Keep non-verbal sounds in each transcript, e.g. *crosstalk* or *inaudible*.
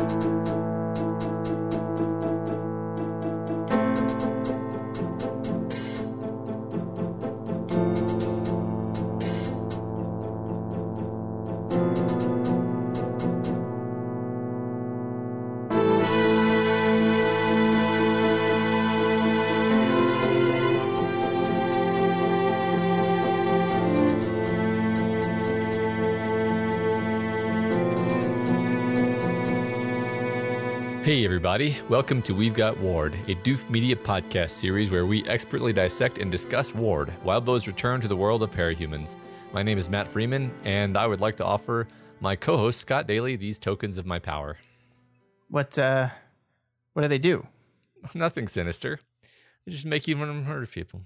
うん。Everybody. Welcome to We've Got Ward, a Doof Media podcast series where we expertly dissect and discuss Ward, Wildbow's return to the world of parahumans. My name is Matt Freeman, and I would like to offer my co host, Scott Daly, these tokens of my power. What uh what do they do? *laughs* Nothing sinister. They just make you want to murder people.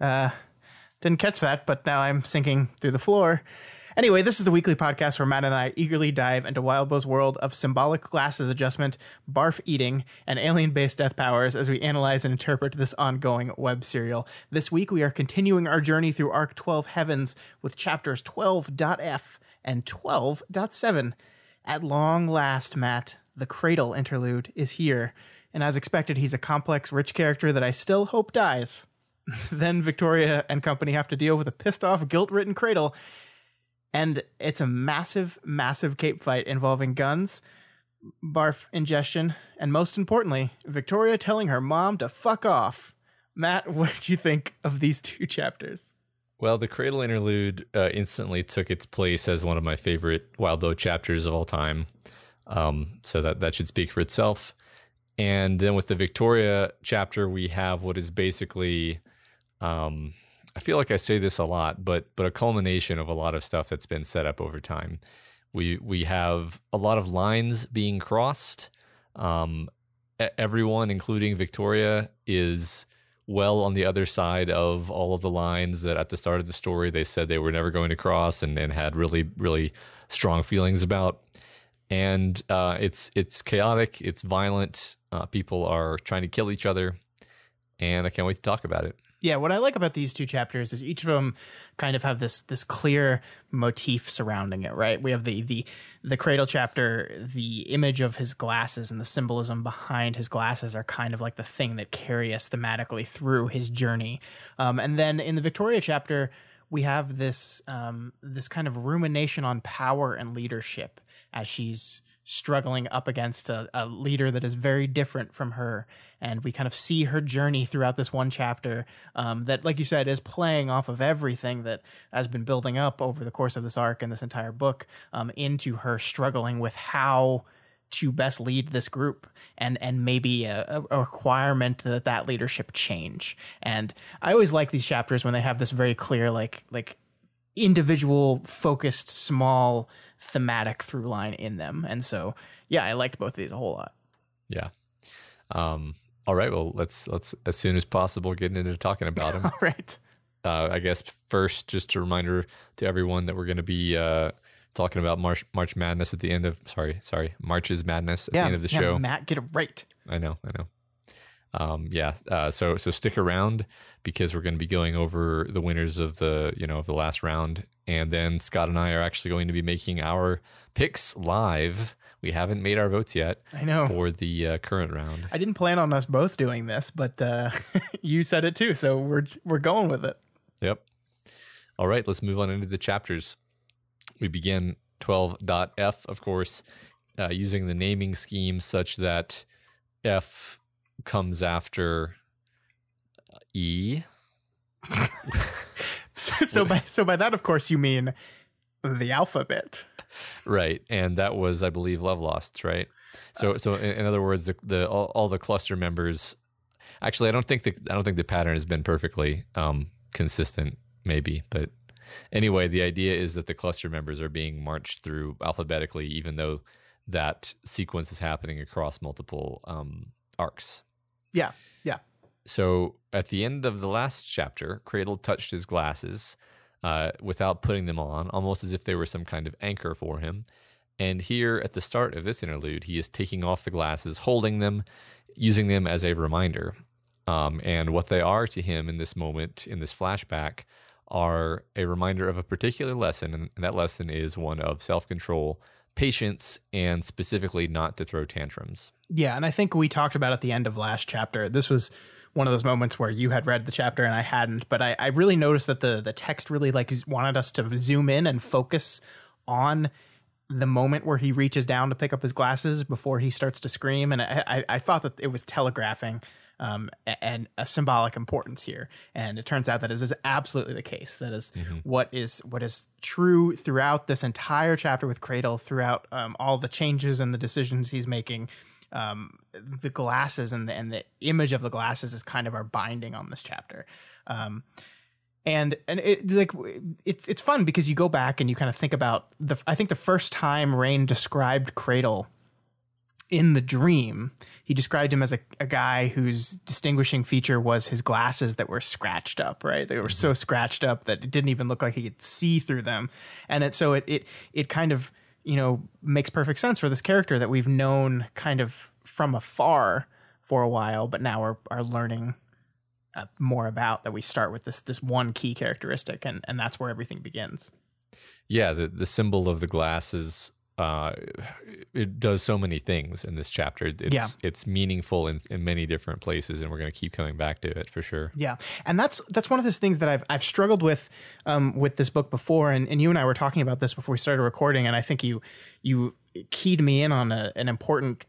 Uh didn't catch that, but now I'm sinking through the floor. Anyway, this is the weekly podcast where Matt and I eagerly dive into Wildbow's world of symbolic glasses adjustment, barf eating, and alien based death powers as we analyze and interpret this ongoing web serial. This week, we are continuing our journey through Arc 12 Heavens with chapters 12.f and 12.7. At long last, Matt, the Cradle interlude is here, and as expected, he's a complex, rich character that I still hope dies. *laughs* then Victoria and company have to deal with a pissed off, guilt ridden Cradle and it's a massive, massive cape fight involving guns, barf ingestion, and most importantly, Victoria telling her mom to fuck off. Matt, *laughs* what did you think of these two chapters? Well, the Cradle interlude uh, instantly took its place as one of my favorite Wildbow chapters of all time. Um, so that that should speak for itself. And then with the Victoria chapter, we have what is basically um, I feel like I say this a lot, but but a culmination of a lot of stuff that's been set up over time. We we have a lot of lines being crossed. Um, everyone, including Victoria, is well on the other side of all of the lines that at the start of the story they said they were never going to cross and, and had really really strong feelings about. And uh, it's it's chaotic, it's violent. Uh, people are trying to kill each other, and I can't wait to talk about it. Yeah, what I like about these two chapters is each of them kind of have this this clear motif surrounding it, right? We have the the the cradle chapter, the image of his glasses and the symbolism behind his glasses are kind of like the thing that carry us thematically through his journey. Um, and then in the Victoria chapter, we have this um, this kind of rumination on power and leadership as she's struggling up against a, a, leader that is very different from her. And we kind of see her journey throughout this one chapter um, that, like you said, is playing off of everything that has been building up over the course of this arc and this entire book um, into her struggling with how to best lead this group and and maybe a, a, requirement that that leadership change and i always like these chapters when they have this very clear like like individual focused small thematic through line in them. And so, yeah, I liked both of these a whole lot. Yeah. Um, all right. Well, let's let's as soon as possible get into talking about them. *laughs* all right. Uh, I guess first, just a reminder to everyone that we're going to be uh, talking about March March Madness at the end of sorry sorry March's Madness at yeah, the end of the yeah, show. Matt, get it right. I know. I know. Um, yeah. Uh, so so stick around because we're going to be going over the winners of the you know of the last round, and then Scott and I are actually going to be making our picks live. We haven't made our votes yet. I know for the uh, current round. I didn't plan on us both doing this, but uh, *laughs* you said it too, so we're we're going with it. Yep. All right, let's move on into the chapters. We begin 12.f, of course, uh, using the naming scheme such that F comes after E. *laughs* so, so by so by that, of course, you mean the alphabet, right? And that was, I believe, Love Lost, right? So, so in, in other words, the, the all, all, the cluster members. Actually, I don't think the I don't think the pattern has been perfectly um, consistent. Maybe, but anyway, the idea is that the cluster members are being marched through alphabetically, even though that sequence is happening across multiple um, arcs. Yeah, yeah. So at the end of the last chapter, Cradle touched his glasses uh, without putting them on, almost as if they were some kind of anchor for him. And here at the start of this interlude, he is taking off the glasses, holding them, using them as a reminder. Um, and what they are to him in this moment, in this flashback, are a reminder of a particular lesson. And that lesson is one of self control, patience and specifically not to throw tantrums. Yeah, and I think we talked about at the end of last chapter. This was one of those moments where you had read the chapter and I hadn't, but I, I really noticed that the the text really like wanted us to zoom in and focus on the moment where he reaches down to pick up his glasses before he starts to scream, and I, I, I thought that it was telegraphing um, and a symbolic importance here. And it turns out that this is absolutely the case. That is mm-hmm. what is what is true throughout this entire chapter with Cradle, throughout um, all the changes and the decisions he's making. Um, the glasses and the, and the image of the glasses is kind of our binding on this chapter. Um, and and it like it's it's fun because you go back and you kind of think about the I think the first time Rain described Cradle in the dream, he described him as a, a guy whose distinguishing feature was his glasses that were scratched up, right? They were mm-hmm. so scratched up that it didn't even look like he could see through them. And it, so it, it, it kind of, you know, makes perfect sense for this character that we've known kind of from afar for a while, but now are, are learning uh, more about that we start with this, this one key characteristic and, and that's where everything begins. Yeah. The, the symbol of the glasses uh, it does so many things in this chapter. It's yeah. it's meaningful in, in many different places, and we're going to keep coming back to it for sure. Yeah, and that's that's one of those things that I've I've struggled with um, with this book before, and, and you and I were talking about this before we started recording, and I think you you keyed me in on a, an important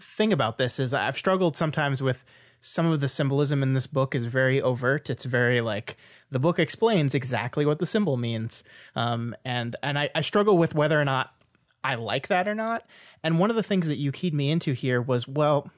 thing about this is I've struggled sometimes with some of the symbolism in this book is very overt. It's very like the book explains exactly what the symbol means, um, and and I, I struggle with whether or not I like that or not. And one of the things that you keyed me into here was, well,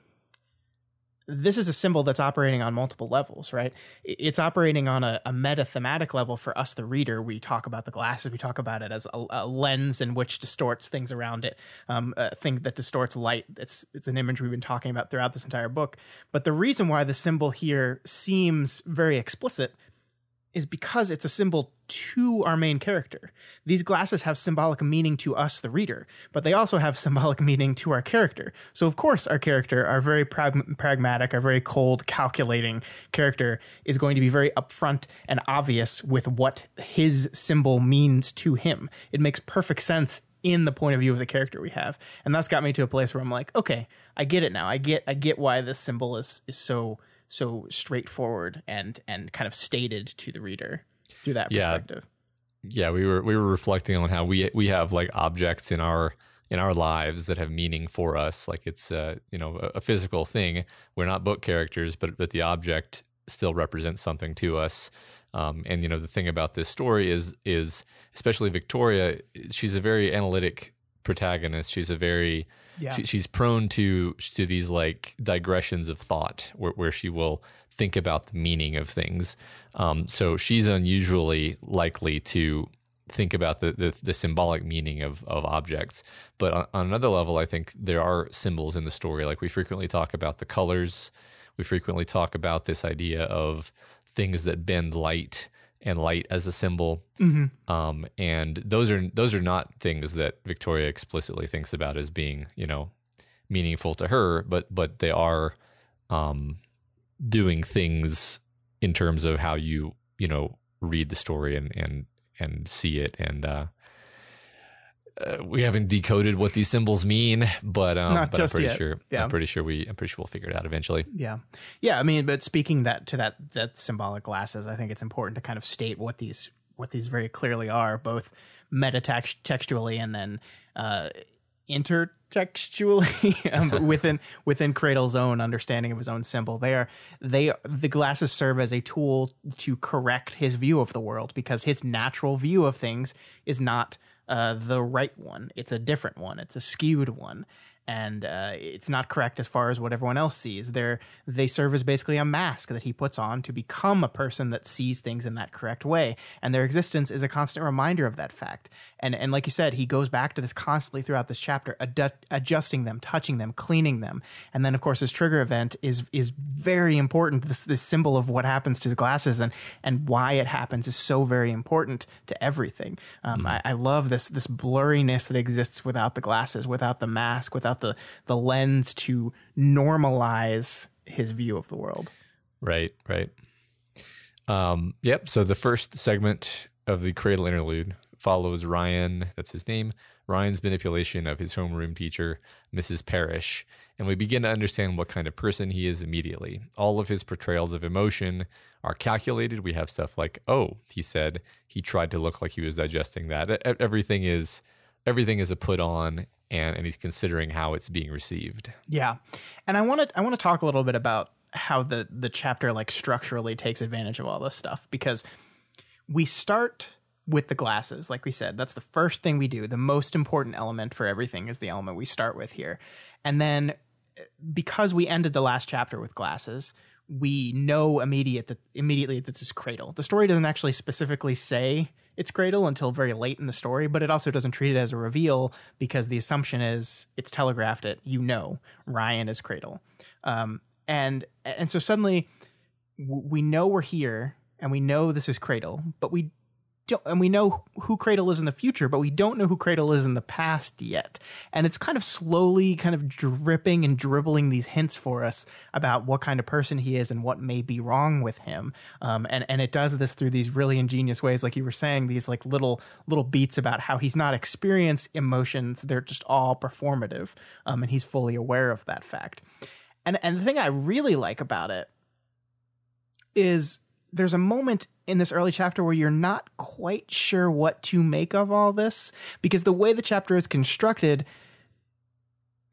this is a symbol that's operating on multiple levels, right? It's operating on a, a meta thematic level for us, the reader. We talk about the glasses, we talk about it as a, a lens in which distorts things around it, um, a thing that distorts light. It's it's an image we've been talking about throughout this entire book. But the reason why the symbol here seems very explicit is because it's a symbol to our main character. These glasses have symbolic meaning to us, the reader, but they also have *laughs* symbolic meaning to our character. So, of course, our character, our very prag- pragmatic, our very cold, calculating character, is going to be very upfront and obvious with what his symbol means to him. It makes perfect sense in the point of view of the character we have, and that's got me to a place where I'm like, okay, I get it now. I get, I get why this symbol is is so so straightforward and and kind of stated to the reader through that yeah. perspective. Yeah, we were we were reflecting on how we we have like objects in our in our lives that have meaning for us. Like it's uh, you know a, a physical thing. We're not book characters, but but the object still represents something to us. Um, and you know the thing about this story is is especially Victoria. She's a very analytic protagonist. She's a very yeah. she, she's prone to to these like digressions of thought where, where she will think about the meaning of things. Um, so she's unusually likely to think about the, the, the, symbolic meaning of, of objects. But on, on, another level, I think there are symbols in the story. Like we frequently talk about the colors, we frequently talk about this idea of things that bend light and light as a symbol. Mm-hmm. Um, and those are those are not things that Victoria explicitly thinks about as being, you know, meaningful to her, but but they are um, doing things in terms of how you you know read the story and and and see it and uh, uh, we haven't decoded what these symbols mean, but um, Not but I'm pretty yet. sure. Yeah. I'm pretty sure we. I'm pretty sure we'll figure it out eventually. Yeah, yeah. I mean, but speaking that to that that symbolic glasses, I think it's important to kind of state what these what these very clearly are, both metatextually and then uh, intertextually *laughs* um, *laughs* within within Cradle's own understanding of his own symbol. They are they the glasses serve as a tool to correct his view of the world because his natural view of things is not uh, the right one. It's a different one. It's a skewed one and uh, it's not correct as far as what everyone else sees. They're, they serve as basically a mask that he puts on to become a person that sees things in that correct way. And their existence is a constant reminder of that fact. And, and like you said, he goes back to this constantly throughout this chapter, ad- adjusting them, touching them, cleaning them. And then, of course, his trigger event is is very important. This, this symbol of what happens to the glasses and, and why it happens is so very important to everything. Um, mm-hmm. I, I love this, this blurriness that exists without the glasses, without the mask, without the the lens to normalize his view of the world. Right, right. Um, yep. So the first segment of the Cradle interlude follows Ryan. That's his name. Ryan's manipulation of his homeroom teacher, Mrs. Parrish, and we begin to understand what kind of person he is immediately. All of his portrayals of emotion are calculated. We have stuff like, "Oh, he said he tried to look like he was digesting that." Everything is everything is a put on and and he's considering how it's being received. Yeah. And I want to I want to talk a little bit about how the the chapter like structurally takes advantage of all this stuff because we start with the glasses like we said that's the first thing we do the most important element for everything is the element we start with here and then eh, because we ended the last chapter with glasses we know immediate that immediately that this is cradle the story doesn't actually specifically say it's cradle until very late in the story but it also doesn't treat it as a reveal because the assumption is it's telegraphed it. You know ryan is cradle um, and and so suddenly we know we're here and we know this is Cradle, but we don't, and we know who Cradle is in the future, but we don't know who Cradle is in the past yet. And it's kind of slowly kind of dripping and dribbling these hints for us about what kind of person he is and what may be wrong with him. Um, and, and it does this through these really ingenious ways. Like you were saying, these like little, little beats about how he's not experienced emotions. They're just all performative. Um, and he's fully aware of that fact. And, and the thing I really like about it is there's a moment in this early chapter where you're not quite sure what to make of all this because the way the chapter is constructed,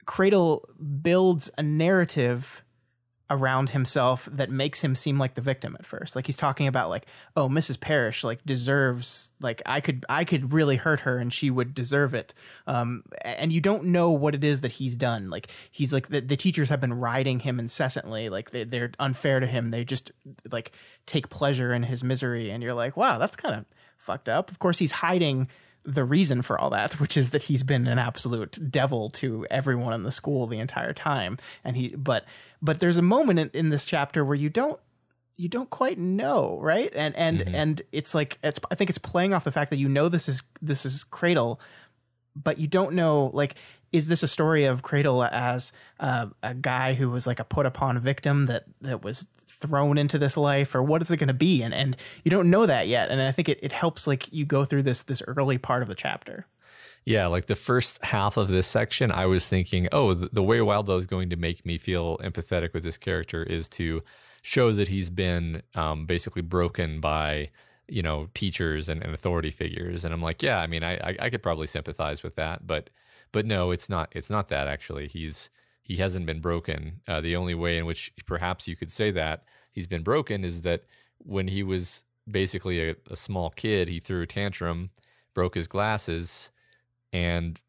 Cradle builds a narrative around himself that makes him seem like the victim at first. Like he's talking about like, oh, Mrs. Parrish like deserves like I could I could really hurt her and she would deserve it. Um, and you don't know what it is that he's done. Like he's like the, the teachers have been riding him incessantly. Like they, they're unfair to him. They just like take pleasure in his misery. And you're like, wow, that's kind of fucked up. Of course, he's hiding the reason for all that, which is that he's been an absolute devil to everyone in the school the entire time. And he, but but there's a moment in, in this chapter where you don't you don't quite know, right? And and mm-hmm. and it's like it's I think it's playing off the fact that you know this is this is Cradle, but you don't know like is this a story of Cradle as uh, a guy who was like a put upon victim that that was thrown into this life or what is it going to be and and you don't know that yet and I think it, it helps like you go through this this early part of the chapter. Yeah, like the first half of this section, I was thinking, oh, the, the way Wildbow is going to make me feel empathetic with this character is to show that he's been um, basically broken by you know teachers and, and, authority figures. And i'm like yeah i mean I, I, I could probably sympathize with that but but no it's not it's not that actually. He's he hasn't been broken. Uh, the only way in which perhaps you could say that he's been broken is that when he was basically a, a small kid he threw a tantrum broke his glasses and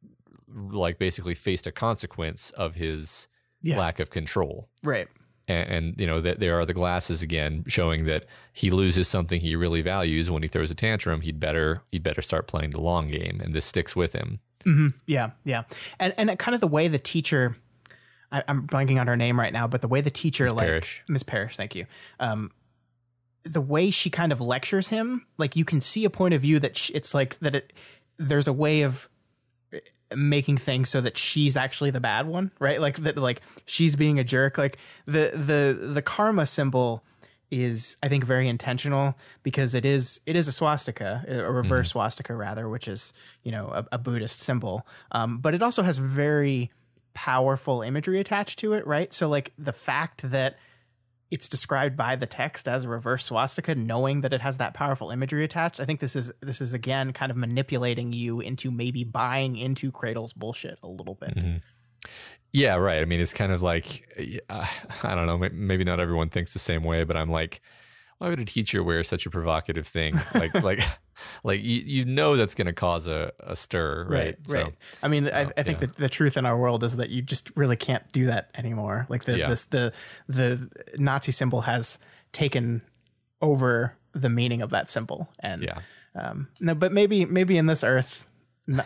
like basically faced a consequence of his yeah. lack of control. Right. And, and, you know that there are the glasses again showing that he loses something he really values when he throws a tantrum. He'd better he'd better start playing the long game, and this sticks with him. Mm-hmm. Yeah, yeah, and and kind of the way the teacher. I, am blanking on her name right now, but the way the teacher, Ms. like Parrish. Miss Parrish, thank you. Um, the way she kind of lectures him, like you can see a point of view that she, it's like that. It there's a way of making things so that she's actually the bad one, right? Like that, like she's being a jerk. Like the the the karma symbol is, I think, very intentional because it is it is a swastika, a reverse mm-hmm. swastika rather, which is you know a, a Buddhist symbol. Um, but it also has very powerful imagery attached to it, right? So like the fact that it's described by the text as a reverse swastika, knowing that it has that powerful imagery attached. I think this is this is again kind of manipulating you into maybe buying into Cradle's bullshit a little bit. Mm-hmm. Yeah, right. I mean, it's kind of like uh, *laughs* I don't know. Maybe not everyone thinks the same way, but I'm like, why would a teacher wear such a provocative thing? Like, like, *laughs* like you, you know that's going to cause a, a stir, right? Right. So, right. I mean, I, I think yeah. the, the truth in our world is that you just really can't do that anymore. Like the yeah. this the the Nazi symbol has taken over the meaning of that symbol, and yeah. Um, no, but maybe maybe in this Earth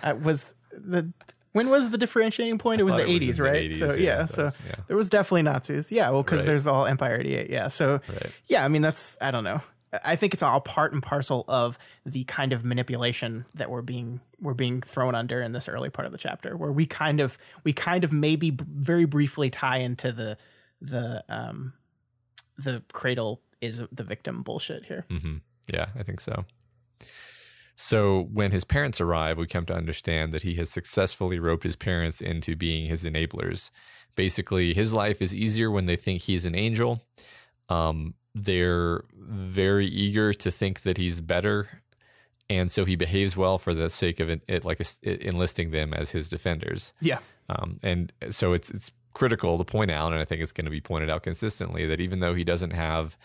uh, was the when was the differentiating point? It was the it 80s, was right? 80s, so yeah, yeah so yeah. there was definitely Nazis. Yeah, well, because right. there's all Empire 88. Yeah, so right. yeah, I mean that's I don't know. I think it's all part and parcel of the kind of manipulation that we're being we're being thrown under in this early part of the chapter, where we kind of we kind of maybe very briefly tie into the the um the cradle is the victim bullshit here. Mm-hmm. Yeah, I think so. So when his parents arrive, we come to understand that he has successfully roped his parents into being his enablers. Basically, his life is easier when they think he's an angel. Um, they're very eager to think that he's better, and so he behaves well for the sake of it, like enlisting them as his defenders. Yeah, um, and so it's it's critical to point out, and I think it's going to be pointed out consistently that even though he doesn't have,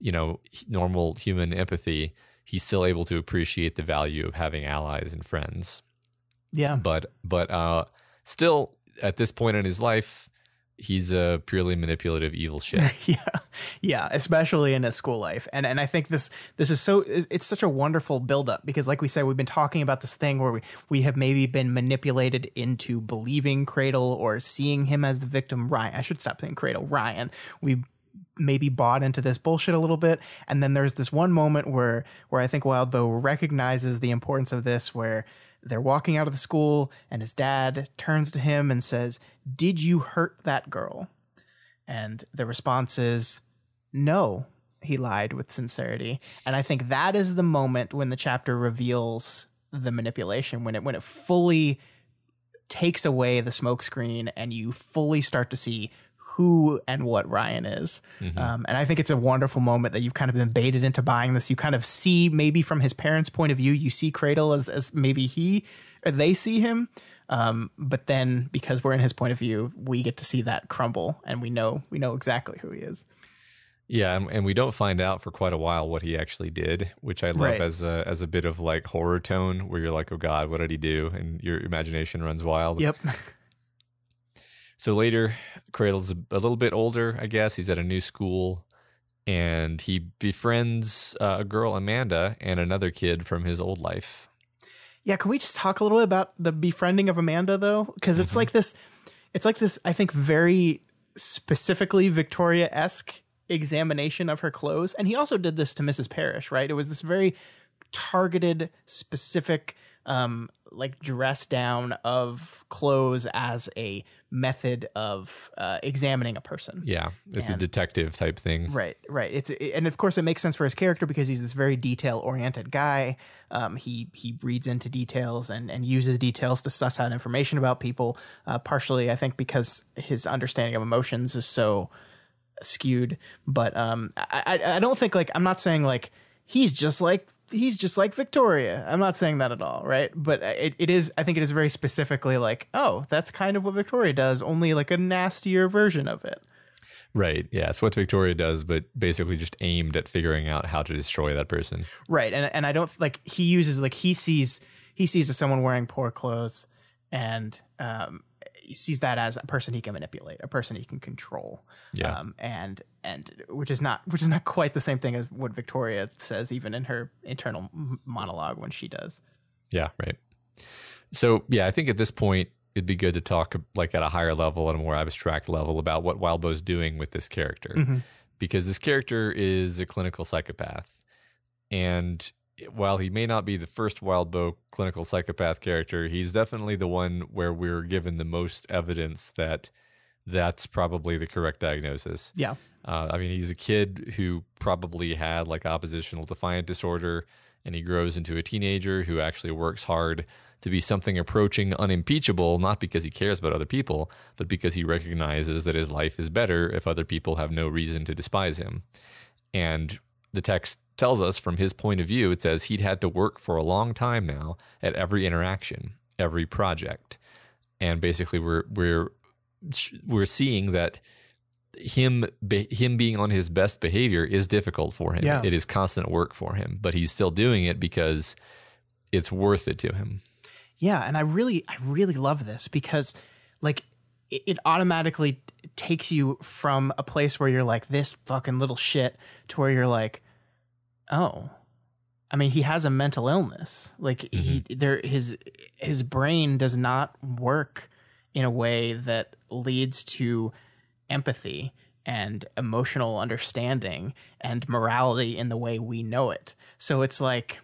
you know, normal human empathy, he's still able to appreciate the value of having allies and friends. Yeah. But but uh still at this point in his life, he's a purely manipulative evil *laughs* shit. yeah. Yeah, especially in his school life. And and I think this this is so it's such a wonderful buildup because like we said, we've been talking about this thing where we, we have maybe been manipulated into believing Cradle or seeing him as the victim Ryan. I should stop saying Cradle, Ryan. We maybe bought into this bullshit a little bit and then there's this one moment where where I think Wildbow recognizes the importance of this where they're walking out of the school and his dad turns to him and says, "Did you hurt that girl?" And the response is, "No." He lied with sincerity. And I think that is the moment when the chapter reveals the manipulation when it when it fully takes away the smokescreen and you fully start to see who and what Ryan is. Mm-hmm. Um, and I think it's a wonderful moment that you've kind of been baited into buying this. You kind of see maybe from his parents' point of view, you see Cradle as, as maybe he or they see him. Um, but then because we're in his point of view, we get to see that crumble and we know, we know exactly who he is. Yeah, and, and we don't find out for quite a while what he actually did, which I love right. as a as a bit of like horror tone, where you're like, "Oh God, what did he do?" and your imagination runs wild. Yep. *laughs* So later, Cradle's a, little bit older, I guess. He's at a new school and he befriends uh, a girl, Amanda, and another kid from his old life. Yeah, can we just talk a little bit about the befriending of Amanda though? Because it's mm-hmm. like this, it's like this. I think very specifically Victoria esque examination of her clothes, and he also did this to Mrs. Parrish, right? It was this very targeted, specific, um, like dress down of clothes as a method of uh, examining a person. Yeah, it's and, a detective type thing. Right, right. It's and of course it makes sense for his character because he's this very detail oriented guy. Um, he he reads into details and and uses details to suss out information about people. Uh, partially, I think, because his understanding of emotions is so skewed. But um, I I don't think like I'm not saying like he's just like he's just like Victoria. I'm not saying that at all, right? But it, it is, I think it is very specifically like, oh, that's kind of what Victoria does, only like a nastier version of it. Right. Yeah. It's what Victoria does, but basically just aimed at figuring out how to destroy that person. Right. And and I don't like he uses like he sees he sees as someone wearing poor clothes and um sees that as a person he can manipulate, a person he can control. Yeah. Um, and and which is not which is not quite the same thing as what Victoria says even in her internal monologue when she does. Yeah, right. So, yeah, I think at this point it'd be good to talk like at a higher level at a more abstract level about what Wildbow's doing with this character. Mm-hmm. Because this character is a clinical psychopath. And while he may not be the first Wildbow clinical psychopath character, he's definitely the one where we're given the most evidence that that's probably the correct diagnosis. Yeah. Uh, I mean, he's a kid who probably had like oppositional defiant disorder, and he grows into a teenager who actually works hard to be something approaching unimpeachable, not because he cares about other people, but because he recognizes that his life is better if other people have no reason to despise him. And the text tells us from his point of view, it says he'd had to work for a long time now at every interaction, every project. And basically we're we're we're seeing that him be, him being on his best behavior is difficult for him. Yeah. It is constant work for him, but he's still doing it because it's worth it to him. Yeah, and I really I really love this because like it, it automatically takes you from a place where you're like this fucking little shit to where you're like oh I mean, he has a mental illness. Like mm-hmm. he, there, his his brain does not work in a way that leads to empathy and emotional understanding and morality in the way we know it. So it's like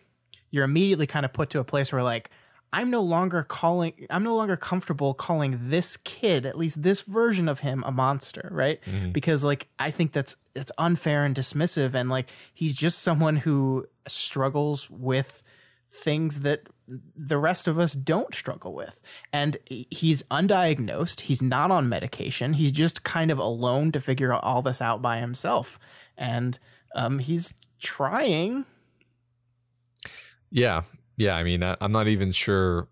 you're immediately kind of put to a place where like I'm no longer calling I'm no longer comfortable calling this kid, at least this version of him a monster, right? Mm-hmm. Because like I think that's that's unfair and dismissive and like he's just someone who struggles with things that the rest of us don't struggle with. And he's undiagnosed. He's not on medication. He's just kind of alone to figure all this out by himself. And um, he's trying. Yeah. Yeah. I mean, I, I'm not even sure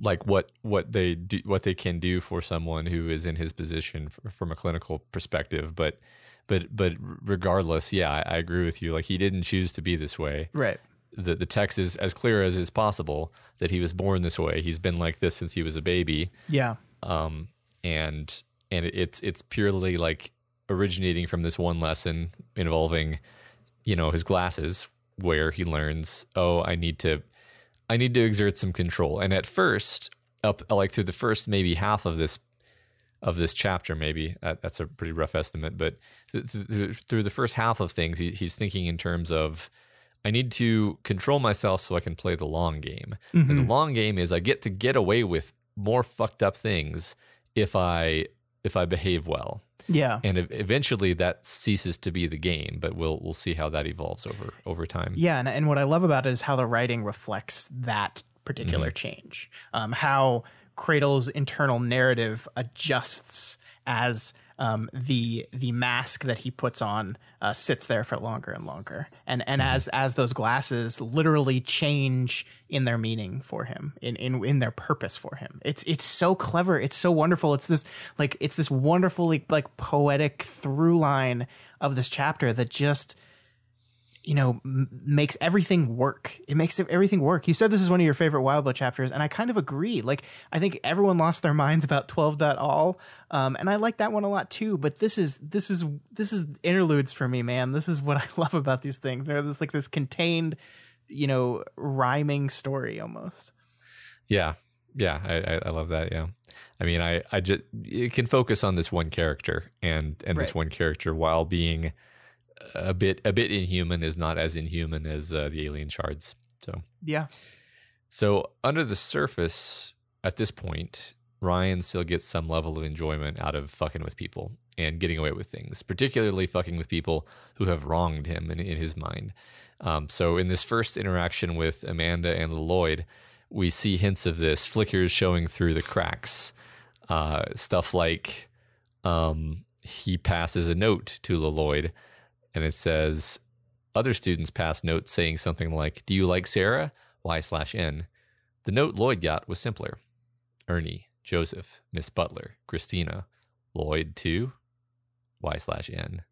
like what what they do what they can do for someone who is in his position from a clinical perspective but but but regardless yeah I, I, agree with you like he didn't choose to be this way right the, the text is as clear as is possible that he was born this way. He's been like this since he was a baby. Yeah. Um, and and it's it's purely like originating from this one lesson involving, you know, his glasses, where he learns, oh, I need to, I need to exert some control. And at first, up like through the first maybe half of this of this chapter, maybe that's a pretty rough estimate, but through the first half of things, he, he's thinking in terms of I need to control myself so I can play the long game. Mm-hmm. And the long game is I get to get away with more fucked up things if I if I behave well. Yeah. And eventually that ceases to be the game, but we'll we'll see how that evolves over over time. Yeah, and and what I love about it is how the writing reflects that particular mm-hmm. change. Um, how Cradle's internal narrative adjusts as um, the the mask that he puts on uh, sits there for longer and longer, and and mm-hmm. as as those glasses literally change in their meaning for him, in in in their purpose for him. It's it's so clever. It's so wonderful. It's this like it's this wonderfully like poetic through line of this chapter that just you know, m- makes everything work. It makes everything work. You said this is one of your favorite Wildbow chapters, and I kind of agree. Like, I think everyone lost their minds about 12 all, um, and I like that one a lot too. But this is this is this is interludes for me, man. This is what *laughs* I love about these things. They're this like this contained, you know, rhyming story almost. Yeah, yeah, I, I love that. Yeah, I mean, I I just it can focus on this one character and and right. this one character while being a bit a bit inhuman is not as inhuman as uh, the alien shards. So yeah. So under the surface, at this point, Ryan still gets some level of enjoyment out of fucking with people and getting away with things, particularly fucking with people who have wronged him in, in his mind. Um, so in this first interaction with Amanda and Lloyd, we see hints of this, flickers showing through the cracks. Uh, stuff like um, he passes a note to Lloyd and it says other students passed notes saying something like, "Do you like Sarah?" Y slash N. The note Lloyd got was simpler: Ernie, Joseph, Miss Butler, Christina, Lloyd too. Y slash N.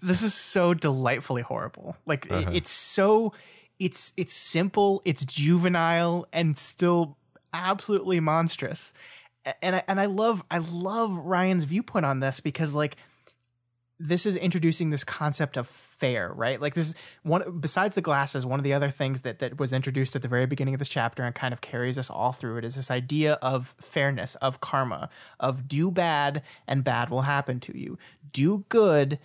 this is so delightfully horrible. Like uh-huh. it's so it's it's simple, it's juvenile, and still absolutely monstrous. And I, and I love I love Ryan's viewpoint on this because like this is introducing this concept of fair, right? Like this is one besides the glasses, one of the other things that that was introduced at the very beginning of this chapter and kind of carries us all through it is this idea of fairness, of karma, of do bad and bad will happen to you. Do good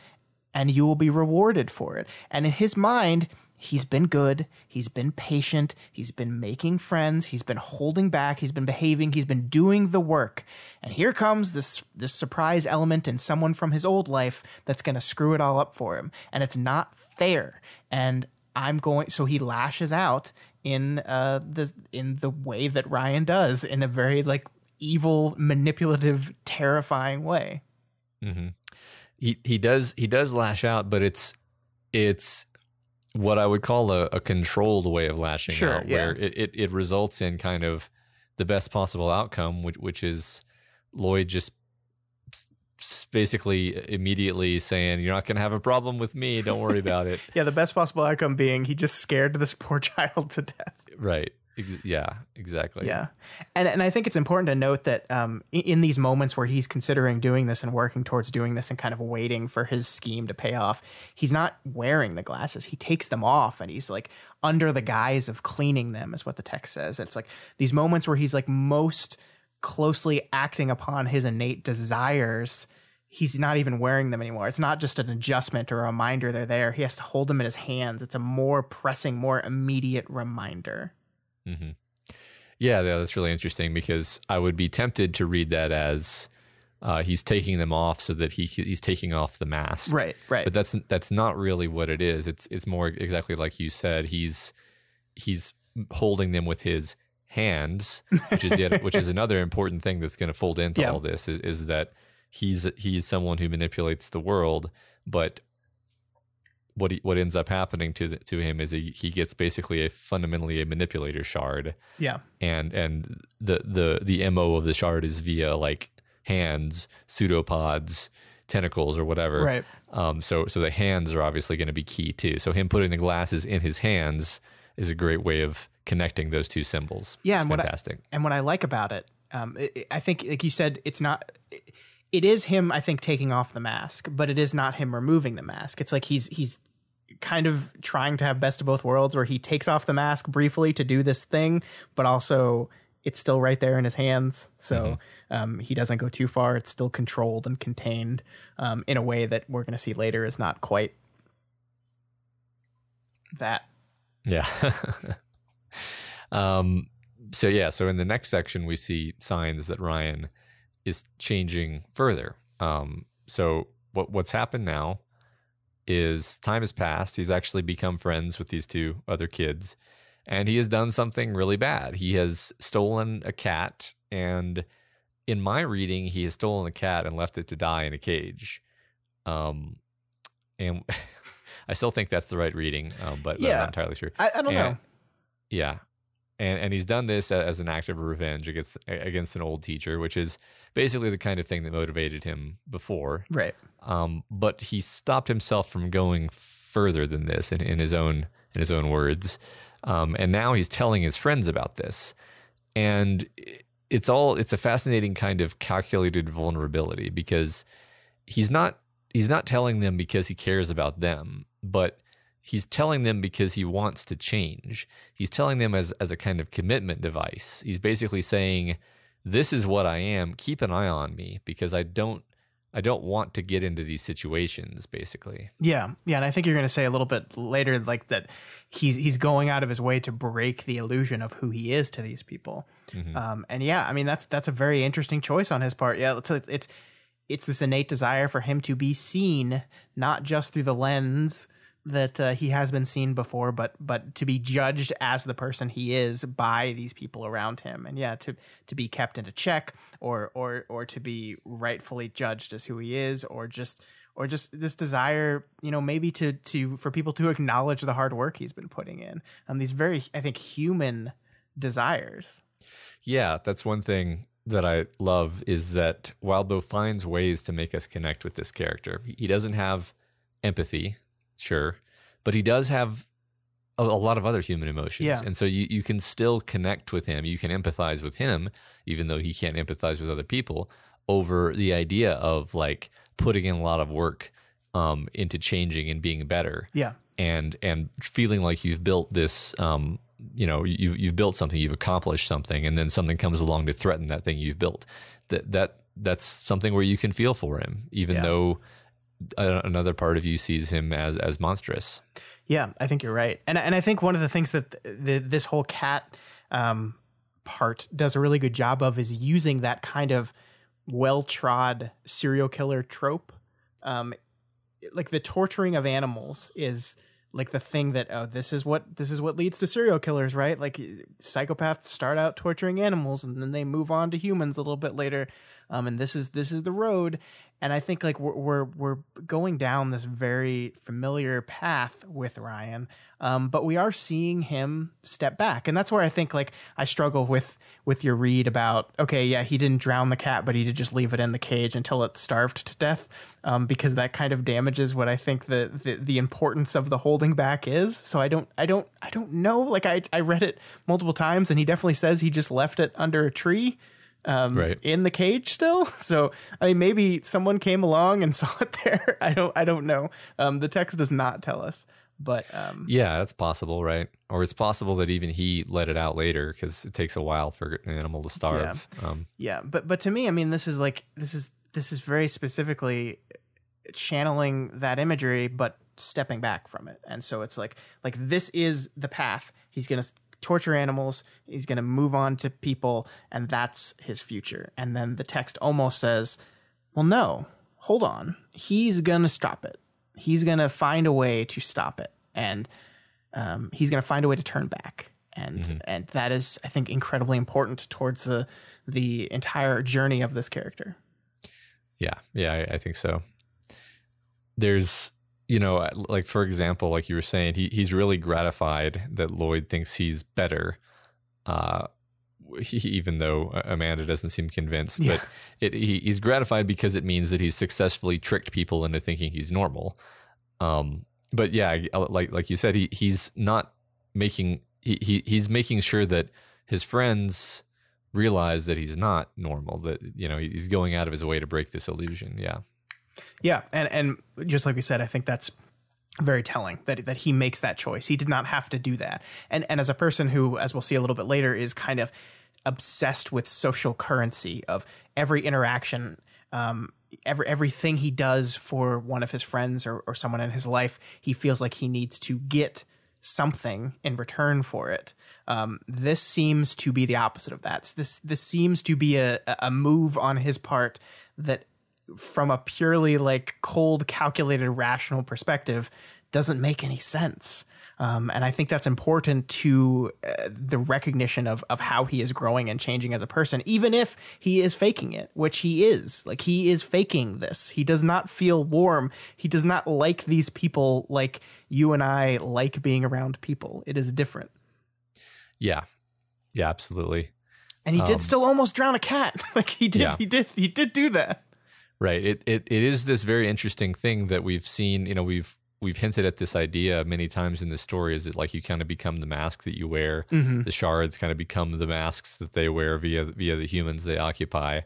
and you will be rewarded for it. And in his mind, he's been good. He's been patient. He's been making friends. He's been holding back. He's been behaving. He's been doing the work. And here comes this this surprise element in someone from his old life that's going to screw it all up for him. And it's not fair. And I'm going. So he lashes out in uh the in the way that Ryan does in a very like evil, manipulative, terrifying way. Mm-hmm. He he does he does lash out, but it's it's what I would call a, a controlled way of lashing sure, out, where it, it, it, results in kind of the best possible outcome, which, which is Lloyd just basically immediately saying, You're not going to have a problem with me. Don't worry about it. *laughs* yeah, the best possible outcome being he just scared this poor *laughs* child to death. Right. Ex- yeah, exactly. Yeah, and and I think it's important to note that um, in, in, these moments where he's considering doing this and working towards doing this and kind of waiting for his scheme to pay off, he's not wearing the glasses. He takes them off and he's like under the guise of cleaning them, is what the text says. It's like these moments where he's like most closely acting upon his innate desires he's not even wearing them anymore. It's not just an adjustment or a reminder they're there. He has to hold them in his hands. It's a more pressing, more immediate reminder. Mm-hmm. Yeah, yeah, that's really interesting because I would be tempted to read that as uh, he's taking them off so that he he's taking off the mask. Right, right. But that's that's not really what it is. It's it's more exactly like you said. He's he's holding them with his hands, which is yet, which is *laughs* another important thing that's going to fold into Yeah. all this is, is that he's he's someone who manipulates the world, but what he, what ends up happening to the, to him is he, he gets basically a fundamentally a manipulator shard, Yeah. and and the the the mo of the shard is via like hands, pseudopods, tentacles, or whatever. Right. Um, so so the hands are obviously going to be key too. So him putting the glasses in his hands is a great way of connecting those two symbols. Yeah, and what I- fantastic. And what I like about it, um, i i- I think, like you said, it's not. It is him, I think, taking off the mask, but it is not him removing the mask. It's like he's he's kind of trying to have best of both worlds, where he takes off the mask briefly to do this thing, but also it's still right there in his hands, so um, he doesn't go too far. It's still controlled and contained um, in a way that we're going to see later is not quite that. Yeah. *laughs* um. So yeah. So in the next section, we see signs that Ryan is changing further. Um. So what what's happened now is time has passed. He's actually become friends with these two other kids, and he has done something really bad. He has stolen a cat, and in my reading, he has stolen a cat and left it to die in a cage. Um, and *laughs* I still think that's the right reading, um, but, but I'm not entirely sure. I, I don't And- know. Yeah. And and he's done this as an act of revenge against against an old teacher, which is basically the kind of thing that motivated him before. Right. Um, but he stopped himself from going further than this in, in his own in his own words. Um, and now he's telling his friends about this. And it's all it's a fascinating kind of calculated vulnerability because he's not he's not telling them because he cares about them, but he's telling them because he wants to change. He's telling them as as a kind of commitment device. He's basically saying, "This is what I am. Keep an eye on me because I don't I don't want to get into these situations." Basically, Yeah, yeah, and I think you're going to say a little bit later, like that he's he's going out of his way to break the illusion of who he is to these people. Um, and yeah, I mean that's that's a very interesting choice on his part. Yeah, it's it's it's this innate desire for him to be seen, not just through the lens that uh, he has been seen before, but but to be judged as the person he is by these people around him, and yeah, to to be kept into check, or or or to be rightfully judged as who he is, or just or just this desire, you know, maybe to to for people to acknowledge the hard work he's been putting in. Um, these very, I think, human desires. yeah, that's one thing that I love is that Wildbow finds ways to make us connect with this character. He doesn't have empathy, sure, but he does have a, a lot of other human emotions. Yeah. And so you, you can still connect with him. You can empathize with him, even though he can't empathize with other people, over the idea of like putting in a lot of work um, into changing and being better Yeah, and and feeling like you've built this um you know you've you've built something you've accomplished something and then something comes along to threaten that thing you've built that that that's something where you can feel for him even Yeah. though another part of you sees him as as monstrous. Yeah, I think you're right, and and I think one of the things that the, this whole cat um, part does a really good job of is using that kind of well trod serial killer trope. Um, like the torturing of animals is like the thing that oh this is what this is what leads to serial killers right? Like psychopaths start out torturing animals and then they move on to humans a little bit later. Um and this is this is the road and i think like we're we're, we're going down this very familiar path with ryan um but we are seeing him step back. And that's where i think like i struggle with with your read about okay yeah he didn't drown the cat but he did just leave it in the cage until it starved to death um, because that kind of damages what i think the, the the importance of the holding back is. So i don't i don't i don't know. Like i i read it multiple times and he definitely says he just left it under a tree um, Right. in the cage still. *laughs* So I mean, maybe someone came along and *laughs* saw it there. I don't. I don't know. Um, the text does not tell us, but um, yeah that's possible right or it's possible that even he let it out later because it takes a while for an animal to starve um yeah. But but to me, I mean, this is like this is this is very specifically channeling that imagery, but stepping back from it. And so it's like like this is the path. He's gonna torture animals. He's gonna move on to people, and that's his future. And then the text almost says, "Well, no, hold on. He's gonna stop it. He's gonna find a way to stop it." And um, he's going to find a way to turn back, and Mm-hmm. and that is, I think, incredibly important towards the the entire journey of this character. Yeah, yeah, I, I think so. There's, you know, like for example, like you were saying, he he's really gratified that Lloyd thinks he's better, uh, he, even though Amanda doesn't seem convinced. Yeah. But it, he, he's gratified because it means that he's successfully tricked people into thinking he's normal. Um, but yeah, like like you said, he he's not making he, he he's making sure that his friends realize that he's not normal. That you know he's going out of his way to break this illusion. Yeah. Yeah, and and just like we said, I think that's very telling that that he makes that choice. He did not have to do that. And and as a person who, as we'll see a little bit later, is kind of obsessed with social currency of every interaction, um, every everything he does for one of his friends or, or someone in his life, he feels like he needs to get something in return for it. Um, this seems to be the opposite of that. This this seems to be a a move on his part that from a purely like cold, calculated, rational perspective, doesn't make any sense. Um, and I think that's important to uh, the recognition of of how he is growing and changing as a person, even if he is faking it, which he is. Like he is faking this. He does not feel warm. He does not like these people like you and I like being around people. It is different. Yeah. Yeah, absolutely. And he did still almost drown a cat. *laughs* like he did. Yeah. He did. He did do that. Right. It, it it is this very interesting thing that we've seen, you know, we've we've hinted at this idea many times in the story is that like you kind of become the mask that you wear. The shards kind of become the masks that they wear via via the humans they occupy.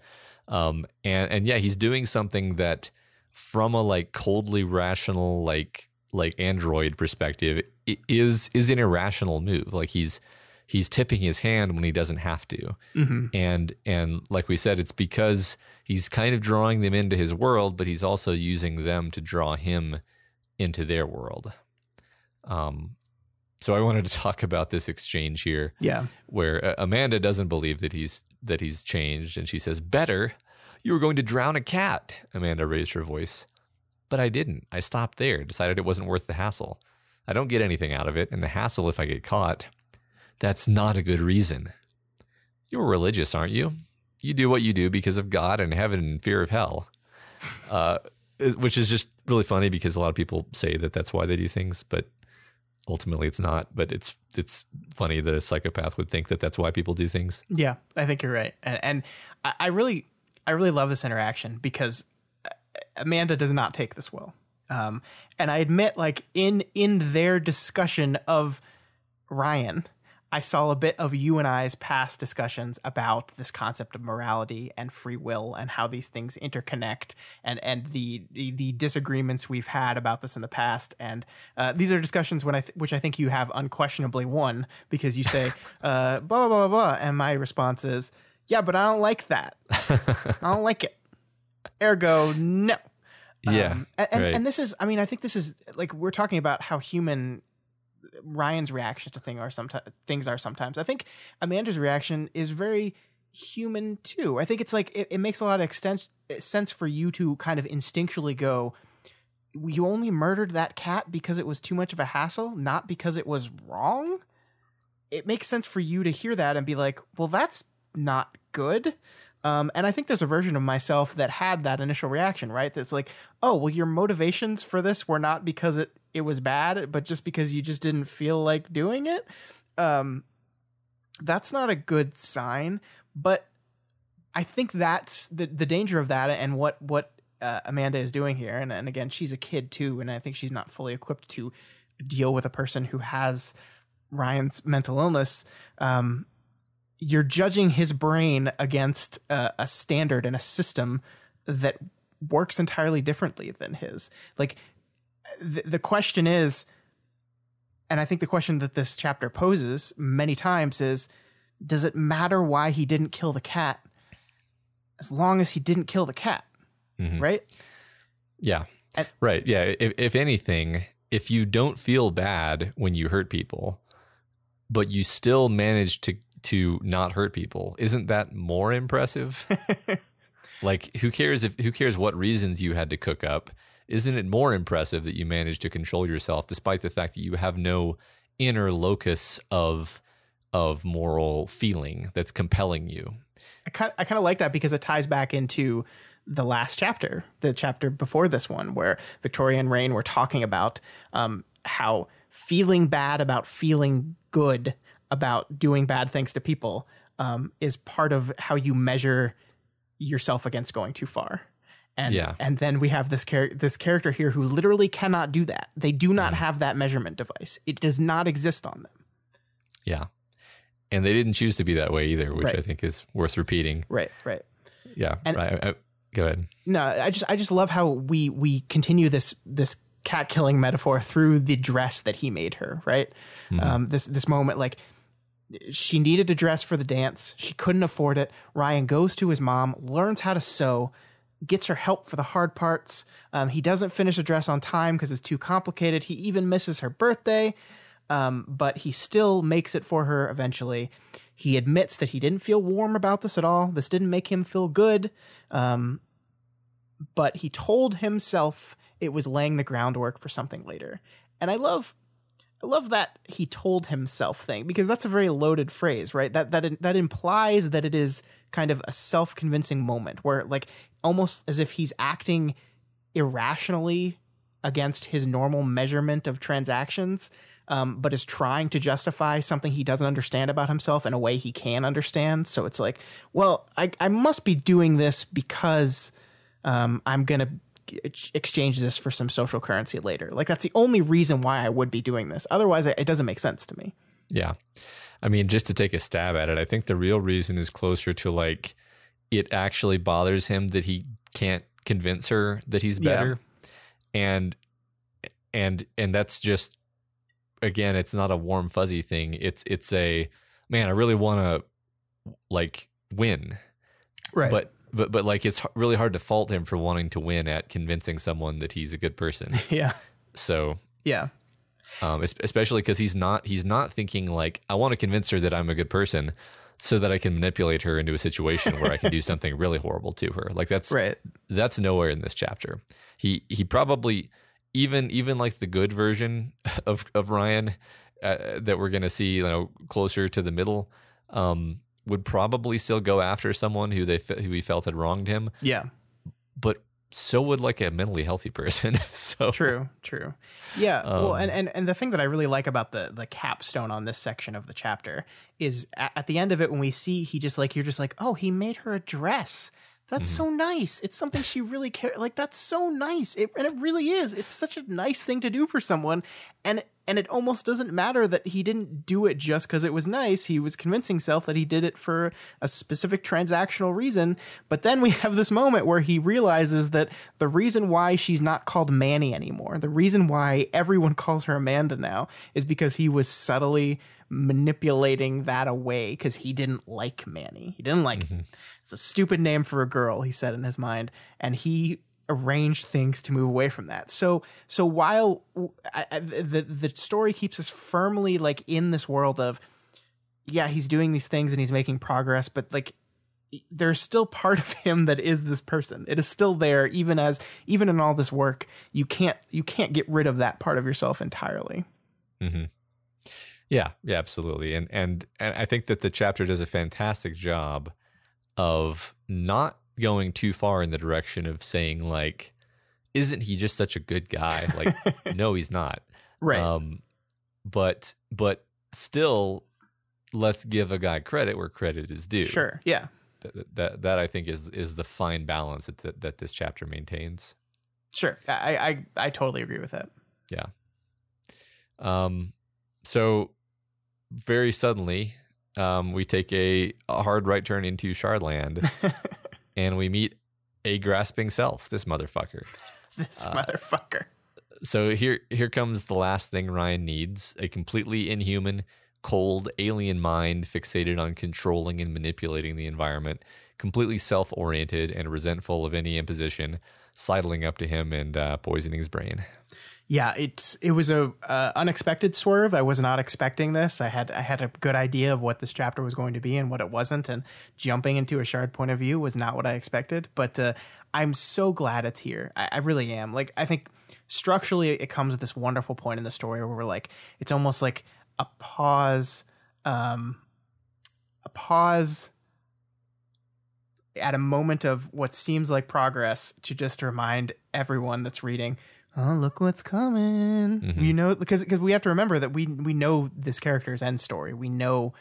Um and and yeah, he's doing something that from a like coldly rational like like android perspective is is an irrational move. Like he's he's tipping his hand when he doesn't have to. And and like we said it's because he's kind of drawing them into his world but he's also using them to draw him into their world. Um so i wanted to talk about this exchange here Yeah. where uh, amanda doesn't believe that he's that he's changed and she says better you were going to drown a cat. Amanda raised her voice. But i didn't. I stopped there decided it wasn't worth the hassle. I don't get anything out of it and the hassle if i get caught that's not a good reason you're religious, aren't you? You do what you do because of God and heaven and fear of hell. *laughs* Uh, which is just really funny because a lot of people say that that's why they do things, but ultimately it's not. But it's it's funny that a psychopath would think that that's why people do things. Yeah, I think you're right, and, and I, I really, I really love this interaction because uh, Amanda does not take this well, um, and I admit, like in in their discussion of Ryan, I saw a bit of you and I's past discussions about this concept of morality and free will and how these things interconnect and and the the, the disagreements we've had about this in the past. And uh, these are discussions when I th- which I think you have unquestionably won because you say *laughs* uh, blah blah blah blah, and my response is yeah, but I don't like that. I don't like it. Ergo, no. yeah, Um, and, and, right. and this is, I mean, I think this is like we're talking about how human Ryan's reactions to thing are sometimes things are sometimes. I think Amanda's reaction is very human too. I think it's like it, it makes a lot of extent, sense for you to kind of instinctually go, "You only murdered that cat because it was too much of a hassle, not because it was wrong." It makes sense for you to hear that and be like, "Well, that's not good." Um, and I think there's a version of myself that had that initial reaction, right? That's like, oh, well, your motivations for this were not because it, it was bad, but just because you just didn't feel like doing it. Um, that's not a good sign. But I think that's the, the danger of that and what, what uh, Amanda is doing here. And, and again, she's a kid too. And I think she's not fully equipped to deal with a person who has Ryan's mental illness. Um, you're judging his brain against uh, a standard and a system that works entirely differently than his. Like the, the question is, and I think the question that this chapter poses many times is, does it matter why he didn't kill the cat? As long as he didn't kill the cat, Mhm. right? Yeah. And- right. Yeah. If, if anything, if you don't feel bad when you hurt people, but you still manage to to not hurt people, isn't that more impressive? *laughs* like who cares if who cares what reasons you had to cook up? Isn't it more impressive that you managed to control yourself despite the fact that you have no inner locus of of moral feeling that's compelling you. I kind I kind of like that because it ties back into the last chapter, the chapter before this one, where Victoria and Rain were talking about um, how feeling bad about feeling good about doing bad things to people um, is part of how you measure yourself against going too far. And Yeah. and then we have this char- this character here who literally cannot do that. They do not have that measurement device. It does not exist on them. Yeah. And they didn't choose to be that way either, which Right. I think is worth repeating. Right, right. Yeah. And- right. I- go ahead. No, I just I just love how we we continue this this cat killing metaphor through the dress that he made her. Right, um, this this moment like she needed a dress for the dance. She couldn't afford it. Ryan goes to his mom, learns how to sew, gets her help for the hard parts. Um, he doesn't finish a dress on time because it's too complicated. He even misses her birthday, um, but he still makes it for her eventually. He admits that he didn't feel warm about this at all. This didn't make him feel good. Um, but he told himself it was laying the groundwork for something later. And I love I love that he told himself thing because that's a very loaded phrase, right? That that that implies that it is kind of a self-convincing moment where like almost as if he's acting irrationally against his normal measurement of transactions um, but is trying to justify something he doesn't understand about himself in a way he can understand so it's like well i, I must be doing this because um, i'm going to exchange this for some social currency later like that's the only reason why i would be doing this otherwise it doesn't make sense to me Yeah. I mean, just to take a stab at it, I think the real reason is closer to like it actually bothers him that he can't convince her that he's Yeah. better. And and and that's just again, it's not a warm fuzzy thing. It's it's a man, I really want to like win. right But but but like it's really hard to fault him for wanting to win at convincing someone that he's a good person. *laughs* yeah So yeah um, especially because he's not he's not thinking like I want to convince her that I'm a good person so that I can manipulate her into a situation where I can do *laughs* something really horrible to her. Like that's right that's nowhere in this chapter. He he probably even even like the good version *laughs* of of Ryan uh, that we're gonna see you know closer to the middle um, would probably still go after someone who they who he felt had wronged him, yeah but so would like a mentally healthy person. *laughs* so True, true. Yeah. well, Um, and, and and the thing that I really like about the the capstone on this section of the chapter is at, at the end of it when we see he just like you're just like, oh, he made her a dress. That's so nice. It's something she really cares. Like that's so nice. It, and it really is. It's such a nice thing to do for someone. And and it almost doesn't matter that he didn't do it just because it was nice. He was convincing himself that he did it for a specific transactional reason. But then we *laughs* have this moment where he realizes that the reason why she's not called Manny anymore, the reason why everyone calls her Amanda now, is because he was subtly manipulating that away because he didn't like Manny. He didn't like mm-hmm. it's a stupid name for a girl, he said in his mind, and he arranged things to move away from that. So so while I, I, the the story keeps us firmly like in this world of yeah, he's doing these things and he's making progress, but like there's still part of him that is this person. It is still there even as even in all this work, you can't you can't get rid of that part of yourself entirely. hmm Yeah, yeah, absolutely. And and and I think that the chapter does a fantastic job of not going too far in the direction of saying like, isn't he just such a good guy? Like, *laughs* no, he's not. Right. Um, but but still, let's give a guy credit where credit is due. sure. Yeah. That that, that I think is is the fine balance that, that that this chapter maintains. Sure. I I I totally agree with that. Yeah. Um, so very suddenly, um, we take a, a hard right turn into Shardland, *laughs* and we meet a grasping self. This motherfucker. *laughs* this Uh, motherfucker. So here, here comes the last thing Ryan needs: a completely inhuman, cold, alien mind fixated on controlling and manipulating the environment, completely self-oriented and resentful of any imposition, sidling up to him and uh, poisoning his brain. Yeah, it's it was a uh, unexpected swerve. I was not expecting this. I had I had a good idea of what this chapter was going to be and what it wasn't, and jumping into a shard point of view was not what I expected. But uh, I'm so glad it's here. I, I really am. Like I think structurally, it comes at this wonderful point in the story where we're like, it's almost like a pause, um, a pause at a moment of what seems like progress to just remind everyone that's reading, oh look what's coming. Mhm. You know, because because we have to remember that we we know this character's end story. We know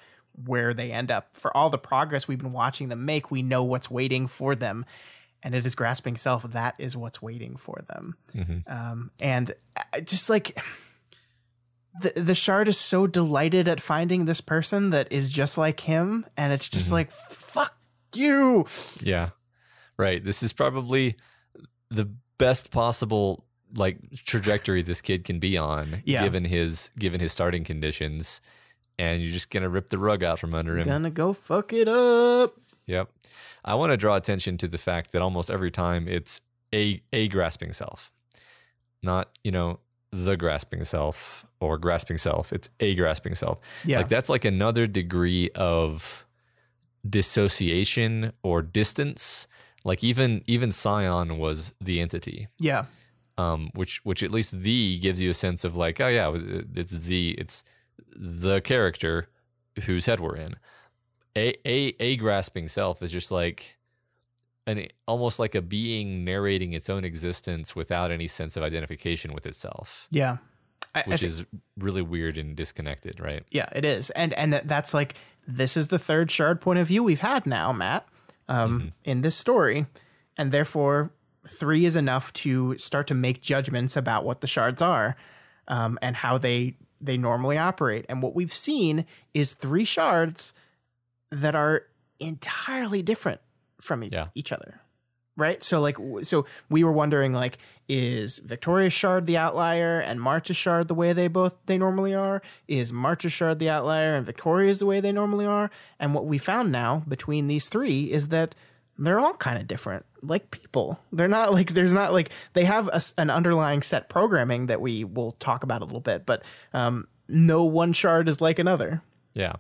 where they end up. For all the progress we've been watching them make, we know what's waiting for them. And it is grasping self. That is what's waiting for them. Mhm. Um, and just like the the shard is so delighted at finding this person that is just like him, and it's just Mhm. like fuck you. Yeah. Right. This is probably the best possible like trajectory this kid can be on Yeah. given his given his starting conditions and you're just going to rip the rug out from under him. Gonna go fuck it up. Yep. I want to draw attention to the fact that almost every time it's a a grasping self. Not, you know, the grasping self or grasping self. It's a grasping self. Yeah. Like that's like another degree of dissociation or distance. Like even even Scion was the entity, yeah. Um, which which at least the gives you a sense of like, oh yeah, it's the it's the character whose head we're in. A a a grasping self is just like an almost like a being narrating its own existence without any sense of identification with itself, Yeah. I, I which thi- is really weird and disconnected, right? yeah, it is. And and that's like this is the third shard point of view we've had now, Matt, um, Mm-hmm. in this story. And therefore three is enough to start to make judgments about what the shards are um, and how they they normally operate. And what we've seen is three shards that are entirely different from e- Yeah. each other. Right? So like so we were wondering like is Victoria's shard the outlier and March's shard the way they both they normally are? Is March's shard the outlier and Victoria's the way they normally are? And what we found now between these three is that they're all kind of different like people they're not like there's not like they have a an underlying set programming that we will talk about a little bit but um no one shard is like another Yeah.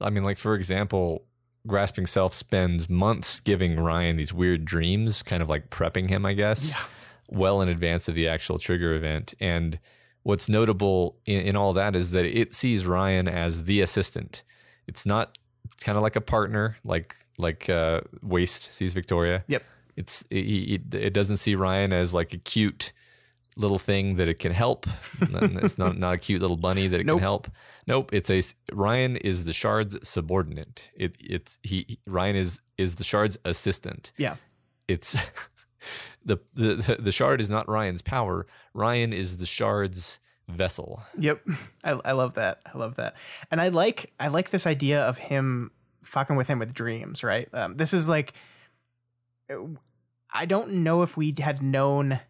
I mean, like, for example, Grasping Self spends months giving Ryan these weird dreams, kind of like prepping him, I guess, well in advance of the actual trigger event. And what's notable in, in all that is that it sees Ryan as the assistant. It's not kind of like a partner, like like uh, Waste sees Victoria. Yep. It's it, it, it doesn't see Ryan as like a cute little thing that it can help. it's not not a cute little bunny that it Nope. can help. Nope. It's a Ryan is the shard's subordinate. It it's he he- Ryan is is the shard's assistant. yeah It's *laughs* the the the shard is not Ryan's power. Ryan is the shard's vessel. Yep. *laughs* I, I love that. I love that. And I like I like this idea of him fucking with him with dreams, right? Um, this is like I don't know if we had known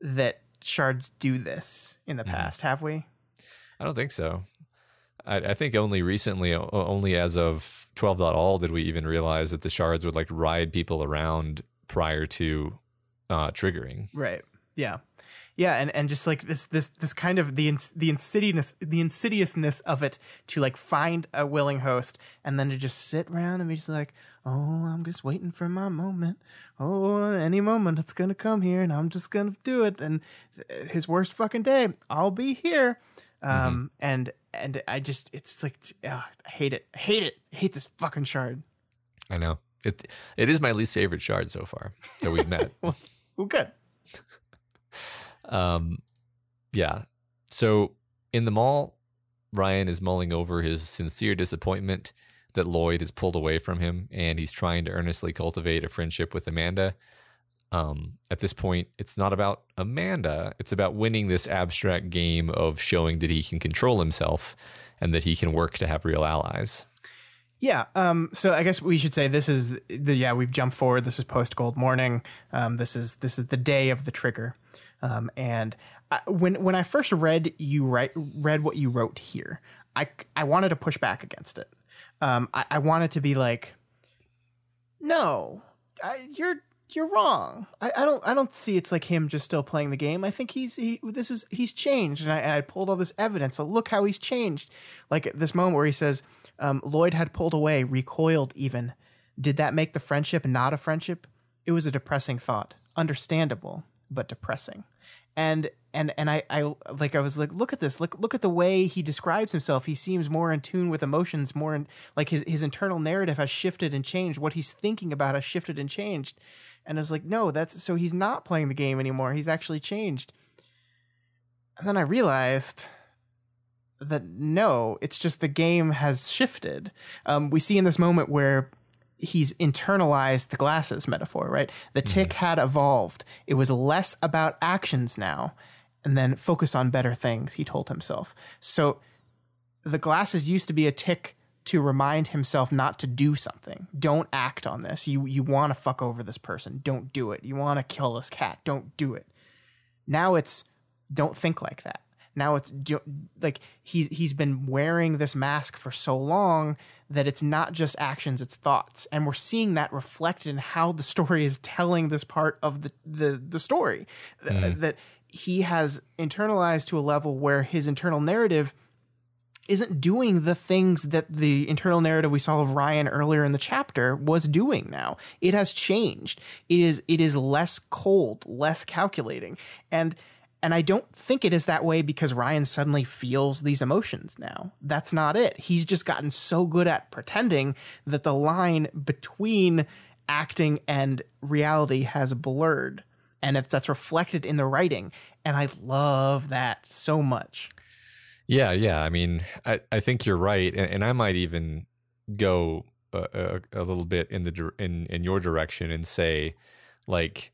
that shards do this in the Mhm. past, have we? I don't think so. I, I think only recently, only as of 12.all, did we even realize that the shards would like ride people around prior to uh, triggering. Right. Yeah. Yeah, and, and just like this this this kind of the ins- the insidiousness the insidiousness of it to like find a willing host and then to just sit around and be just like, oh, I'm just waiting for my moment. Oh, any moment it's gonna come here, and I'm just gonna do it. And uh, his worst fucking day, I'll be here. Um, and and I just it's like ugh, I hate it, I hate it, I hate this fucking shard. I know it. It is my least favorite shard so far that we've met. *laughs* Well, good. *laughs* Um, yeah. So in the mall, Ryan is mulling over his sincere disappointment that Lloyd is pulled away from him, and he's trying to earnestly cultivate a friendship with Amanda. Um, at this point, it's not about Amanda; it's about winning this abstract game of showing that he can control himself and that he can work to have real allies. Yeah. Um, so I guess we should say this is the yeah we've jumped forward. This is post Gold Morning. Um, this is this is the day of the trigger. Um, and I, when when I first read you write read what you wrote here, I I wanted to push back against it. Um, I, I wanted to be like, no, I, you're you're wrong. I, I don't I don't see it's like him just still playing the game. I think he's he this is he's changed, and I, and I pulled all this evidence. So look how he's changed. Like at this moment where he says um, Lloyd had pulled away, recoiled even. Did that make the friendship not a friendship? It was a depressing thought, understandable but depressing. and and and I, I like I was like, look at this, look look at the way he describes himself. He seems more in tune with emotions, more in like his his internal narrative has shifted and changed. What he's thinking about has shifted and changed. And I was like, no, that's so he's not playing the game anymore. He's actually changed. And then I realized that no, it's just the game has shifted. Um, we see in this moment where he's internalized the glasses metaphor, right? The mm-hmm. tick had evolved. It was less about actions now and then focus on better things, he told himself. So the glasses used to be a tick to remind himself not to do something. Don't act on this. You you want to fuck over this person. Don't do it. You want to kill this cat. Don't do it. Now it's don't think like that. Now it's do, like he's he's been wearing this mask for so long that it's not just actions, it's thoughts. And we're seeing that reflected in how the story is telling this part of the the, the story. Mm-hmm. That he has internalized to a level where his internal narrative isn't doing the things that the internal narrative we saw of Ryan earlier in the chapter was doing now. It has changed. It is it is less cold, less calculating. And and I don't think it is that way because Ryan suddenly feels these emotions now. That's not it. He's just gotten so good at pretending that the line between acting and reality has blurred. And it's, that's reflected in the writing. And I love that so much. Yeah, yeah. I mean, I, I think you're right, and, and I might even go a, a, a, little bit in the in in your direction and say, like,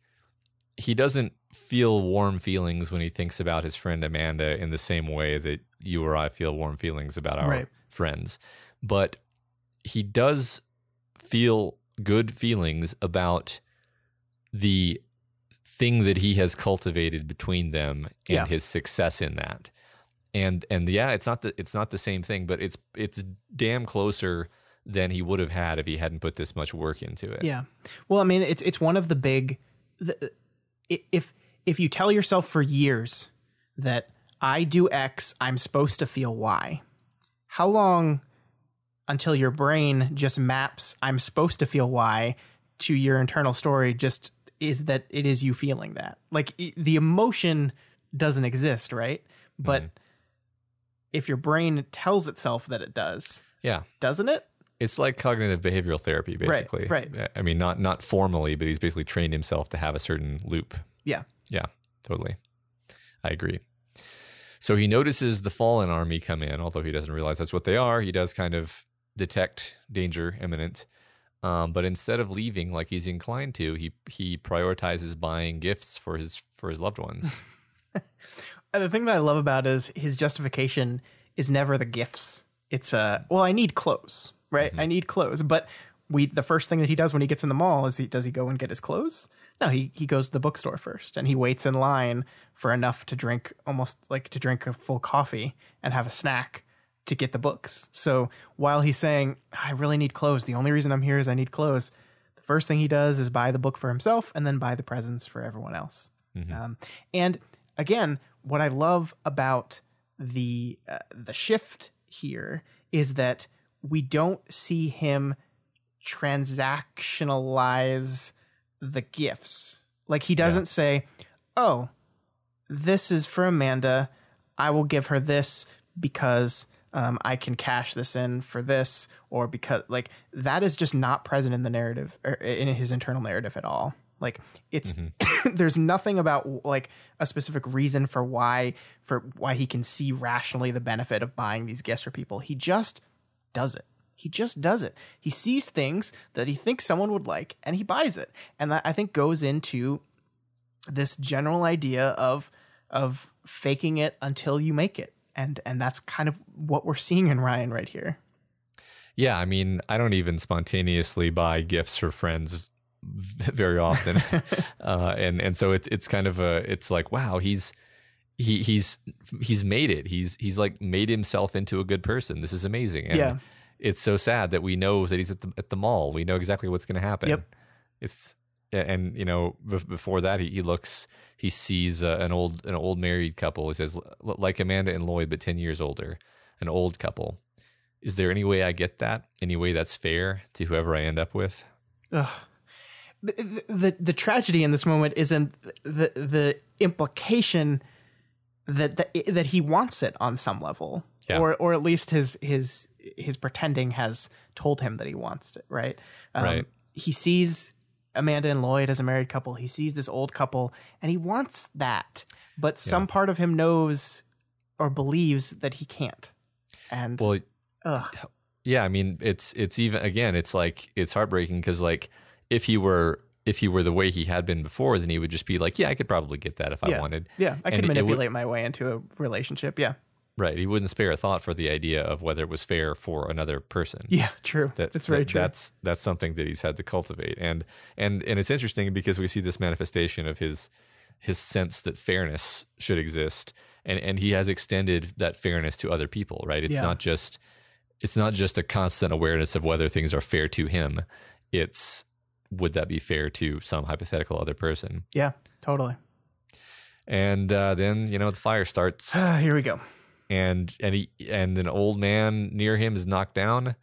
he doesn't feel warm feelings when he thinks about his friend Amanda in the same way that you or I feel warm feelings about our right. friends, but he does feel good feelings about the thing that he has cultivated between them and yeah. his success in that and and yeah, it's not the it's not the same thing, but it's it's damn closer than he would have had if he hadn't put this much work into it. Yeah. Well, I mean, it's it's one of the big the, if if you tell yourself for years that I do X, I'm supposed to feel Y. How long until your brain just maps I'm supposed to feel Y to your internal story just is that it is you feeling that. Like the emotion doesn't exist, right? But mm if your brain tells itself that it does. Yeah. Doesn't it? It's like cognitive behavioral therapy, basically. Right. right. I mean, not not formally, but he's basically trained himself to have a certain loop. Yeah. Yeah. Totally. I agree. So he notices the fallen army come in, although he doesn't realize that's what they are. He does kind of detect danger imminent. Um, but instead of leaving like he's inclined to, he he prioritizes buying gifts for his for his loved ones. and *laughs* the thing that I love about is his justification is never the gifts. It's uh well, I need clothes, right? Mm-hmm. I need clothes. But we the first thing that he does when he gets in the mall is he does he go and get his clothes? No, he he goes to the bookstore first and he waits in line for enough to drink almost like to drink a full coffee and have a snack to get the books. So while he's saying, I really need clothes, the only reason I'm here is I need clothes, the first thing he does is buy the book for himself and then buy the presents for everyone else. Mm-hmm. Um, and again, what I love about the uh, the shift here is that we don't see him transactionalize the gifts. Like he doesn't yeah. say, "Oh, this is for Amanda. I will give her this because um, I can cash this in for this, or because like that is just not present in the narrative or in his internal narrative at all. Like it's mm-hmm. *coughs* there's nothing about like a specific reason for why for why he can see rationally the benefit of buying these gifts for people. He just does it. He just does it. He sees things that he thinks someone would like and he buys it. And that I think goes into this general idea of of faking it until you make it. And and that's kind of what we're seeing in Ryan right here. Yeah, I mean, I don't even spontaneously buy gifts for friends *laughs* very often, *laughs* uh, and and so it, it's kind of a it's like wow he's he he's he's made it he's he's like made himself into a good person. This is amazing. And yeah, it's so sad that we know that he's at the at the mall. We know exactly what's going to happen. Yep. It's and you know before that he, he looks he sees uh, an old an old married couple. He says like Amanda and Lloyd, but ten years older, an old couple. Is there any way I get that? Any way that's fair to whoever I end up with? Ugh the, the the tragedy in this moment isn't the the implication that that, that he wants it on some level, Yeah. or or at least his his his pretending has told him that he wants it. Right. Um, Right. He sees Amanda and Lloyd as a married couple. He sees this old couple, and he wants that, but some part of him knows or believes that he can't. And Well, ugh, yeah, I mean, it's it's even again, it's like it's heartbreaking because like if he were if he were the way he had been before, then he would just be like, yeah, I could probably get that if I wanted. yeah, I And could it would- manipulate my way into a relationship. Yeah. Right. He wouldn't spare a thought for the idea of whether it was fair for another person. Yeah, true. That, that's very that- true. That's that's something that he's had to cultivate, and and and it's interesting because we see this manifestation of his his sense that fairness should exist, and and he has extended that fairness to other people. Right. It's Yeah. not just it's not just a constant awareness of whether things are fair to him. It's would that be fair to some hypothetical other person? yeah, totally. And uh, then you know the fire starts. *sighs* Here we go. and and he and an old man near him is knocked down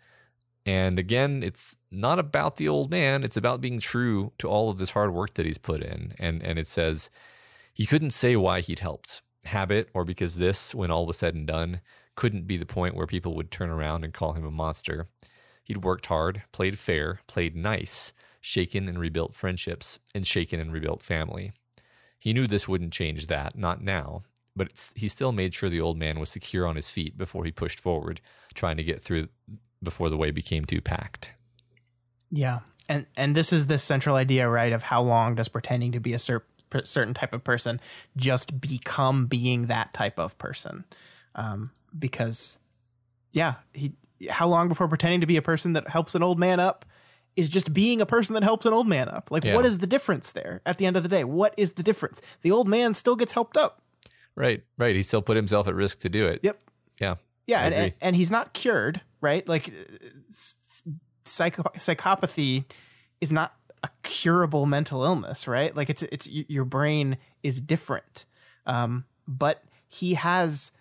and again it's not about the old man it's about being true to all of this hard work that he's put in and and it says he couldn't say why he'd helped habit or because this when all was said and done couldn't be the point where people would turn around and call him a monster he'd worked hard played fair played nice shaken and rebuilt friendships and shaken and rebuilt family he knew this wouldn't change that, not now, but he still made sure the old man was secure on his feet before he pushed forward, trying to get through before the way became too packed. Yeah, and and this is this central idea, right? Of how long does pretending to be a cer- certain type of person just become being that type of person? Um, because, yeah, he. How long before pretending to be a person that helps an old man up is just being a person that helps an old man up? Like, Yeah. what is the difference there? At the end of the day, what is the difference? The old man still gets helped up. Right, right. He still put himself at risk to do it. Yep. Yeah. Yeah, and, and, and he's not cured, right? Like s- psycho- psychopathy is not a curable mental illness, right? Like it's it's your brain is different, um, but he has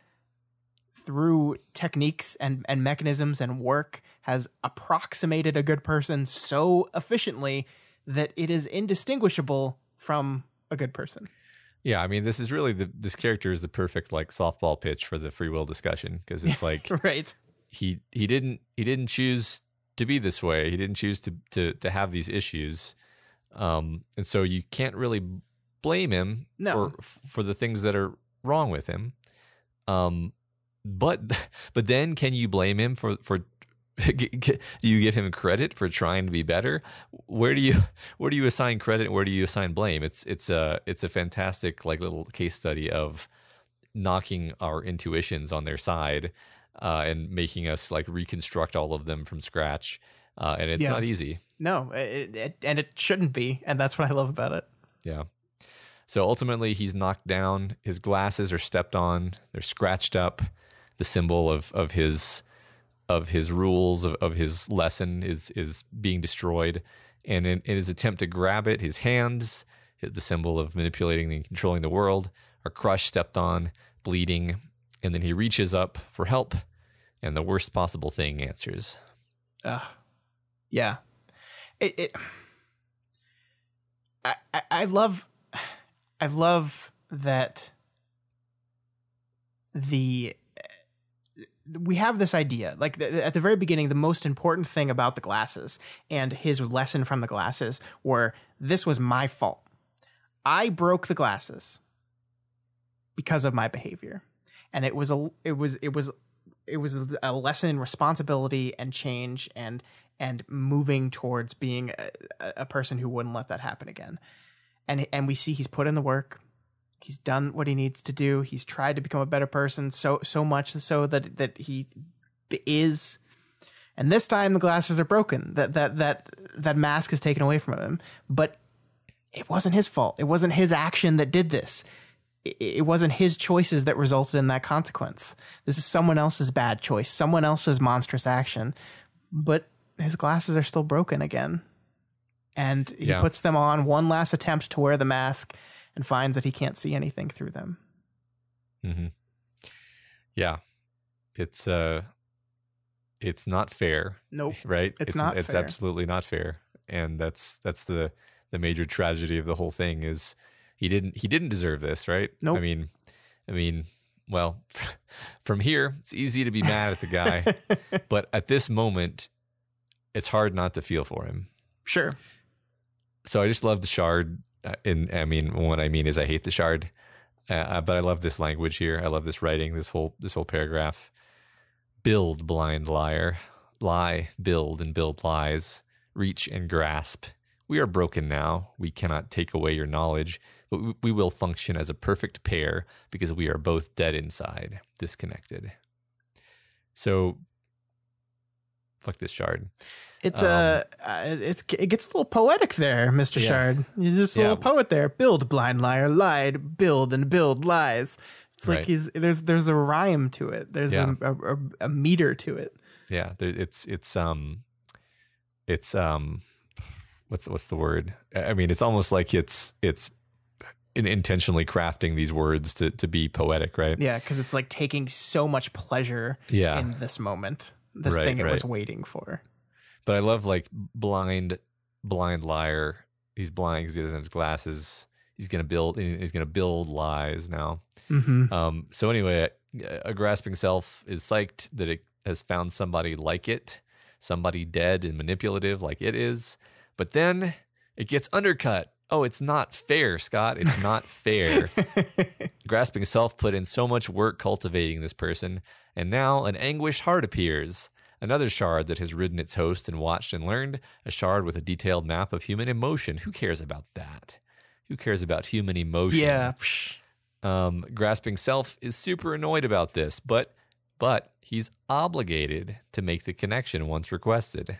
through techniques and and mechanisms and work has approximated a good person so efficiently that it is indistinguishable from a good person. Yeah, I mean, this is really the this character is the perfect like softball pitch for the free will discussion because it's *laughs* like right. he he didn't he didn't choose to be this way. He didn't choose to to to have these issues, um, and so you can't really blame him No. for for the things that are wrong with him. Um, but *laughs* but then can you blame him for for *laughs* do you give him credit for trying to be better? Where do you *laughs* where do you assign credit and where do you assign blame? It's it's a it's a fantastic like little case study of knocking our intuitions on their side uh, and making us like reconstruct all of them from scratch. Uh, and it's Yeah. not easy. No, it, it, and it shouldn't be, and that's what I love about it. Yeah. So ultimately, he's knocked down. His glasses are stepped on. They're scratched up. The symbol of of his of his rules of, of his lesson is is being destroyed. And in, in his attempt to grab it, his hands, the symbol of manipulating and controlling the world, are crushed, stepped on, bleeding. And then he reaches up for help, and the worst possible thing answers. Ugh. Yeah. It, it I, I I love I love that the we have this idea like at the very beginning the most important thing about the glasses and his lesson from the glasses were this was my fault. I broke the glasses because of my behavior. And it was a it was it was it was a lesson in responsibility and change and and moving towards being a, a person who wouldn't let that happen again. And and we see he's put in the work he's done what he needs to do. He's tried to become a better person so so much so that that he is. And this time the glasses are broken. That that that that mask is taken away from him. But it wasn't his fault. It wasn't his action that did this. It, wasn't his choices that resulted in that consequence. This is someone else's bad choice someone else's monstrous action. But his glasses are still broken again. And he Yeah. puts them on one last attempt to wear the mask and finds that he can't see anything through them hmm Yeah, it's uh, it's not fair. nope right? It's not It's fair. absolutely not fair, and that's that's the the major tragedy of the whole thing is he didn't he didn't deserve this, right? Nope. I mean, I mean, well, *laughs* from here it's easy to be mad at the guy, *laughs* but at this moment, it's hard not to feel for him. Sure. So I just love the shard. Uh, And I mean, what I mean is I hate the shard, uh, but I love this language here. I love this writing. This whole this whole paragraph. Build, blind liar, lie, build, and build lies. Reach and grasp. We are broken now. We cannot take away your knowledge, but we will function as a perfect pair because we are both dead inside, disconnected. So, fuck this shard. It's uh, uh, it's it gets a little poetic there, Mister Um, Yeah. Shard. He's just a Yeah. little poet there. Build, blind liar, lied, build and build lies. It's like Right. he's there's there's a rhyme to it. There's Yeah. a, a, a, meter to it. Yeah, there, it's it's um, it's um, what's what's the word? I mean, it's almost like it's it's intentionally crafting these words to to be poetic, right? Yeah, because it's like taking so much pleasure Yeah. in this moment, this Right, thing it was waiting for. But I love like blind blind liar. He's blind because he doesn't have his glasses. He's gonna build. He's gonna build lies now. Mm-hmm. Um, so anyway, a grasping self is psyched that it has found somebody like it, somebody dead and manipulative like it is. But then it gets undercut. Oh, it's not fair, Scott. It's not fair. *laughs* grasping self put in so much work cultivating this person, and now an anguished heart appears. Another shard that has ridden its host and watched and learned, a shard with a detailed map of human emotion. Who cares about that? Who cares about human emotion? yeah. um, grasping self is super annoyed about this, but but he's obligated to make the connection once requested.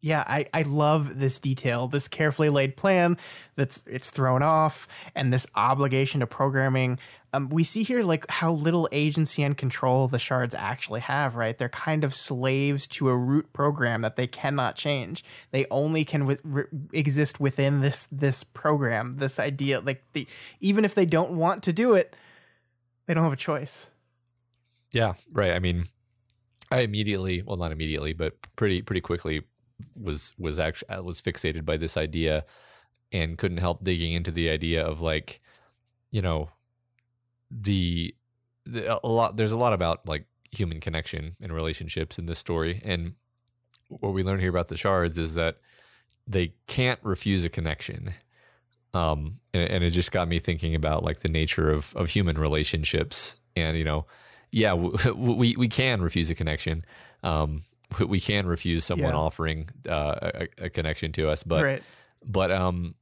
Yeah, I, I love this detail, this carefully laid plan that's it's thrown off, and this obligation to programming. Um, we see here like how little agency and control the shards actually have. Right, they're kind of slaves to a root program that they cannot change. They only can wi- re- exist within this this program, this idea. Like the even if they don't want to do it, they don't have a choice. Yeah, right. I mean, I immediately, well, not immediately, but pretty pretty quickly was was actually was fixated by this idea and couldn't help digging into the idea of like, you know, the, the a lot. There's a lot about like human connection and relationships in this story, and what we learn here about the shards is that they can't refuse a connection. Um, and, and it just got me thinking about like the nature of of human relationships, and you know, yeah, w- *laughs* we we can refuse a connection. Um, we- we can refuse someone Yeah. offering uh, a, a connection to us, but right. but um,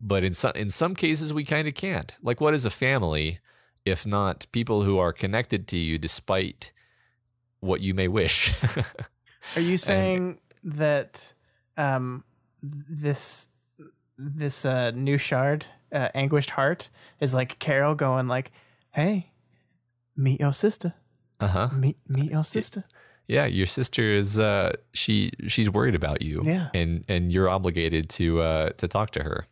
but in some in some cases we kind of can't. Like, what is a family if not people who are connected to you despite what you may wish? *laughs* Are you saying that um, this this uh, new shard, uh, anguished heart, is like Carol going like, "Hey, meet your sister. uh huh. Meet meet your sister." Yeah, your sister is uh she she's worried about you. Yeah. And and you're obligated to uh to talk to her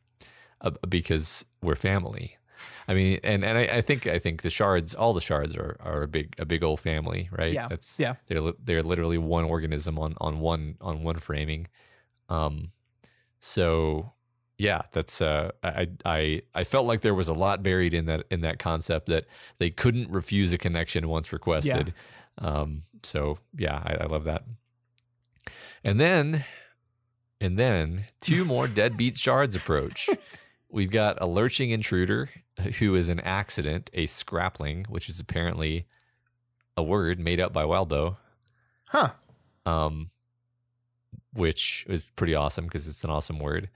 uh, because we're family. I mean, and and I, I think I think the shards, all the shards are are a big a big old family, right? Yeah. That's Yeah. they're they're literally one organism on on one on one framing. Um so yeah, that's uh I I I felt like there was a lot buried in that in that concept that they couldn't refuse a connection once requested. Um so yeah, I, I love that. And then and then two more *laughs* deadbeat shards approach. We've got a lurching intruder who is an accident, a scrapling, which is apparently a word made up by Wildbow, Huh. um, which is pretty awesome because it's an awesome word.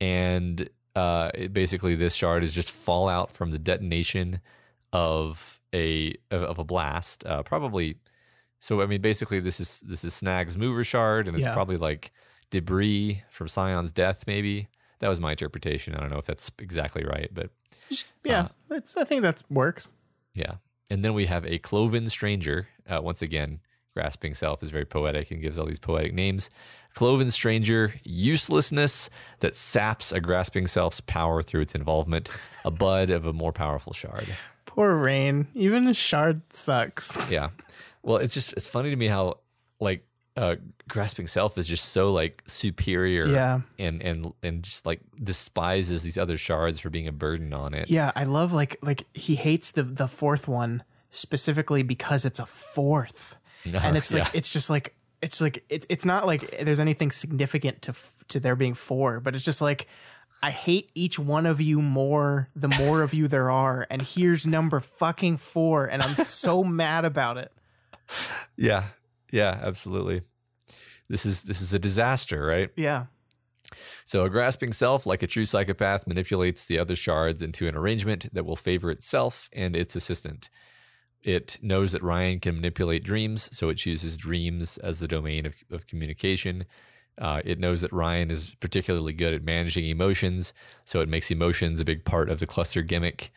And uh, it, basically, this shard is just fallout from the detonation of a of, of a blast, uh, probably. So I mean, basically, this is this is Snag's mover shard, and it's Yeah. probably like debris from Scion's death. Maybe that was my interpretation. I don't know if that's exactly right, but Yeah, it's, I think that works. yeah. And then we have a cloven stranger. Uh, once again, grasping self is very poetic and gives all these poetic names. Cloven stranger, uselessness that saps a grasping self's power through its involvement, a bud of a more powerful shard. Poor Rain. Even a shard sucks. Yeah. Well, it's just it's funny to me how like uh, grasping self is just so like superior Yeah. and and and just like despises these other shards for being a burden on it Yeah, I love like like he hates the the fourth one specifically because it's a fourth, *laughs* and it's like Yeah. it's just like it's like it's it's not like there's anything significant to to there being four, but it's just like I hate each one of you more the more of you there are, and here's number fucking four, and I'm so *laughs* mad about it. yeah yeah absolutely this is this is a disaster right Yeah, So, a grasping self, like a true psychopath, manipulates the other shards into an arrangement that will favor itself and its assistant. It knows that Ryan can manipulate dreams, so it chooses dreams as the domain of, of communication. Uh, it knows that Ryan is particularly good at managing emotions, so it makes emotions a big part of the cluster gimmick.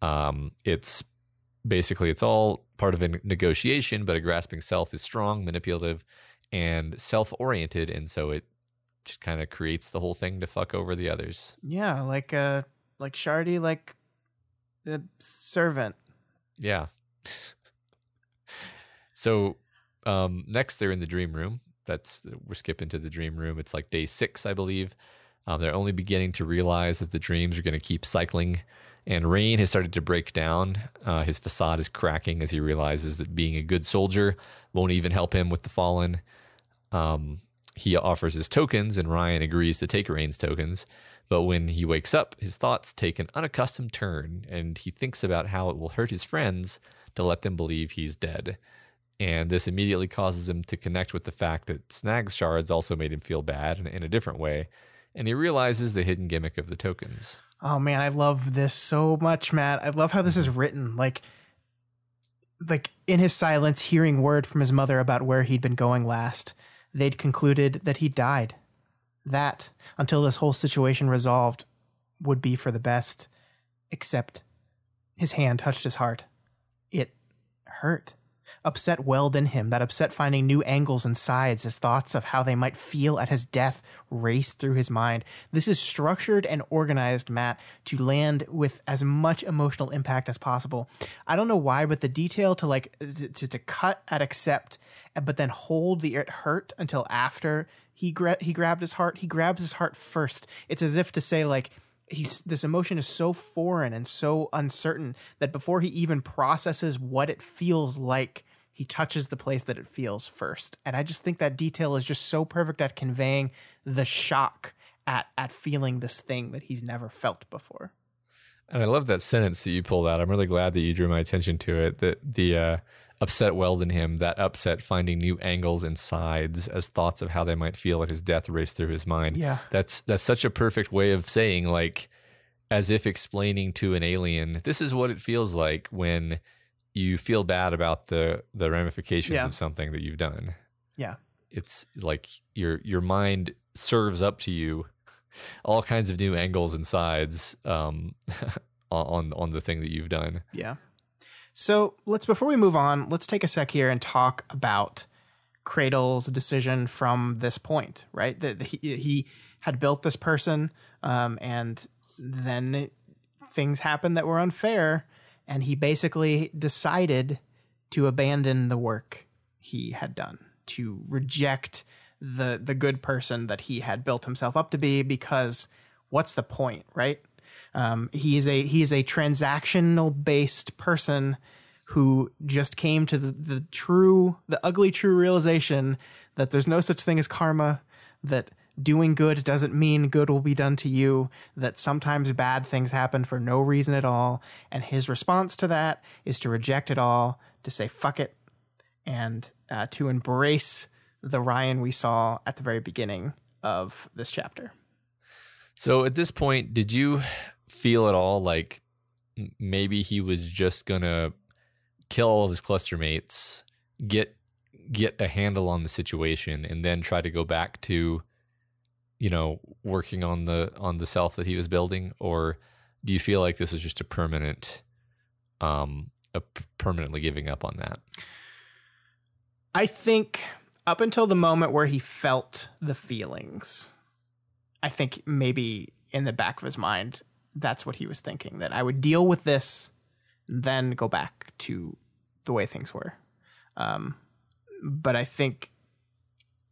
Um, it's basically it's all part of a negotiation, but a grasping self is strong, manipulative, and self-oriented, and so it just kind of creates the whole thing to fuck over the others. yeah, like uh like Shardy, like the servant. Yeah. *laughs* so um, next, they're in the dream room. That's we're skipping to the dream room. It's like day six, I believe. Um, they're only beginning to realize that the dreams are going to keep cycling. And Rain has started to break down. Uh, his facade is cracking as he realizes that being a good soldier won't even help him with the fallen. Um, he offers his tokens, and Ryan agrees to take Rain's tokens. But when he wakes up, his thoughts take an unaccustomed turn, and he thinks about how it will hurt his friends to let them believe he's dead. And this immediately causes him to connect with the fact that Snag's shards also made him feel bad in, in a different way. And he realizes the hidden gimmick of the tokens. Oh man, I love this so much, Matt. I love how this is written. Like like in his silence, hearing word from his mother about where he'd been going last, they'd concluded that he died. That, until this whole situation resolved, would be for the best. Except his hand touched his heart. It hurt. Upset welled in him, that upset finding new angles and sides as thoughts of how they might feel at his death raced through his mind. This is structured and organized, Matt, to land with as much emotional impact as possible. I don't know why, but the detail to like to, to cut at accept, but then hold the it hurt until after he gra- he grabbed his heart. He grabs his heart first. It's as if to say like he's this emotion is so foreign and so uncertain that before he even processes what it feels like he touches the place that it feels first and i just think that detail is just so perfect at conveying the shock at at feeling this thing that he's never felt before And I love that sentence that you pulled out. I'm really glad that you drew my attention to it. That the uh, upset welled in him, that upset finding new angles and sides as thoughts of how they might feel at his death raced through his mind. Yeah. That's that's such a perfect way of saying like as if explaining to an alien, this is what it feels like when you feel bad about the the ramifications Yeah. of something that you've done. yeah It's like your your mind serves up to you all kinds of new angles and sides um, *laughs* on on the thing that you've done. Yeah. So let's before we move on, let's take a sec here and talk about Cradle's decision from this point, right? That he, he had built this person, um, and then it- things happened that were unfair, and he basically decided to abandon the work he had done, to reject the the good person that he had built himself up to be, because what's the point, right? Um, he is a he is a transactional based person who just came to the, the true the ugly true realization that there's no such thing as karma that doing good doesn't mean good will be done to you that sometimes bad things happen for no reason at all. And his response to that is to reject it all to say fuck it and uh, to embrace the ryan we saw at the very beginning of this chapter. So at this point, did you feel at all like maybe he was just gonna kill all of his cluster mates, get get a handle on the situation, and then try to go back to, you know, working on the on the self that he was building, or do you feel like this is just a permanent, um, a p- permanently giving up on that? I think up until the moment where he felt the feelings, I think maybe in the back of his mind, that's what he was thinking that I would deal with this, then go back to the way things were. Um, but I think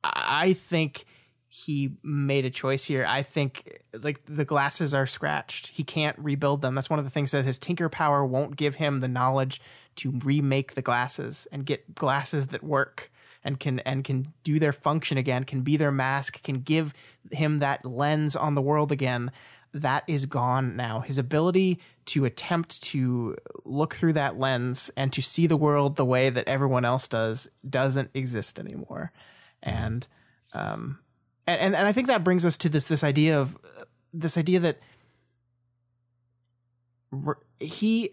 I think he made a choice here. I think like the glasses are scratched. He can't rebuild them. That's one of the things that his tinker power won't give him the knowledge to remake the glasses and get glasses that work and can and can do their function again, can be their mask, can give him that lens on the world again. That is gone now. His ability to attempt to look through that lens and to see the world the way that everyone else does doesn't exist anymore. And um and and I think that brings us to this this idea of this idea that he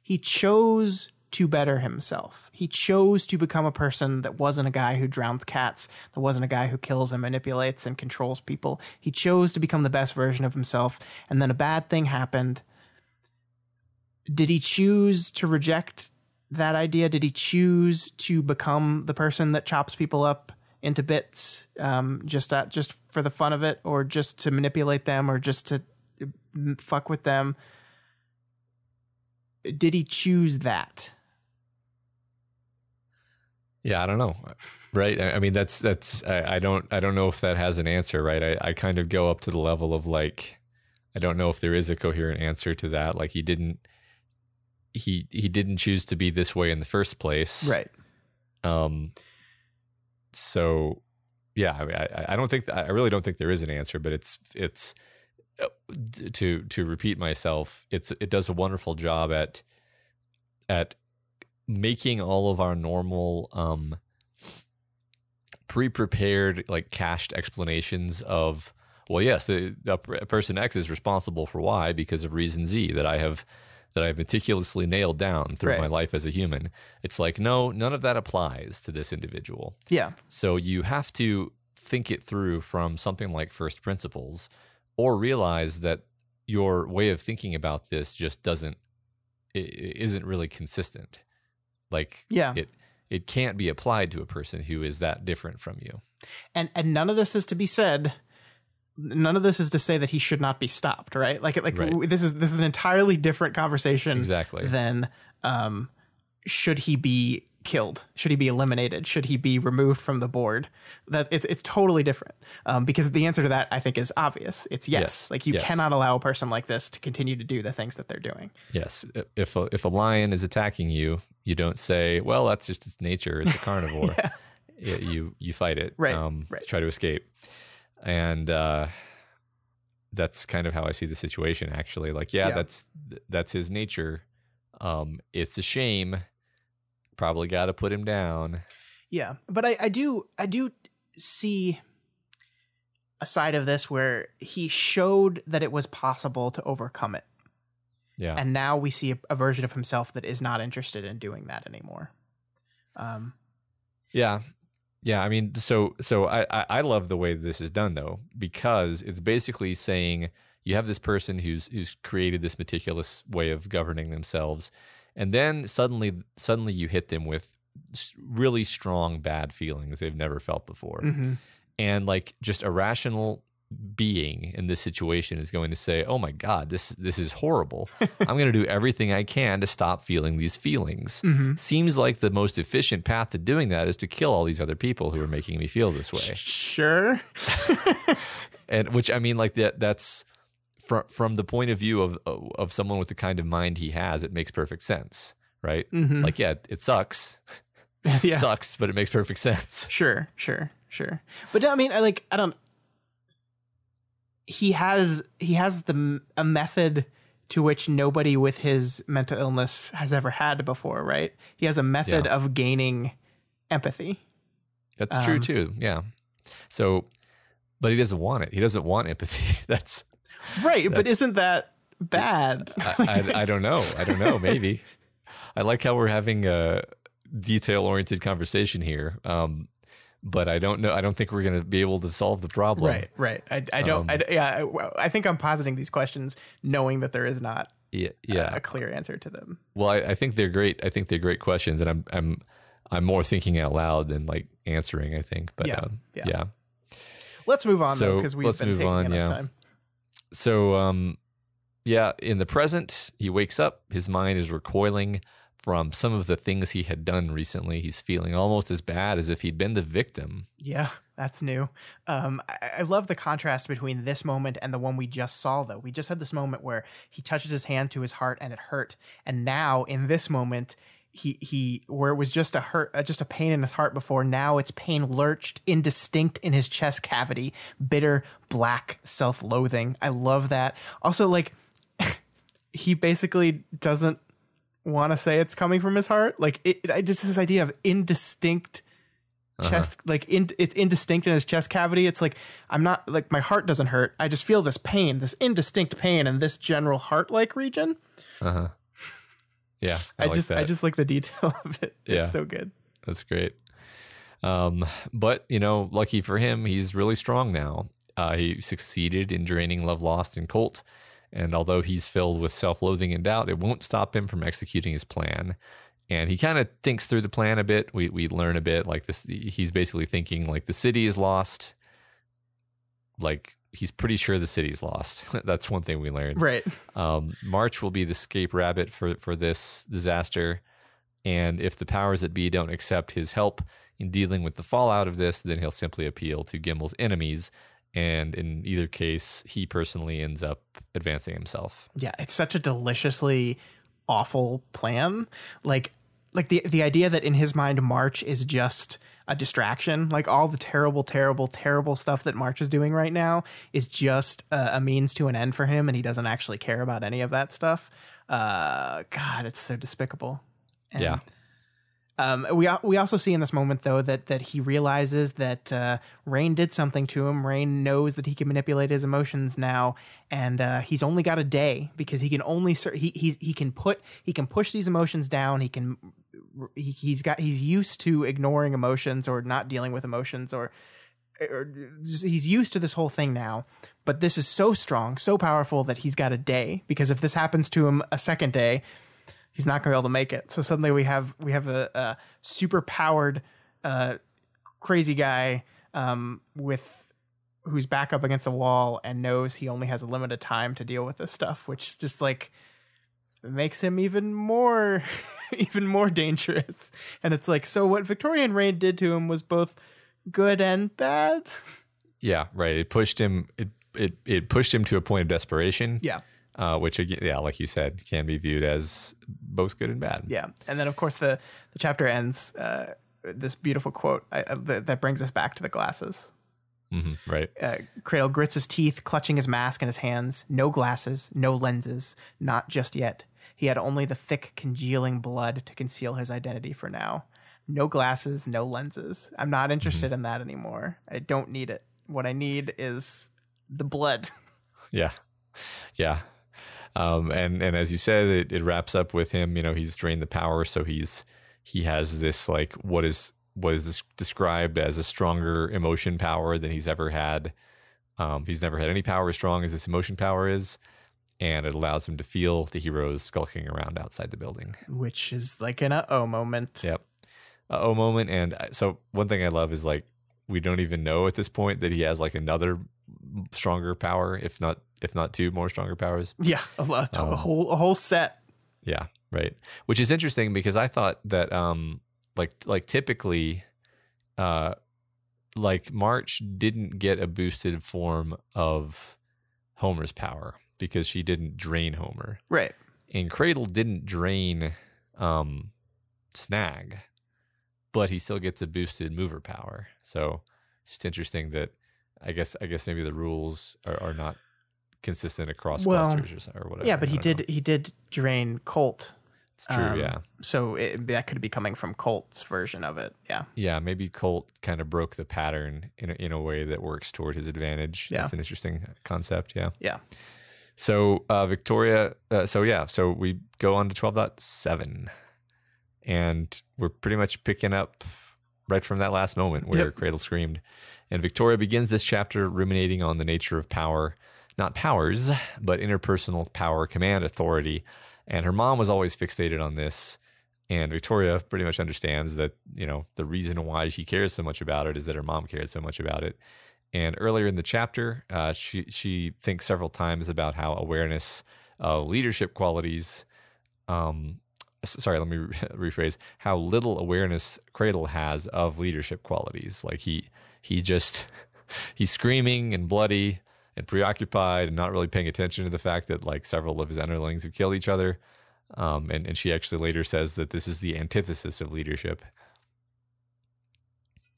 he chose to better himself. He chose to become a person that wasn't a guy who drowns cats, that wasn't a guy who kills and manipulates and controls people. He chose to become the best version of himself, and then a bad thing happened. Did he choose to reject that idea? Did he choose to become the person that chops people up into bits um, just uh, just for the fun of it, or just to manipulate them, or just to fuck with them? Did he choose that? Yeah, I don't know. Right. I mean, that's, that's, I, I, don't, I don't know if that has an answer, right? I, I kind of go up to the level of like, I don't know if there is a coherent answer to that. Like he didn't, he, he didn't choose to be this way in the first place. Right. Um, so yeah, I mean, I, I don't think, I really don't think there is an answer, but it's, it's, uh, to, to repeat myself, it's, it does a wonderful job at, at making all of our normal um, pre-prepared like cached explanations of well yes the, the, person x is responsible for y because of reason z that i have that i've meticulously nailed down through right. my life as a human. It's like no none of that applies to this individual. Yeah. So you have to think it through from something like first principles or realize that your way of thinking about this just doesn't isn't really consistent like yeah. it it can't be applied to a person who is that different from you. And and none of this is to be said none of this is to say that he should not be stopped, right? Like like right. this is this is an entirely different conversation exactly. than um should he be killed? Should he be eliminated? Should he be removed from the board? That it's it's totally different. Um, because the answer to that I think is obvious. It's yes. yes. Like you yes. cannot allow a person like this to continue to do the things that they're doing. Yes. If a, if a lion is attacking you, you don't say, "Well, that's just its nature. It's a carnivore." *laughs* yeah. it, you you fight it. Right. Um, right. Try to escape. And uh, that's kind of how I see the situation. Actually, like, yeah, yeah. that's that's his nature. Um, it's a shame probably got to put him down. Yeah, but I, I do I do see a side of this where he showed that it was possible to overcome it. Yeah, and now we see a, a version of himself that is not interested in doing that anymore. Um, yeah, yeah. I mean, so so I I love the way this is done though because it's basically saying you have this person who's who's created this meticulous way of governing themselves and then suddenly suddenly you hit them with really strong bad feelings they've never felt before. Mm-hmm. and like just a rational being in this situation is going to say oh my god this this is horrible. *laughs* I'm going to do everything i can to stop feeling these feelings. Mm-hmm. seems like the most efficient path to doing that is to kill all these other people who are making me feel this way. Sure. *laughs* And which i mean like that that's from from the point of view of of someone with the kind of mind he has, it makes perfect sense, right? Mm-hmm. Like, yeah, it sucks. *laughs* yeah. it sucks, but it makes perfect sense. Sure, sure, sure. But I mean, I like, I don't. He has he has the a method to which nobody with his mental illness has ever had before, right? He has a method yeah. of gaining empathy. That's um, true too. Yeah. So, but he doesn't want it. He doesn't want empathy. *laughs* That's Right, but isn't that bad? I, I, I, don't know. I don't know. Maybe. *laughs* I like how we're having a detail oriented conversation here. Um, but I don't know. I don't think we're going to be able to solve the problem. Right. Right. I, I don't. Um, I, yeah. I, I, think I'm positing these questions knowing that there is not. Yeah. Yeah. A, a clear answer to them. Well, I, I think they're great. I think they're great questions, and I'm I'm I'm more thinking out loud than like answering. I think. But yeah. Um, yeah. yeah. Let's move on so though, because we've been taking on, enough yeah. time so um, yeah, in the present, he wakes up. His mind is recoiling from some of the things he had done recently. He's feeling almost as bad as if he'd been the victim. Yeah, that's new. Um, I, I love the contrast between this moment and the one we just saw, though. We just had this moment where he touches his hand to his heart and it hurt. And now, in this moment, he he where it was just a hurt uh, just a pain in his heart before now it's pain lurched indistinct in his chest cavity. Bitter black self-loathing. I love that. Also like *laughs* he basically doesn't want to say it's coming from his heart. Like it, it just this idea of indistinct chest like in, it's indistinct in his chest cavity. It's like i'm not like my heart doesn't hurt. I just feel this pain this indistinct pain in this general heart like region Yeah, I, like just I just like the detail *laughs* of it. Yeah. It's so good. That's great. Um, but you know, lucky for him, he's really strong now. Uh, he succeeded in draining Love Lost and Colt, and although he's filled with self-loathing and doubt, it won't stop him from executing his plan. And he kind of thinks through the plan a bit. We we learn a bit like this. He's basically thinking like the city is lost. Like he's pretty sure the city's lost. *laughs* That's one thing we learned. Right. Um, March will be the scape rabbit for for this disaster, and if the powers that be don't accept his help in dealing with the fallout of this, then he'll simply appeal to Gimel's enemies, and in either case, he personally ends up advancing himself. Yeah, it's such a deliciously awful plan. Like like the the idea that in his mind March is just a distraction. Like all the terrible, terrible, terrible stuff that March is doing right now is just a, a means to an end for him, and he doesn't actually care about any of that stuff. Uh, God, it's so despicable. And, Yeah. Um, we we also see in this moment though that that he realizes that uh, Rain did something to him. Rain knows that he can manipulate his emotions now, and uh, he's only got a day because he can only he he's, he can put he can push these emotions down. He can he, he's got he's used to ignoring emotions or not dealing with emotions or or he's used to this whole thing now. But this is so strong, so powerful that he's got a day because if this happens to him a second day, he's not going to be able to make it. So suddenly we have we have a, a super powered uh, crazy guy um, with who's back up against the wall and knows he only has a limited time to deal with this stuff, which is just like makes him even more *laughs* even more dangerous. And it's like so what Victorian Rain did to him was both good and bad. Yeah, right. It pushed him. It it it pushed him to a point of desperation. Yeah. Uh, which again, yeah, like you said, can be viewed as both good and bad. Yeah, and then of course the the chapter ends. Uh, this beautiful quote I, I, that that brings us back to the glasses. Mhm, right. Uh, Cradle grits his teeth, clutching his mask in his hands. No glasses, no lenses, not just yet. He had only the thick, congealing blood to conceal his identity for now. No glasses, no lenses. I'm not interested in that anymore. I don't need it. What I need is the blood. *laughs* Yeah, yeah. Um, and and as you said, it, it wraps up with him. You know, he's drained the power, so he's he has this like what is this described as a stronger emotion power than he's ever had. Um, he's never had any power as strong as this emotion power is, and it allows him to feel the heroes skulking around outside the building. which is like an uh oh moment. Yep. Uh oh moment. And so one thing I love is like we don't even know at this point that he has like another stronger power, if not if not two more stronger powers. Yeah, a, lot, Um, a whole a whole set. Yeah, right. Which is interesting because I thought that um like like typically uh like March didn't get a boosted form of Homer's power because she didn't drain Homer. Right. And Cradle didn't drain um Snag, but he still gets a boosted mover power. So it's just interesting that I guess I guess maybe the rules are, are not consistent across Well, clusters or, or whatever. Yeah, but he don't know. did he did drain Colt. It's true, um, yeah. So it, that could be coming from Colt's version of it. Yeah. Yeah, maybe Colt kind of broke the pattern in a, in a way that works toward his advantage. Yeah. That's an interesting concept. Yeah. Yeah. So uh, Victoria, uh, so yeah, so we go on to 12.7 and we're pretty much picking up right from that last moment where Yep. Cradle screamed. And Victoria begins this chapter ruminating on the nature of power, not powers, but interpersonal power, command, authority. And her mom was always fixated on this. And Victoria pretty much understands that, you know, the reason why she cares so much about it is that her mom cares so much about it. And earlier in the chapter, uh, she she thinks several times about how awareness of leadership qualities um, sorry, let me *laughs* rephrase how little awareness Cradle has of leadership qualities. Like he he just *laughs* he's screaming and bloody and preoccupied and not really paying attention to the fact that like several of his underlings have killed each other. Um, and, and she actually later says that this is the antithesis of leadership.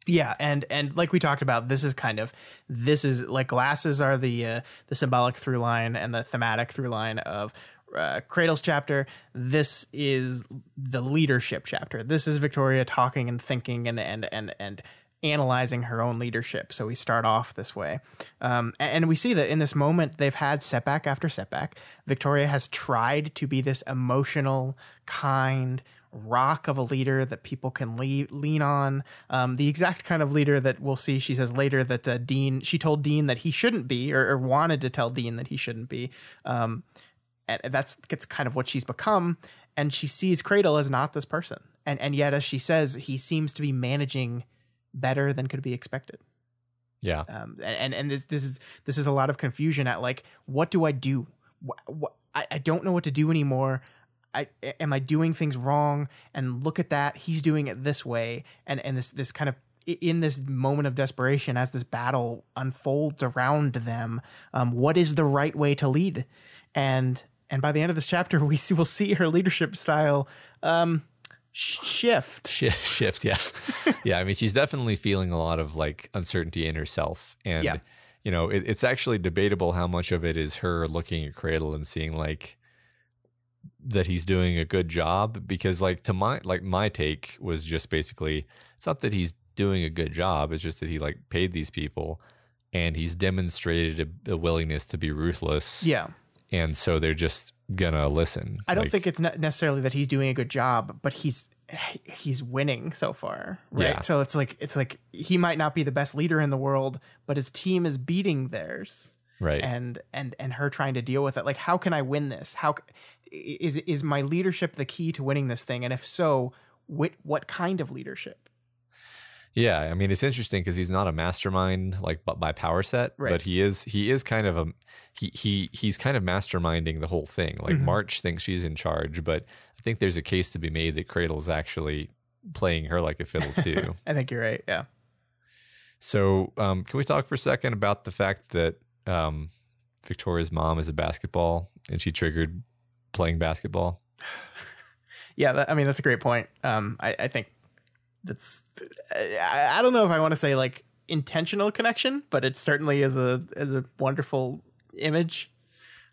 Yeah, and and like we talked about, this is kind of this is like glasses are the uh, the symbolic through line and the thematic through line of uh, Cradle's chapter. This is the leadership chapter. This is Victoria talking and thinking and and and and analyzing her own leadership. So we start off this way. Um, and we see that in this moment, they've had setback after setback. Victoria has tried to be this emotional, kind, rock of a leader that people can le- lean on. Um, the exact kind of leader that we'll see, she says later that uh, Dean, she told Dean that he shouldn't be, or, or, wanted to tell Dean that he shouldn't be. Um, and that's, that's kind of what she's become. And she sees Cradle as not this person. And, and yet, as she says, he seems to be managing better than could be expected. Yeah. Um, and and this this is this is a lot of confusion at like what do I do? What, what I, I don't know what to do anymore. I am I doing things wrong? And look at that, he's doing it this way, and and this this kind of in this moment of desperation as this battle unfolds around them, um, what is the right way to lead? And and by the end of this chapter, *laughs* we see, we'll see her leadership style um, shift. Shift shift yeah. *laughs* Yeah i mean she's definitely feeling a lot of like uncertainty in herself. And yeah. you know it, it's actually debatable how much of it is her looking at cradle and seeing like that he's doing a good job. Because like to my like my take was just basically it's not that he's doing a good job it's just that he like paid these people and he's demonstrated a, a willingness to be ruthless. Yeah. And so they're just gonna listen. I don't like, think it's necessarily that he's doing a good job, but he's he's winning so far, right? Yeah. So it's like it's like he might not be the best leader in the world, but his team is beating theirs, right? And and and her trying to deal with it. Like, how can I win this? How is is my leadership the key to winning this thing? And if so, what what kind of leadership? Yeah, I mean it's interesting because he's not a mastermind like by power set, right. but he is he is kind of a he he he's kind of masterminding the whole thing. Like mm-hmm. March thinks she's in charge, but I think there's a case to be made that Cradle's actually playing her like a fiddle too. *laughs* I think you're right. Yeah. So, um, can we talk for a second about the fact that um, Victoria's mom is a basketball and she triggered playing basketball? *sighs* yeah, that, I mean that's a great point. Um, I, I think that's I, I don't know if I want to say like intentional connection, but it certainly is a is a wonderful image.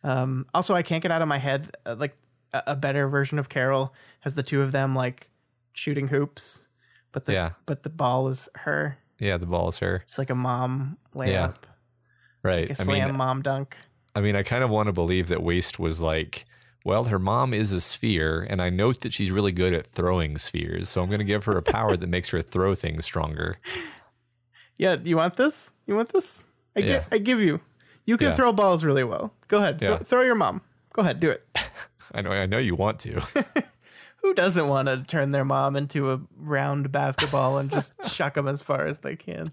Um, also, I can't get out of my head uh, like a, a, better version of Carol has the two of them like shooting hoops, but the yeah. but the ball is her. Yeah, the ball is her. It's like a mom layup. Yeah. Right. Like a slam I mean, mom dunk. I mean, I kind of want to believe that Waste was like well, her mom is a sphere, and I note that she's really good at throwing spheres. So I'm going to give her a power that makes her throw things stronger. *laughs* Yeah, you want this? You want this? I, yeah. give, I give you. You can yeah. throw balls really well. Go ahead. Yeah. throw your mom. Go ahead. Do it. *laughs* I know. I know you want to. *laughs* Who doesn't want to turn their mom into a round basketball and just chuck them as far as they can?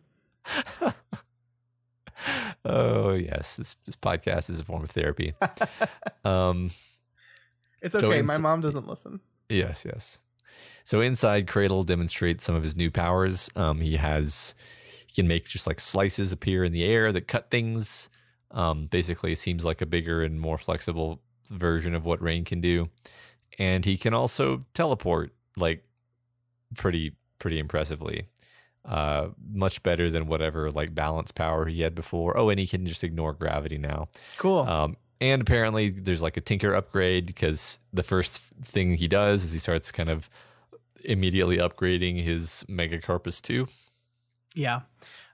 oh yes, this this podcast is a form of therapy. um, it's okay. So My mom doesn't listen. Yes, yes. So inside, Cradle demonstrates some of his new powers. Um, he has he can make just like slices appear in the air that cut things. Um, basically, it seems like a bigger and more flexible version of what Rain can do, and he can also teleport like pretty pretty impressively. Uh, much better than whatever like balance power he had before. Oh, and he can just ignore gravity now. Cool. Um, and apparently, there's like a Tinker upgrade because the first thing he does is he starts kind of immediately upgrading his Megacarpus 2. Yeah.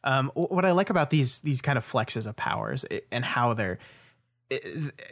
Um, what I like about these these kind of flexes of powers and how they're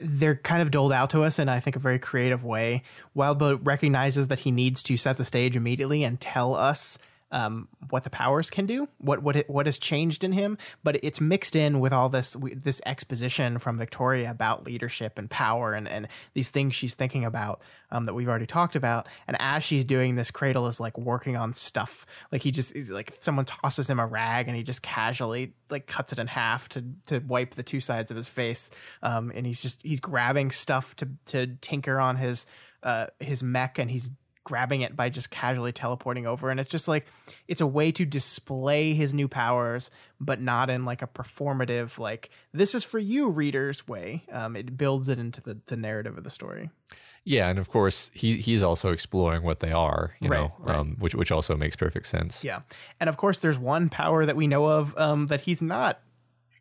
they're kind of doled out to us in I think a very creative way. Wildbow recognizes that he needs to set the stage immediately and tell us um, what the powers can do, what what it, what has changed in him, but it's mixed in with all this this exposition from Victoria about leadership and power and and these things she's thinking about um, that we've already talked about. And as she's doing this, Cradle is like working on stuff. Like he just is like someone tosses him a rag and he just casually like cuts it in half to to wipe the two sides of his face. Um, and he's just he's grabbing stuff to to tinker on his uh his mech and he's grabbing it by just casually teleporting over and it's just like it's a way to display his new powers but not in like a performative like this is for you readers way. Um, it builds it into the, the narrative of the story. Yeah and of course he he's also exploring what they are you Right, know right. Um, which which also makes perfect sense. Yeah and of course there's one power that we know of um, that he's not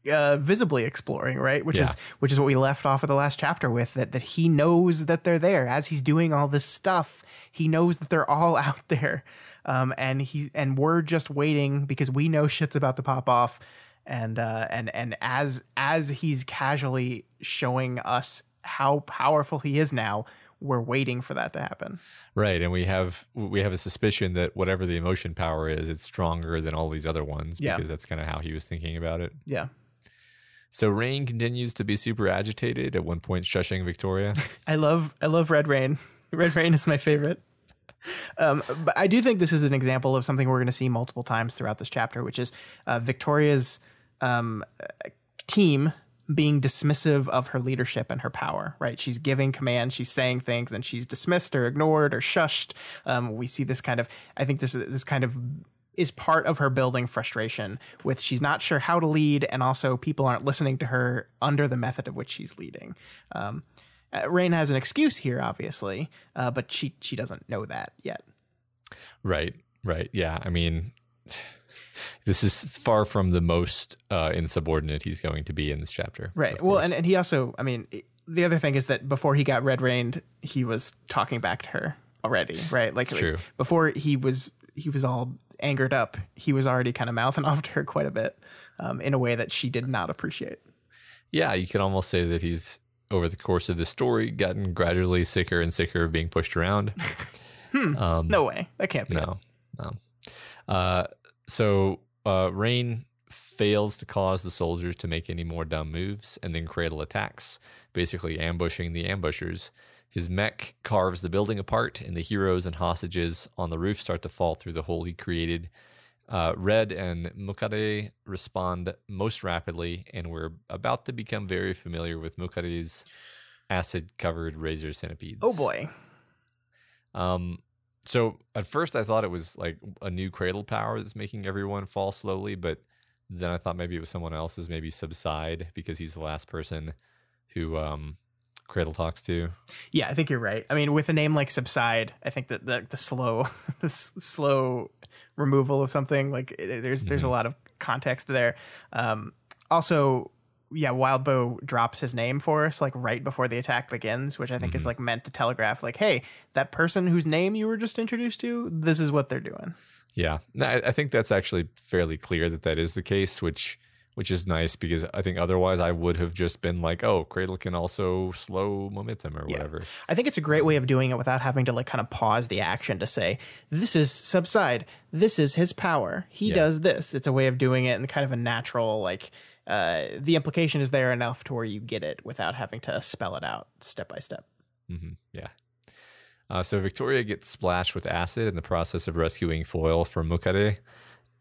uh, visibly exploring, right? Which is which is what we left off of the last chapter with that that he knows that they're there as he's doing all this stuff. He knows that they're all *laughs* out there, um, and he and we're just waiting because we know shit's about to pop off. And uh, and and as as he's casually showing us how powerful he is now, we're waiting for that to happen. Right, and we have we have a suspicion that whatever the emotion power is, it's stronger than all these other ones Yeah. because that's kind of how he was thinking about it. Yeah, So Rain continues to be super agitated at one point, shushing Victoria. *laughs* I love I love Red Rain. Red Rain is my favorite. Um, but I do think this is an example of something we're going to see multiple times throughout this chapter, which is uh, Victoria's um, team being dismissive of her leadership and her power. Right? She's giving commands, she's saying things, and she's dismissed or ignored or shushed. Um, we see this kind of. I think this is this kind of is part of her building frustration with she's not sure how to lead and also people aren't listening to her under the method of which she's leading um, uh, Rain has an excuse here, obviously, uh, but she she doesn't know that yet. right, right, yeah. I mean, this is far from the most uh, insubordinate he's going to be in this chapter. Right. Well, and, and he also, I mean, the other thing is that before he got red rained, he was talking back to her already, right? Like, like, true. before he was he was all angered up, he was already kind of mouthing *laughs* off to her quite a bit um, in a way that she did not appreciate. yeah, you could almost say that he's over the course of the story gotten gradually sicker and sicker of being pushed around. *laughs* um, No way, that can't be. No, no. Uh, so uh, Rain fails to cause the soldiers to make any more dumb moves, and then Cradle attacks, basically ambushing the ambushers. His mech carves the building apart, and the heroes and hostages on the roof start to fall through the hole he created. Uh, Red and Mukade respond most rapidly, and we're about to become very familiar with Mukade's acid-covered razor centipedes. Oh boy. Um, so at first I thought it was like a new cradle power that's making everyone fall slowly, but then I thought maybe it was someone else's, maybe subside because he's the last person who um cradle talks to. Yeah, I think you're right. I mean, with a name like Subside, I think that the, the slow, *laughs* the s- slow removal of something like it, there's there's a lot of context there. Um, also, yeah, Wildbow drops his name for us like right before the attack begins, which I think is like meant to telegraph like, hey, that person whose name you were just introduced to, this is what they're doing. Yeah, No, I, I think that's actually fairly clear that that is the case, which which is nice because I think otherwise I would have just been like, oh, cradle can also slow momentum or whatever. I think it's a great way of doing it without having to like kind of pause the action to say, this is subside. This is his power. He Yeah. does this. It's a way of doing it in kind of a natural, like, uh, the implication is there enough to where you get it without having to spell it out step by step. Mm-hmm. Yeah. Uh, so Victoria gets splashed with acid in the process of rescuing Foil from Mukade.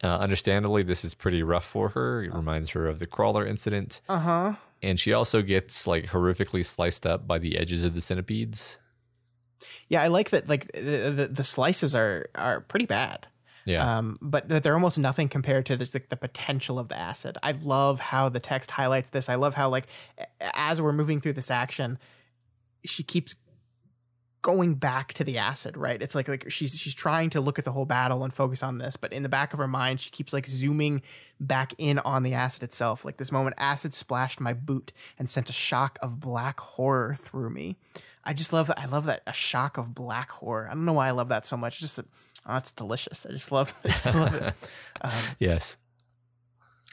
Uh, understandably, this is pretty rough for her. It reminds her of the crawler incident. Uh huh. And she also gets like horrifically sliced up by the edges of the centipedes. Yeah, I like that. Like the, the, slices are are pretty bad. Yeah. um, but but they're almost nothing compared to the, like, the potential of the acid. I love how the text highlights this. I love how like as we're moving through this action, she keeps going back to the acid. Right? It's like like she's she's trying to look at the whole battle and focus on this, but in the back of her mind, she keeps like zooming back in on the acid itself. Like this moment, acid splashed my boot and sent a shock of black horror through me. I just love that. I love that a shock of black horror. I don't know why I love that so much. Just oh, it's delicious. I just love. I just *laughs* love it. Um, yes.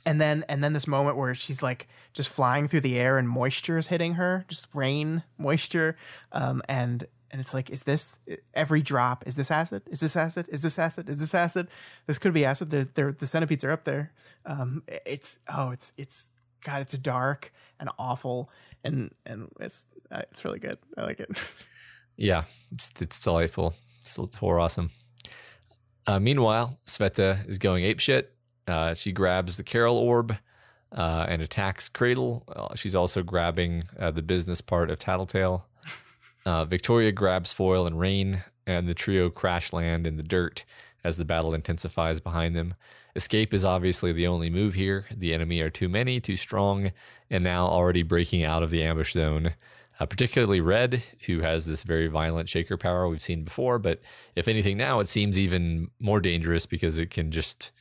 and then and then this moment where she's like just flying through the air and moisture is hitting her, just rain, moisture, um, and And it's like, is this every drop? Is this acid? Is this acid? Is this acid? Is this acid? This could be acid. They're, they're, the centipedes are up there. Um, it's oh, it's it's God, it's dark and awful, and and it's uh, it's really good. I like it. *laughs* yeah, it's it's delightful. It's horror awesome. Uh, meanwhile, Sveta is going apeshit. Uh, she grabs the Carol orb uh, and attacks Cradle. Uh, she's also grabbing uh, the business part of Tattletale. Uh, Victoria grabs Foil and Rain, and the trio crash land in the dirt as the battle intensifies behind them. Escape is obviously the only move here. The enemy are too many, too strong, and now already breaking out of the ambush zone. Uh, particularly Red, who has this very violent shaker power we've seen before. But if anything, now it seems even more dangerous because it can just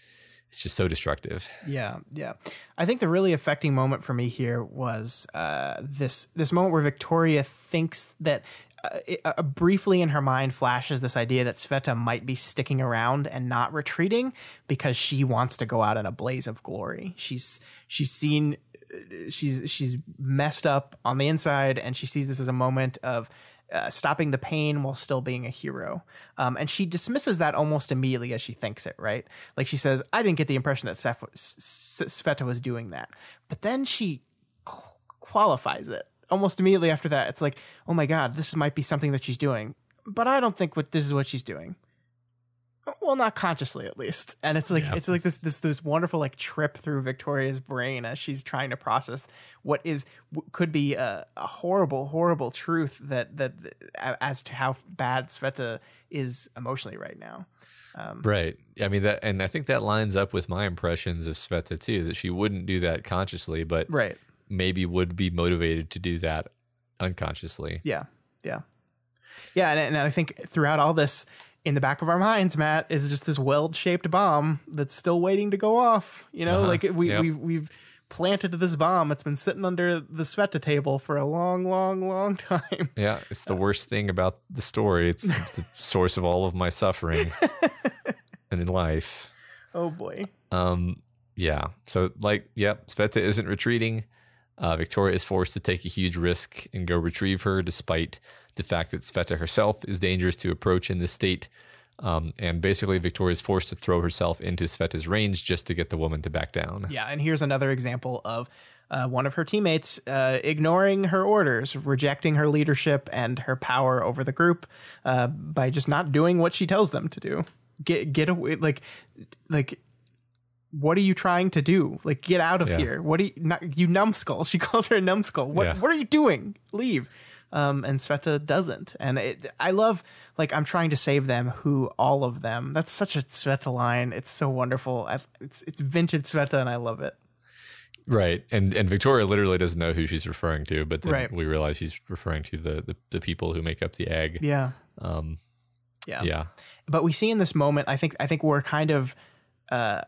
it's just so destructive. Yeah, yeah. I think the really affecting moment for me here was uh, this this moment where Victoria thinks that uh, uh, briefly in her mind flashes this idea that Sveta might be sticking around and not retreating because she wants to go out in a blaze of glory. She's she's seen uh, she's she's messed up on the inside and she sees this as a moment of uh, stopping the pain while still being a hero. Um, and she dismisses that almost immediately as she thinks it, right? Like she says, I didn't get the impression that Sveta was doing that. But then she qualifies it almost immediately after that. It's like, oh my God, this might be something that she's doing. But I don't think what this is what she's doing well not consciously at least. And it's like yeah. it's like this this this wonderful like trip through victoria's brain as she's trying to process what is could be a, a horrible horrible truth that that as to how bad sveta is emotionally right now. Um, right. I mean that and i think that lines up with my impressions of sveta too that she wouldn't do that consciously but right. maybe would be motivated to do that unconsciously. Yeah. Yeah. Yeah. And, and i think throughout all this in the back of our minds, Matt, is just this weld shaped bomb that's still waiting to go off. You know, uh-huh. like we yep. we've we've planted this bomb. It's been sitting under the Sveta table for a long, long, long *laughs* time. Yeah, it's the worst thing about the story. It's the source of all of my suffering *laughs* and in life. Oh boy. Um. Yeah. So like, yep. Sveta isn't retreating. Uh, Victoria is forced to take a huge risk and go retrieve her, despite the fact that Sveta herself is dangerous to approach in this state. Um, and basically, Victoria is forced to throw herself into Sveta's range just to get the woman to back down. Yeah, and here's another example of uh, one of her teammates uh, ignoring her orders, rejecting her leadership and her power over the group uh, by just not doing what she tells them to do. Get get away, like like. What are you trying to do? Like, get out of yeah. here! What are you, not, you numbskull? *laughs* She calls her a numbskull. What yeah. What are you doing? Leave um, and Sveta doesn't. And it, I love like I'm trying to save them. Who all of them? That's such a Sveta line. It's so wonderful. I've, it's it's vintage Sveta, and I love it. Right, and and Victoria literally doesn't know who she's referring to, but then right. we realize she's referring to the, the, the people who make up the egg. Yeah. Um, yeah. Yeah. But we see in this moment, I think I think we're kind of uh,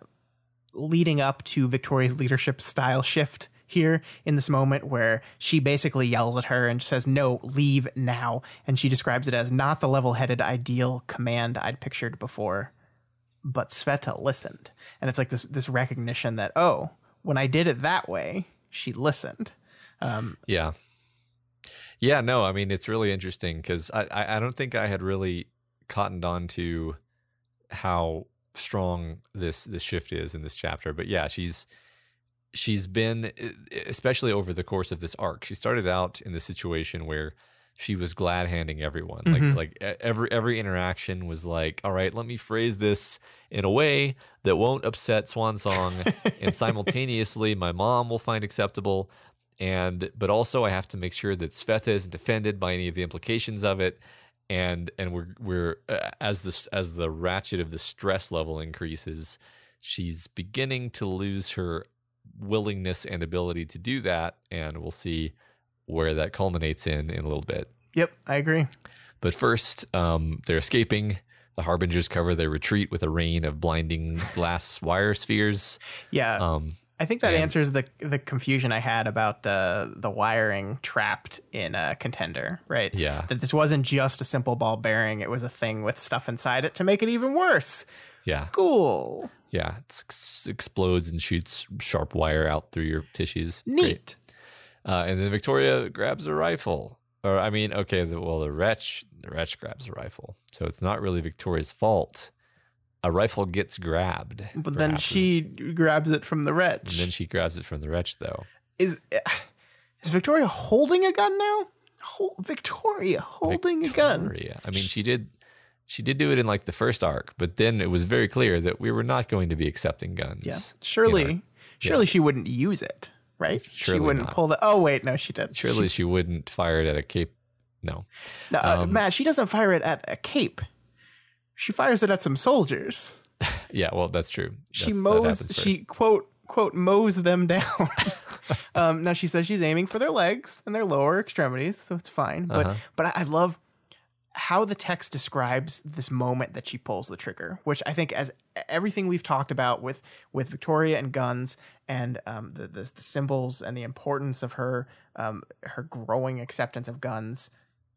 leading up to Victoria's leadership style shift here in this moment where she basically yells at her and says, No, leave now. And she describes it as not the level headed ideal command I'd pictured before. But Sveta listened. And it's like this this recognition that, oh, when I did it that way, she listened. Um, yeah. Yeah, no, I mean, it's really interesting because I, I, I don't think I had really cottoned on to how strong this this shift is in this chapter. But yeah, she's she's been especially over the course of this arc she started out in the situation where she was glad handing everyone mm-hmm. like like every every interaction was like all right let me phrase this in a way that won't upset Swansong and *laughs* simultaneously my mom will find acceptable and but also i have to make sure that sveta isn't offended by any of the implications of it and and we're we're uh, as this as the ratchet of the stress level increases she's beginning to lose her willingness and ability to do that. And we'll see where that culminates in in a little bit. Yep, I agree. But first, um, they're escaping. The Harbingers cover their retreat with a rain of blinding *laughs* glass wire spheres. Yeah. Um, I think that and, answers the the confusion I had about uh, the wiring trapped in a contender, right? Yeah. That this wasn't just a simple ball bearing; it was a thing with stuff inside it to make it even worse. Yeah. Cool. Yeah, it explodes and shoots sharp wire out through your tissues. Neat. Uh, and then Victoria grabs a rifle or I mean, okay, the, well, the wretch, the wretch grabs a rifle, so it's not really Victoria's fault. A rifle gets grabbed, But then perhaps, she grabs it from the wretch. and then she grabs it from the wretch, though. is *sighs* is Victoria holding a gun now? Hol- Victoria holding a gun. Victoria. I mean, she did, she did do it in like the first arc, but then it was very clear that we were not going to be accepting guns. Yeah. Surely, know, surely she wouldn't use it, right? Surely she wouldn't not. pull the. Oh wait, no, she did. Surely she wouldn't fire it at a cape. No. No, uh, Um, Matt, she doesn't fire it at a cape. She fires it at some soldiers. *laughs* Yeah, well, that's true. She That's- that mows. She quote quote mows them down. *laughs* um, now she says she's aiming for their legs and their lower extremities, so it's fine. But Uh-huh. but I, I love how the text describes this moment that she pulls the trigger, which I think as everything we've talked about with with Victoria and guns and um, the, the the symbols and the importance of her um, her growing acceptance of guns.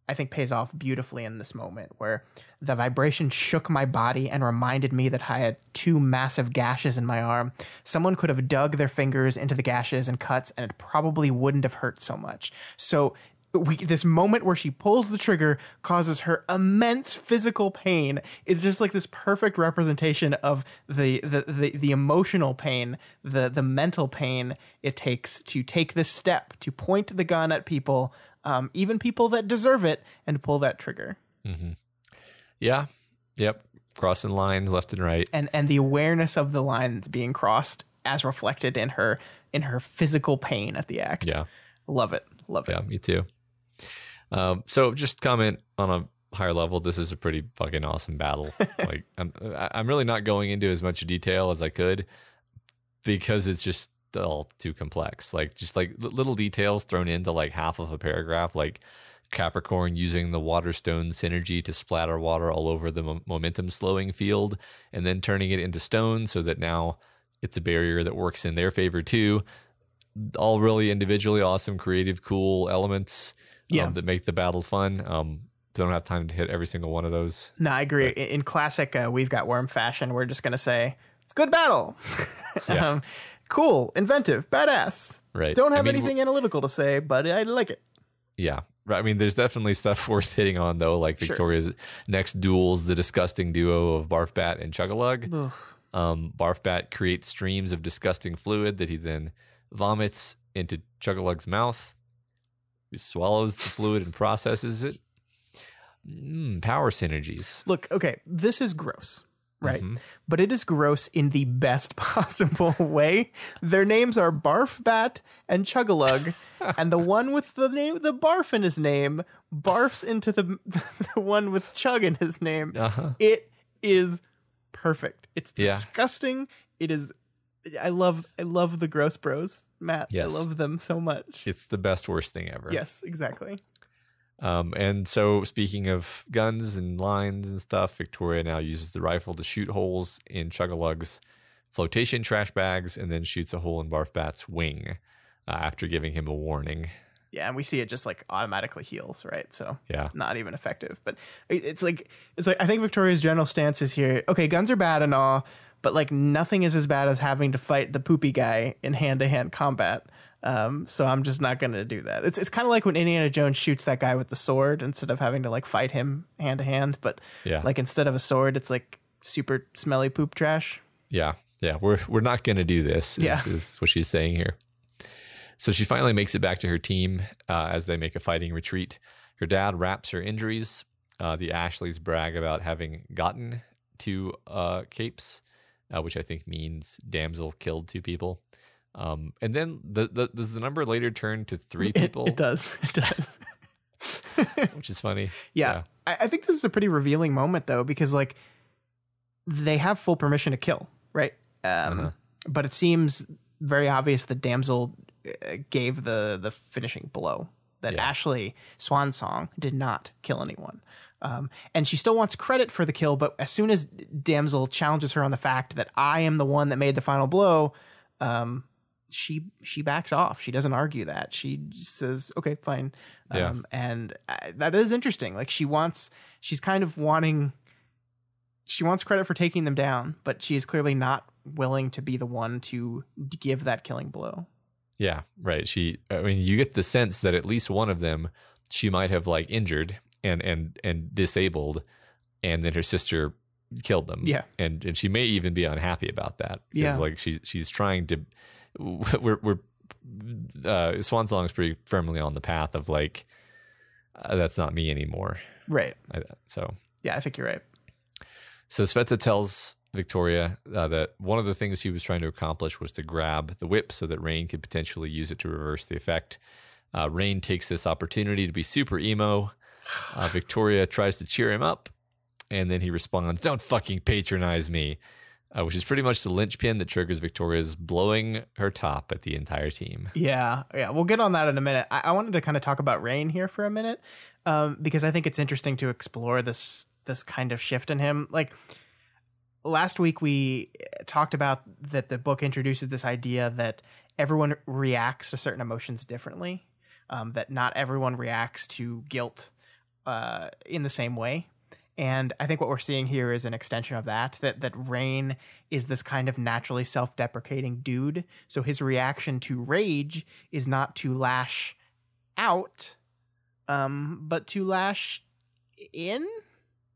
I think pays off beautifully in this moment where the vibration shook my body and reminded me that I had two massive gashes in my arm. Someone could have dug their fingers into the gashes and cuts and it probably wouldn't have hurt so much. So we, this moment where she pulls the trigger causes her immense physical pain is just like this perfect representation of the, the, the, the emotional pain, the, the mental pain it takes to take this step, to point the gun at people, um, even people that deserve it, and pull that trigger. Yeah. Yep. Crossing lines left and right. And and the awareness of the lines being crossed as reflected in her in her physical pain at the act. Yeah. Love it. Love it. Yeah. Me too. Um, so just comment on a higher level. This is a pretty fucking awesome battle. *laughs* like I'm, I'm really not going into as much detail as I could because it's just all too complex. Like just like little details thrown into like half of a paragraph, like Capricorn using the Waterstone synergy to splatter water all over the mo- momentum slowing field, and then turning it into stone so that now it's a barrier that works in their favor too. All really individually awesome, creative, cool elements Yeah. um, that make the battle fun. Um, don't have time to hit every single one of those. No, I agree. In in classic, uh, we've got worm fashion. We're just gonna say it's good battle. *laughs* Yeah. um, cool, inventive, badass. Right. Don't have I mean, anything analytical to say, but I like it. Yeah. I mean, there's definitely stuff *laughs* worth hitting on though, like Sure. Victoria's next duels, the disgusting duo of Barfbat and Chugalug. Um, Barfbat creates streams of disgusting fluid that he then vomits into Chugalug's mouth. He swallows the fluid and processes it. Mm, power synergies. Look, okay, this is gross, right? Mm-hmm. But it is gross in the best *laughs* possible way. Their names are Barf Bat and Chugalug, *laughs* and the one with the name the barf in his name barfs into the *laughs* the one with chug in his name. Uh-huh. It is perfect. It's Yeah. disgusting. It is. I love. I love the gross bros, Matt. Yes. I love them so much. It's the best worst thing ever. Yes, exactly. Um, and so, speaking of guns and lines and stuff, Victoria now uses the rifle to shoot holes in Chugalug's flotation trash bags and then shoots a hole in Barfbat's wing uh, after giving him a warning. Yeah, and we see it just like automatically heals, right? So Yeah. not even effective. But it's like it's like I think Victoria's general stance is here. Okay, guns are bad and all, but like nothing is as bad as having to fight the poopy guy in hand to hand combat. Um, so I'm just not going to do that. It's it's kind of like when Indiana Jones shoots that guy with the sword instead of having to like fight him hand to hand. But Yeah. like instead of a sword, it's like super smelly poop trash. Yeah, yeah, we're we're not going to do this. Is, Yeah. is what she's saying here. So she finally makes it back to her team uh, as they make a fighting retreat. Her dad wraps her injuries. Uh, the Ashleys brag about having gotten two uh, capes, uh, which I think means damsel killed two people. Um, and then the, the does the number later turn to three people, *laughs* it does. It does. *laughs* which is funny. Yeah. I, I think this is a pretty revealing moment though, because like they have full permission to kill, right? Um, Uh-huh. But it seems very obvious that Damsel uh, gave the the finishing blow. That Yeah. Ashley Swansong did not kill anyone. Um, and she still wants credit for the kill, but as soon as Damsel challenges her on the fact that I am the one that made the final blow, um, she she backs off. She doesn't argue that. She says, "Okay, fine." Yeah. Um, and uh, that is interesting. Like she wants, she's kind of wanting, she wants credit for taking them down, but she is clearly not willing to be the one to give that killing blow. Yeah, right. She, I mean, you get the sense that at least one of them she might have like injured and and and disabled, and then her sister killed them. Yeah. and and she may even be unhappy about that. Because, Yeah. like she's she's trying to. *laughs* We're we're uh, Swansong's pretty firmly on the path of like uh, that's not me anymore. Right. I, so Yeah, I think you're right. so Sveta tells Victoria uh, that one of the things she was trying to accomplish was to grab the whip so that Rain could potentially use it to reverse the effect. Uh, Rain takes this opportunity to be super emo. Uh, Victoria tries to cheer him up, and then he responds, "Don't fucking patronize me," uh, which is pretty much the linchpin that triggers Victoria's blowing her top at the entire team. Yeah, yeah. We'll get on that in a minute. I, I wanted to kind of talk about Rain here for a minute, um, because I think it's interesting to explore this this kind of shift in him. Like last week, we talked about that the book introduces this idea that everyone reacts to certain emotions differently. Um, that not everyone reacts to guilt uh, in the same way. And I think what we're seeing here is an extension of that. That that Rain is this kind of naturally self-deprecating dude. So his reaction to rage is not to lash out, um, but to lash in.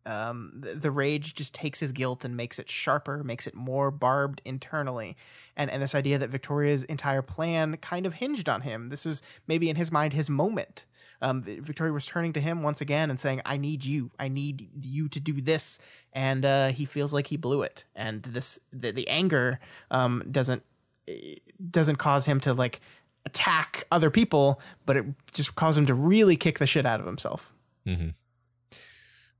Um, the, the rage just takes his guilt and makes it sharper, makes it more barbed internally. And and this idea that Victoria's entire plan kind of hinged on him. This was maybe in his mind his moment um, Victoria was turning to him once again and saying, "I need you. I need you to do this." And uh, he feels like he blew it. And this the, the anger um, doesn't doesn't cause him to like attack other people, but it just causes him to really kick the shit out of himself. Hmm.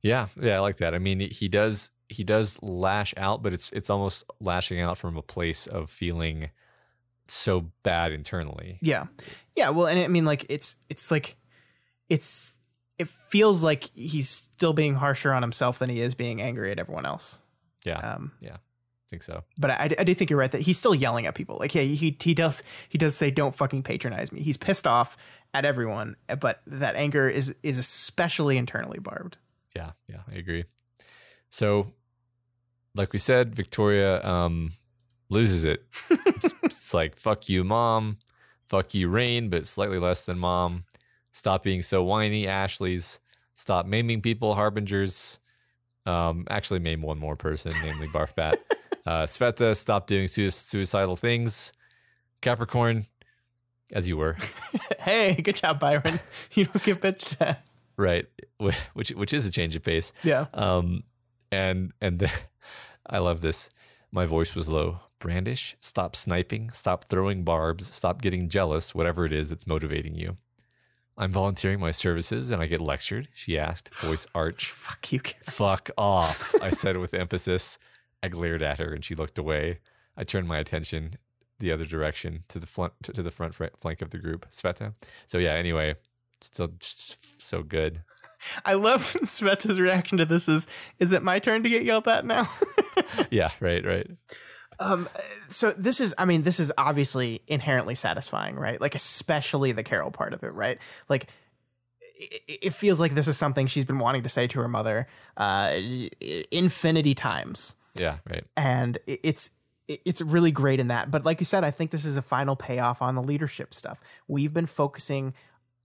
Yeah, yeah, I like that. I mean, he does he does lash out, but it's it's almost lashing out from a place of feeling so bad internally. Yeah, yeah. Well, and I mean, like it's it's like it's it feels like he's still being harsher on himself than he is being angry at everyone else. Yeah, Um, I think so. but I, I do think you're right that he's still yelling at people. Like, yeah, he he does he does say, "Don't fucking patronize me." He's pissed off at everyone, but that anger is is especially internally barbed. Yeah, yeah, I agree. So, like we said, Victoria um, loses it. *laughs* it's, it's like fuck you, mom. Fuck you, Rain, but slightly less than mom. Stop being so whiny, Ashley's. Stop maiming people, harbingers. Um, actually, maim one more person, namely *laughs* Barfbat. Uh, Sveta, stop doing sui- suicidal things. Capricorn, as you were, *laughs* hey, good job, Byron. *laughs* You don't get bitched at. right? Which which is a change of pace. Yeah. Um, and and the, I love this. My voice was low. Brandish, stop sniping, stop throwing barbs, stop getting jealous, whatever it is that's motivating you. I'm volunteering my services and I get lectured, she asked, voice arch. *laughs* Fuck you. Karen. Fuck off, I *laughs* said with emphasis. I glared at her and she looked away. I turned my attention the other direction to the front to, the front fr- flank of the group, Sveta. So yeah, anyway, still just so good. *laughs* I love Sveta's reaction to this. Is is it my turn to get yelled at now? Yeah, right, right. Um, so this is, I mean, this is obviously inherently satisfying, right? Like, especially the Carol part of it, right? Like, it, it feels like this is something she's been wanting to say to her mother, uh, infinity times, Yeah, right. and it's it's really great in that. But like you said, I think this is a final payoff on the leadership stuff. We've been focusing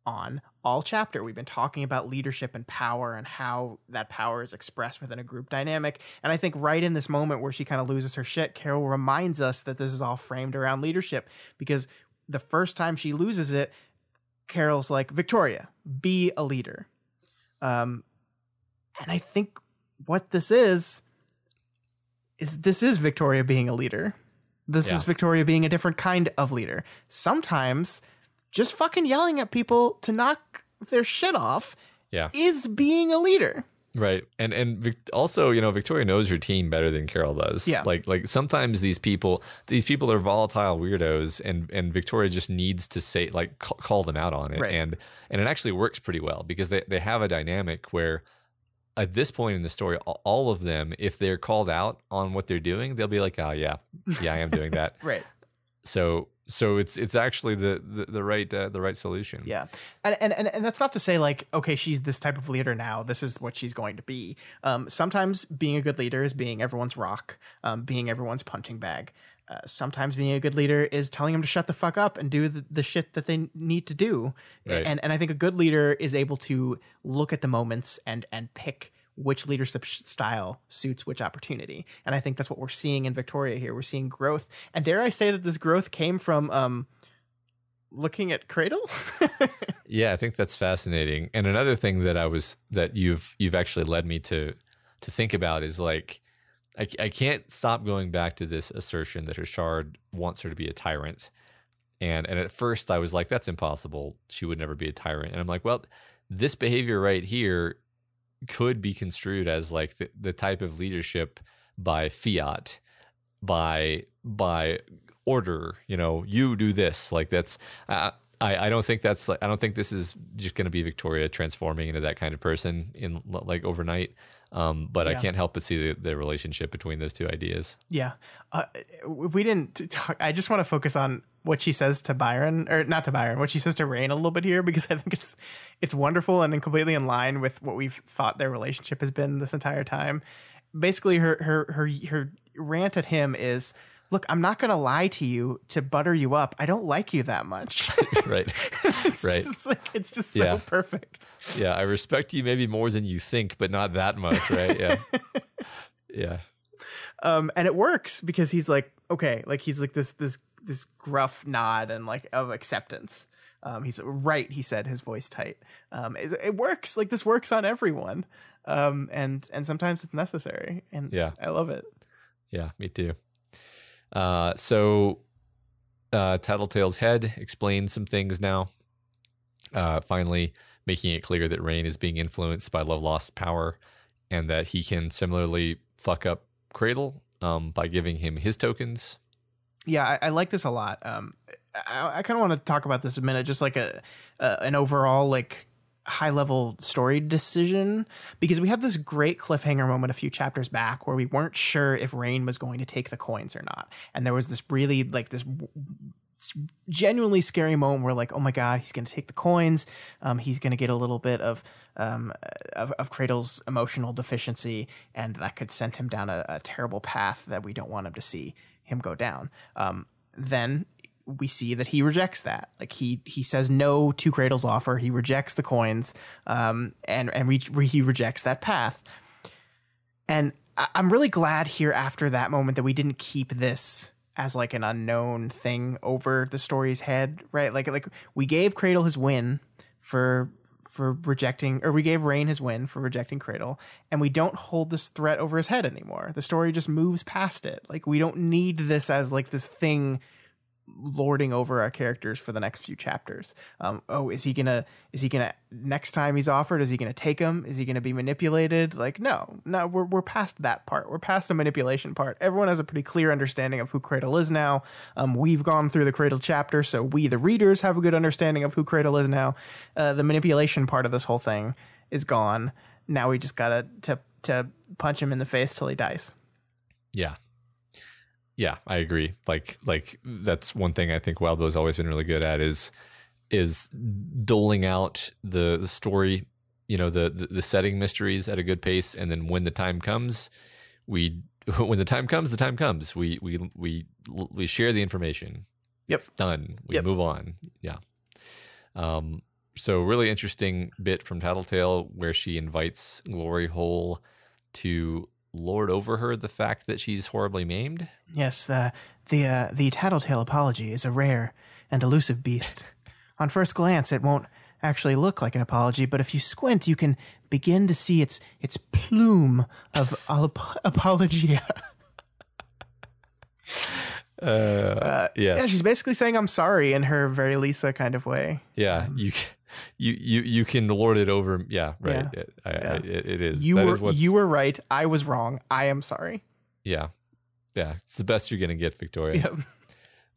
on all chapter. We've been talking about leadership and power and how that power is expressed within a group dynamic. And I think right in this moment where she kind of loses her shit, Carol reminds us that this is all framed around leadership because the first time she loses it, Carol's like, Victoria, be a leader. Um, and I think what this is, is this is Victoria being a leader. This Yeah. is Victoria being a different kind of leader. Sometimes just fucking yelling at people to knock their shit off Yeah. is being a leader. Right, and and Vic- also, you know, Victoria knows her team better than Carol does. Yeah. like like sometimes these people, these people are volatile weirdos, and and Victoria just needs to say like ca- call them out on it, Right. and and it actually works pretty well because they they have a dynamic where at this point in the story, all of them, if they're called out on what they're doing, they'll be like, oh yeah, yeah, I am doing that. *laughs* Right. So so it's it's actually the the, the right uh, the right solution. Yeah. And, and and that's not to say like, okay, she's this type of leader now. This is what she's going to be. Um, sometimes being a good leader is being everyone's rock, um, being everyone's punching bag. uh, sometimes being a good leader is telling them to shut the fuck up and do the, the shit that they need to do. Right. And and I think a good leader is able to look at the moments and and pick which leadership style suits which opportunity. And I think that's what we're seeing in Victoria here. We're seeing growth. And dare I say that this growth came from um looking at Cradle? *laughs* Yeah, I think that's fascinating. And another thing that I was that you've you've actually led me to to think about is like I, I can't stop going back to this assertion that Hashard wants her to be a tyrant. And and at first I was like, that's impossible. She would never be a tyrant. And I'm like, well, this behavior right here could be construed as like the, the type of leadership by fiat, by by order. You know, you do this. Like that's uh, I I don't think that's like I don't think this is just going to be Victoria transforming into that kind of person in like overnight. Um, but I can't help but see the, the relationship between those two ideas. Yeah. Uh, we didn't talk. I just want to focus on what she says to Byron, or not to Byron, what she says to Rain a little bit here, because *laughs* I think it's it's wonderful and completely in line with what we've thought their relationship has been this entire time. Basically, her her her her rant at him is. Look, I'm not going to lie to you to butter you up. I don't like you that much. *laughs* right. it's Right. just like it's just so Yeah. perfect. Yeah. I respect you maybe more than you think, but not that much. Right. Yeah. *laughs* yeah. um, and it works because he's like okay like he's like this this this gruff nod and like of acceptance um, he's right he said his voice tight um, it, it works like this works on everyone um, and and sometimes it's necessary and Yeah. i love it Yeah, me too. Uh, so, uh, Tattletale's head explains some things now. Uh, finally, making it clear that Rain is being influenced by Love Lost power, and that he can similarly fuck up Cradle um, by giving him his tokens. Yeah i, I like this a lot um, i, I kind of want to talk about this a minute just like a, a an overall like high level story decision because we had this great cliffhanger moment a few chapters back where we weren't sure if Rain was going to take the coins or not. And there was this really like this genuinely scary moment where like, oh my God, he's going to take the coins. Um, he's going to get a little bit of, um, of, of Cradle's emotional deficiency and that could send him down a, a terrible path that we don't want him to see him go down. Um, then we see that he rejects that. Like he he says no to Cradle's offer. He rejects the coins, um, and and re- re- he rejects that path. And I- I'm really glad here after that moment that we didn't keep this as like an unknown thing over the story's head, right? Like like we gave Cradle his win for for rejecting or we gave Rain his win for rejecting Cradle and we don't hold this threat over his head anymore. The story just moves past it. Like we don't need this as like this thing lording over our characters for the next few chapters. Um, oh, is he gonna? Is he gonna? Next time he's offered, is he gonna take him? Is he gonna be manipulated? Like, no, no, we're we're past that part. We're past the manipulation part. Everyone has a pretty clear understanding of who Cradle is now. Um, we've gone through the Cradle chapter, so we, the readers, have a good understanding of who Cradle is now. Uh, the manipulation part of this whole thing is gone. Now we just gotta to to punch him in the face till he dies. Yeah. Yeah, I agree. Like like that's one thing I think Wildbow's always been really good at is is doling out the the story, you know, the, the the setting mysteries at a good pace and then when the time comes, we *laughs* when the time comes, the time comes. We we we we share the information. Yep. It's done. We Yep. move on. Yeah. Um so really interesting bit from Tattletale where she invites Glory Hole to lord over her the fact that she's horribly maimed. Yes, uh, the uh, the tattletale apology is a rare and elusive beast. *laughs* On first glance, it won't actually look like an apology, but if you squint, you can begin to see its its plume of ap- apologia. *laughs* Uh, yeah, Yeah, she's basically saying I'm sorry in her very Lisa kind of way. yeah. You, you, you, you can lord it over. Yeah, right. Yeah. It, I, Yeah. I, it, it is. You That were is you were right. I was wrong. I am sorry. Yeah, yeah. It's the best you're gonna get, Victoria. Yep.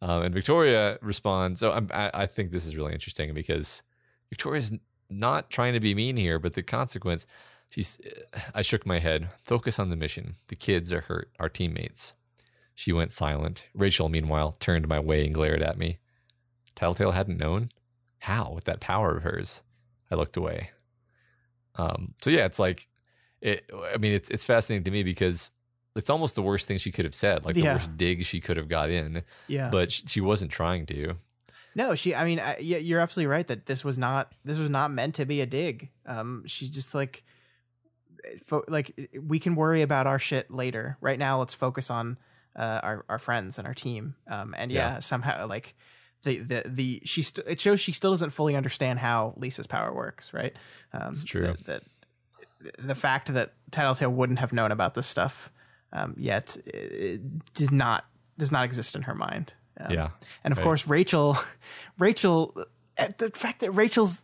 Um, and Victoria responds. So I'm, I, I think this is really interesting because Victoria's not trying to be mean here, but the consequence. She's. I shook my head. Focus on the mission. The kids are hurt. Our teammates. She went silent. Rachel, meanwhile, turned my way and glared at me. Tattletale hadn't known. How with that power of hers? I looked away. Um. So yeah, it's like, it. I mean, it's it's fascinating to me because it's almost the worst thing she could have said, like the Yeah. worst dig she could have got in, Yeah. but she, she wasn't trying to. No, she. I mean, I, yeah, you're absolutely right that this was not this was not meant to be a dig. Um, she's just like, fo- like we can worry about our shit later. Right now, let's focus on uh, our our friends and our team. Um, and yeah, Yeah. somehow like the the the she st- it shows she still doesn't fully understand how Lisa's power works. Right. Um, It's true. That, that the fact that Tattletale wouldn't have known about this stuff um, yet it does not does not exist in her mind. Um, Yeah. and of Right. course, Rachel, *laughs* Rachel, uh, the fact that Rachel's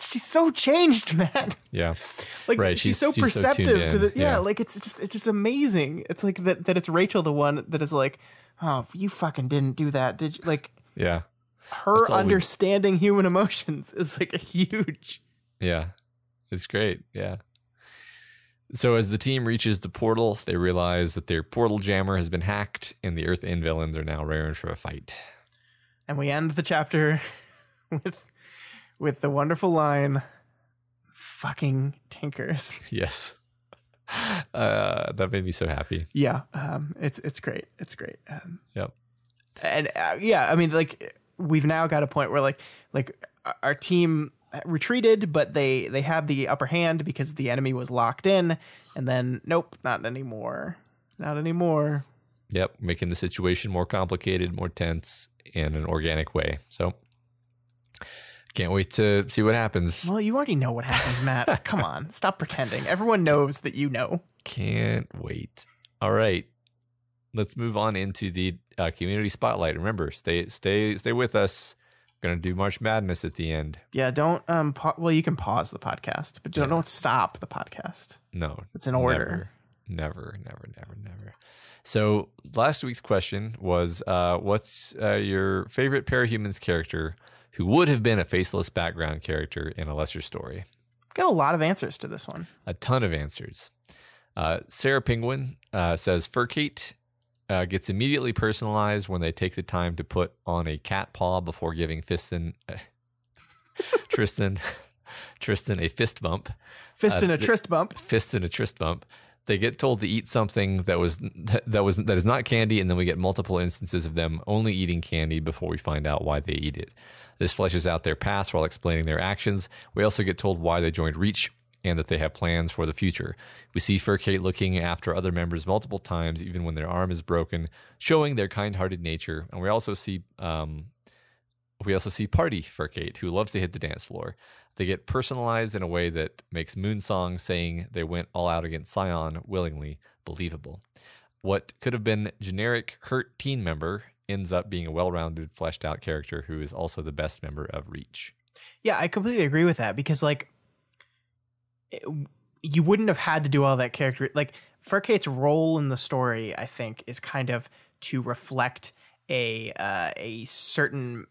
she's so changed, *laughs* man. Yeah. *laughs* Like Right, she's, she's- so she's so perceptive tuned to the yeah, yeah. Like it's just it's just amazing. It's like that that it's Rachel the one that is like, oh, you fucking didn't do that, did you? Like Yeah. her understanding human emotions is like a huge. Yeah. It's great. Yeah. So as the team reaches the portal, they realize that their portal jammer has been hacked and the Earth End villains are now raring for a fight. And we end the chapter *laughs* with with the wonderful line, "Fucking tinkers." *laughs* Yes. Uh, that made me so happy. Yeah, um, it's it's great. It's great. Um, Yep. And uh, yeah, I mean, like we've now got a point where like like our- team retreated, but they they had the upper hand because the enemy was locked in, and then nope, not anymore, not anymore. Yep. Making the situation more complicated, more tense in an organic way. So can't wait to see what happens. Well, you already know what happens, Matt. *laughs* Come on, stop pretending. Everyone knows that you know. Can't wait. All right. Let's move on into the uh, community spotlight. Remember, stay stay stay with us. We're gonna do March Madness at the end. Yeah, don't um. Pa- well, you can pause the podcast, but don't don't stop the podcast. No, It's in order. Never, never, never, never, never. So last week's question was, uh, what's uh, your favorite Parahumans character who would have been a faceless background character in a lesser story? Got a lot of answers to this one. A ton of answers. Uh, Sarah Penguin uh, says Furkate uh, gets immediately personalized when they take the time to put on a cat paw before giving Fiston, *laughs* Tristan, *laughs* Tristan a fist bump. Fist in a trist bump. fist a tryst bump. They get told to eat something that was that was that is not candy, and then we get multiple instances of them only eating candy before we find out why they eat it. This fleshes out their past while explaining their actions. We also get told why they joined Reach and that they have plans for the future. We see Furkate looking after other members multiple times, even when their arm is broken, showing their kind-hearted nature. And we also see um, we also see Party Furkate, who loves to hit the dance floor. They get personalized in a way that makes Moonsong saying they went all out against Scion willingly believable. What could have been generic hurt teen member ends up being a well-rounded, fleshed-out character who is also the best member of Reach. Yeah, I completely agree with that because like it- you wouldn't have had to do all that character like Furkate's role in the story I think is kind of to reflect a uh, a certain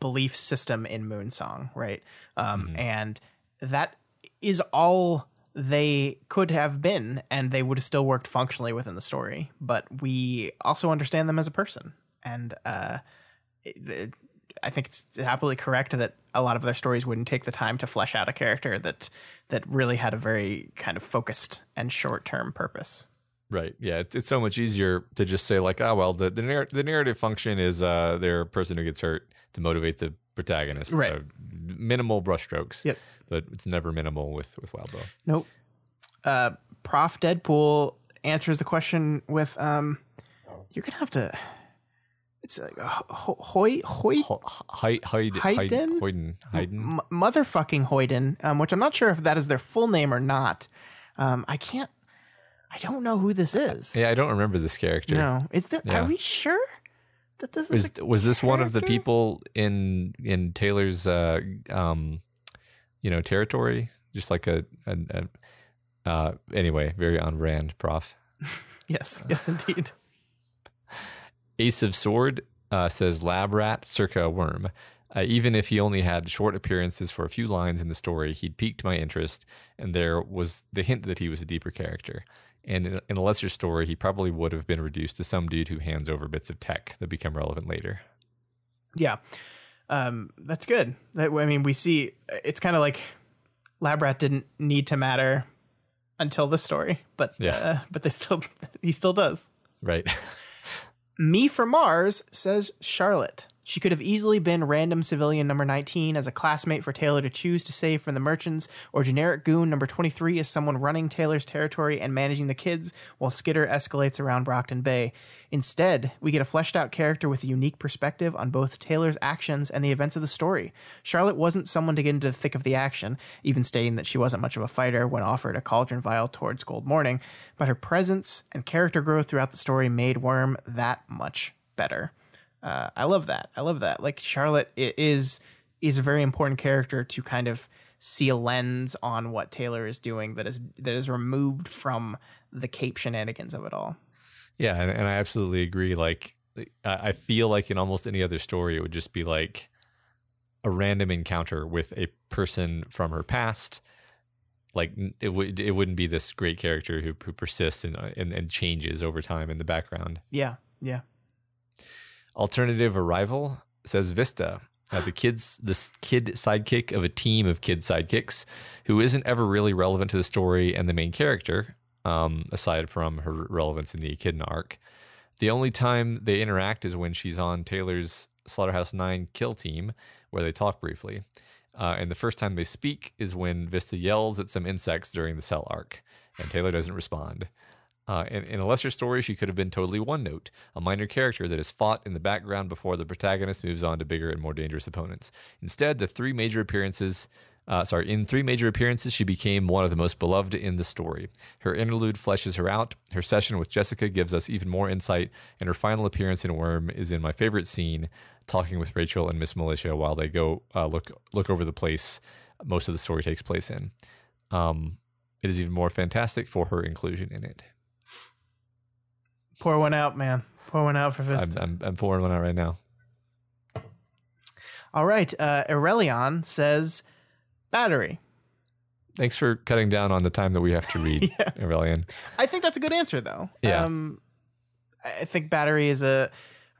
belief system in Moonsong, right? Um, and that is all they could have been and they would have still worked functionally within the story, but we also understand them as a person. And uh I think it's happily correct that a lot of their stories wouldn't take the time to flesh out a character that that really had a very kind of focused and short term purpose. Right. Yeah. It's, it's so much easier to just say like, oh well, the the, narr- the narrative function is uh, they're a person who gets hurt to motivate the protagonist. Right. So minimal brushstrokes. Yep. But it's never minimal with with Wildbow. Nope. Uh, Prof Deadpool answers the question with, um, "You're gonna have to." It's like ho- Hoy Hoy Hyden. Haydn? Hayden. Hayden. Motherfucking Hoyden, um, which I'm not sure if that is their full name or not. Um, I can't. I don't know who this is. Yeah, I don't remember this character. No, is there? Yeah. Are we sure that this is? Was a was this one of the people in in Taylor's uh um you know territory? Just like a, a, a uh anyway, very on brand, prof. *laughs* yes, yes, indeed. *laughs* Ace of Sword uh, says lab rat circa worm. Uh, even if he only had short appearances for a few lines in the story, he'd piqued my interest, and there was the hint that he was a deeper character. And in, in a lesser story, he probably would have been reduced to some dude who hands over bits of tech that become relevant later. Yeah, um, that's good. That, I mean, we see it's kind of like Labrat didn't need to matter until the story, but Yeah. uh, but they still *laughs* he still does. Right. *laughs* Me for Mars says Charlotte. She could have easily been random civilian number 19 as a classmate for Taylor to choose to save from the merchants, or generic goon number 23 as someone running Taylor's territory and managing the kids while Skitter escalates around Brockton Bay. Instead, we get a fleshed out character with a unique perspective on both Taylor's actions and the events of the story. Charlotte wasn't someone to get into the thick of the action, even stating that she wasn't much of a fighter when offered a cauldron vial towards Gold Morning, but her presence and character growth throughout the story made Worm that much better. Uh, I love that. I love that. Like Charlotte is is a very important character to kind of see a lens on what Taylor is doing that is that is removed from the cape shenanigans of it all. Yeah, and, and I absolutely agree. Like, I feel like in almost any other story, it would just be like a random encounter with a person from her past. Like it would, it wouldn't be this great character who who persists and, and and changes over time in the background. Yeah, yeah. Alternative arrival says Vista, uh, the kids, this kid sidekick of a team of kid sidekicks, who isn't ever really relevant to the story and the main character, um, aside from her relevance in the Echidna arc. The only time they interact is when she's on Taylor's Slaughterhouse Nine kill team, where they talk briefly. Uh, and the first time they speak is when Vista yells at some insects during the cell arc, and Taylor doesn't respond. Uh, in, in a lesser story, she could have been totally one note, a minor character that is fought in the background before the protagonist moves on to bigger and more dangerous opponents. Instead, the three major appearances, uh, sorry, in three major appearances, she became one of the most beloved in the story. Her interlude fleshes her out. Her session with Jessica gives us even more insight, and her final appearance in Worm is in my favorite scene, talking with Rachel and Miss Militia while they go uh, look look over the place. Most of the story takes place in. Um, it is even more fantastic for her inclusion in it. Pour one out, man. Pour one out for I'm, Vista. I'm, I'm pouring one out right now. All right. Uh, Aurelion says battery. Thanks for cutting down on the time that we have to *laughs* read, Aurelian. I think that's a good answer, though. Yeah. Um, I I think Battery is a,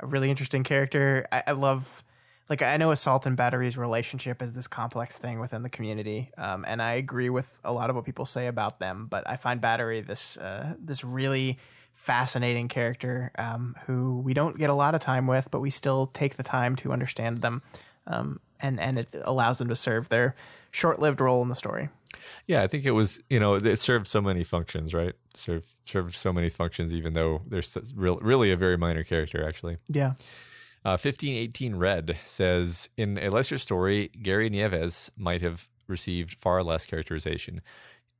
a really interesting character. I, I love, like, I know Assault and Battery's relationship is this complex thing within the community, um, and I agree with a lot of what people say about them. But I find Battery this uh, this really fascinating character um, who we don't get a lot of time with, but we still take the time to understand them, um, and and it allows them to serve their short lived role in the story. Yeah, I think it was, you know, it served so many functions, right? Served served so many functions, even though there's real, really a very minor character, actually. Yeah. Uh, 1518 Red says In a lesser story, Gary Nieves might have received far less characterization.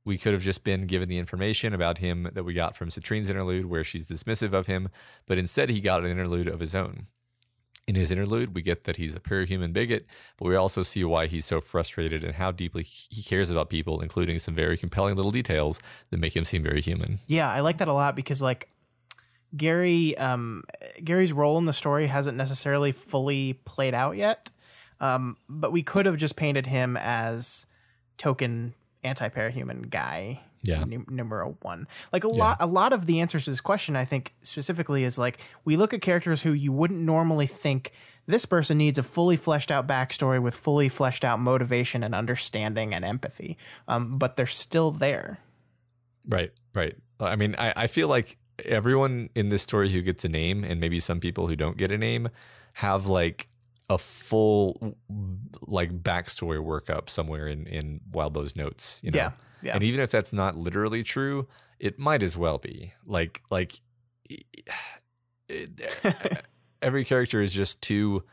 We could have just been given the information about him that we got from Citrine's interlude, where she's dismissive of him, but instead he got an interlude of his own. In his interlude, we get that he's a pure human bigot, but we also see why he's so frustrated and how deeply he cares about people, including some very compelling little details that make him seem very human. Yeah, I like that a lot because like Gary, um, Gary's role in the story hasn't necessarily fully played out yet. Um, but we could have just painted him as token anti-parahuman guy. Yeah. num- number one. Like a lot, a lot of the answers to this question, I think specifically is like we look at characters who you wouldn't normally think this person needs a fully fleshed out backstory with fully fleshed out motivation and understanding and empathy, um, but they're still there. Right, right. I mean, I, I feel like everyone in this story who gets a name, and maybe some people who don't get a name, have like a full like backstory workup somewhere in in Wildbow's notes. You know? Yeah, yeah. And even if that's not literally true, it might as well be. Like like it, *laughs* every character is just too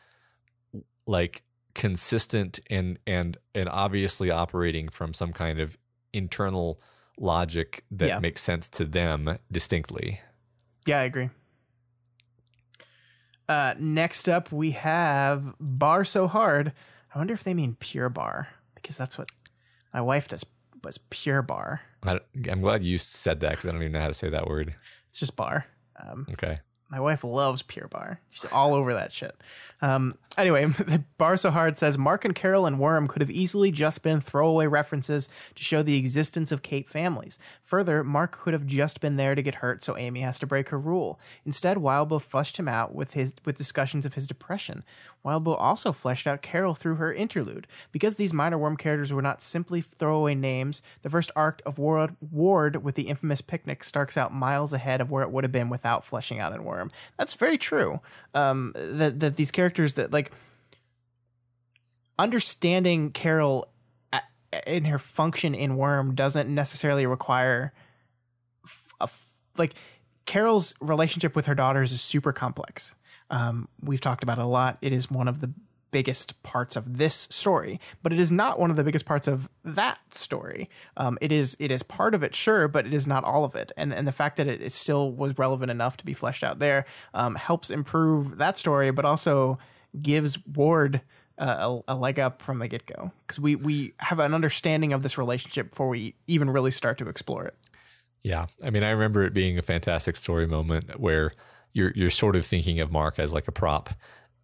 like consistent and and and obviously operating from some kind of internal logic that Yeah. makes sense to them distinctly. Yeah, I agree. Uh, next up, we have Bar So Hard. I wonder if they mean Pure Barre because that's what my wife does. Was Pure Barre? I, am glad you said that because I don't even know how to say that word. It's just bar. Um, Okay. My wife loves Pure Barre. She's all over that shit. Um, anyway, *laughs* Bar So Hard says Mark and Carol and Worm could have easily just been throwaway references to show the existence of Cape families. Further, Mark could have just been there to get hurt, so Amy has to break her rule. Instead, Wildbow fleshed him out with his with discussions of his depression. Wildbow also fleshed out Carol through her interlude. Because these minor Worm characters were not simply throwaway names, the first arc of Ward, Ward with the infamous picnic starts out miles ahead of where it would have been without fleshing out in Worm. That's very true. Um, that that these characters that like understanding Carol in her function in Worm doesn't necessarily require a, like Carol's relationship with her daughters is super complex. Um, we've talked about it a lot. It is one of the biggest parts of this story, but it is not one of the biggest parts of that story. Um, it is it is part of it, sure, but it is not all of it. And and the fact that it, it still was relevant enough to be fleshed out there um, helps improve that story, but also gives Ward uh, a, a, leg up from the get go because we we have an understanding of this relationship before we even really start to explore it. Yeah, I mean, I remember it being a fantastic story moment where you're you're sort of thinking of Mark as like a prop,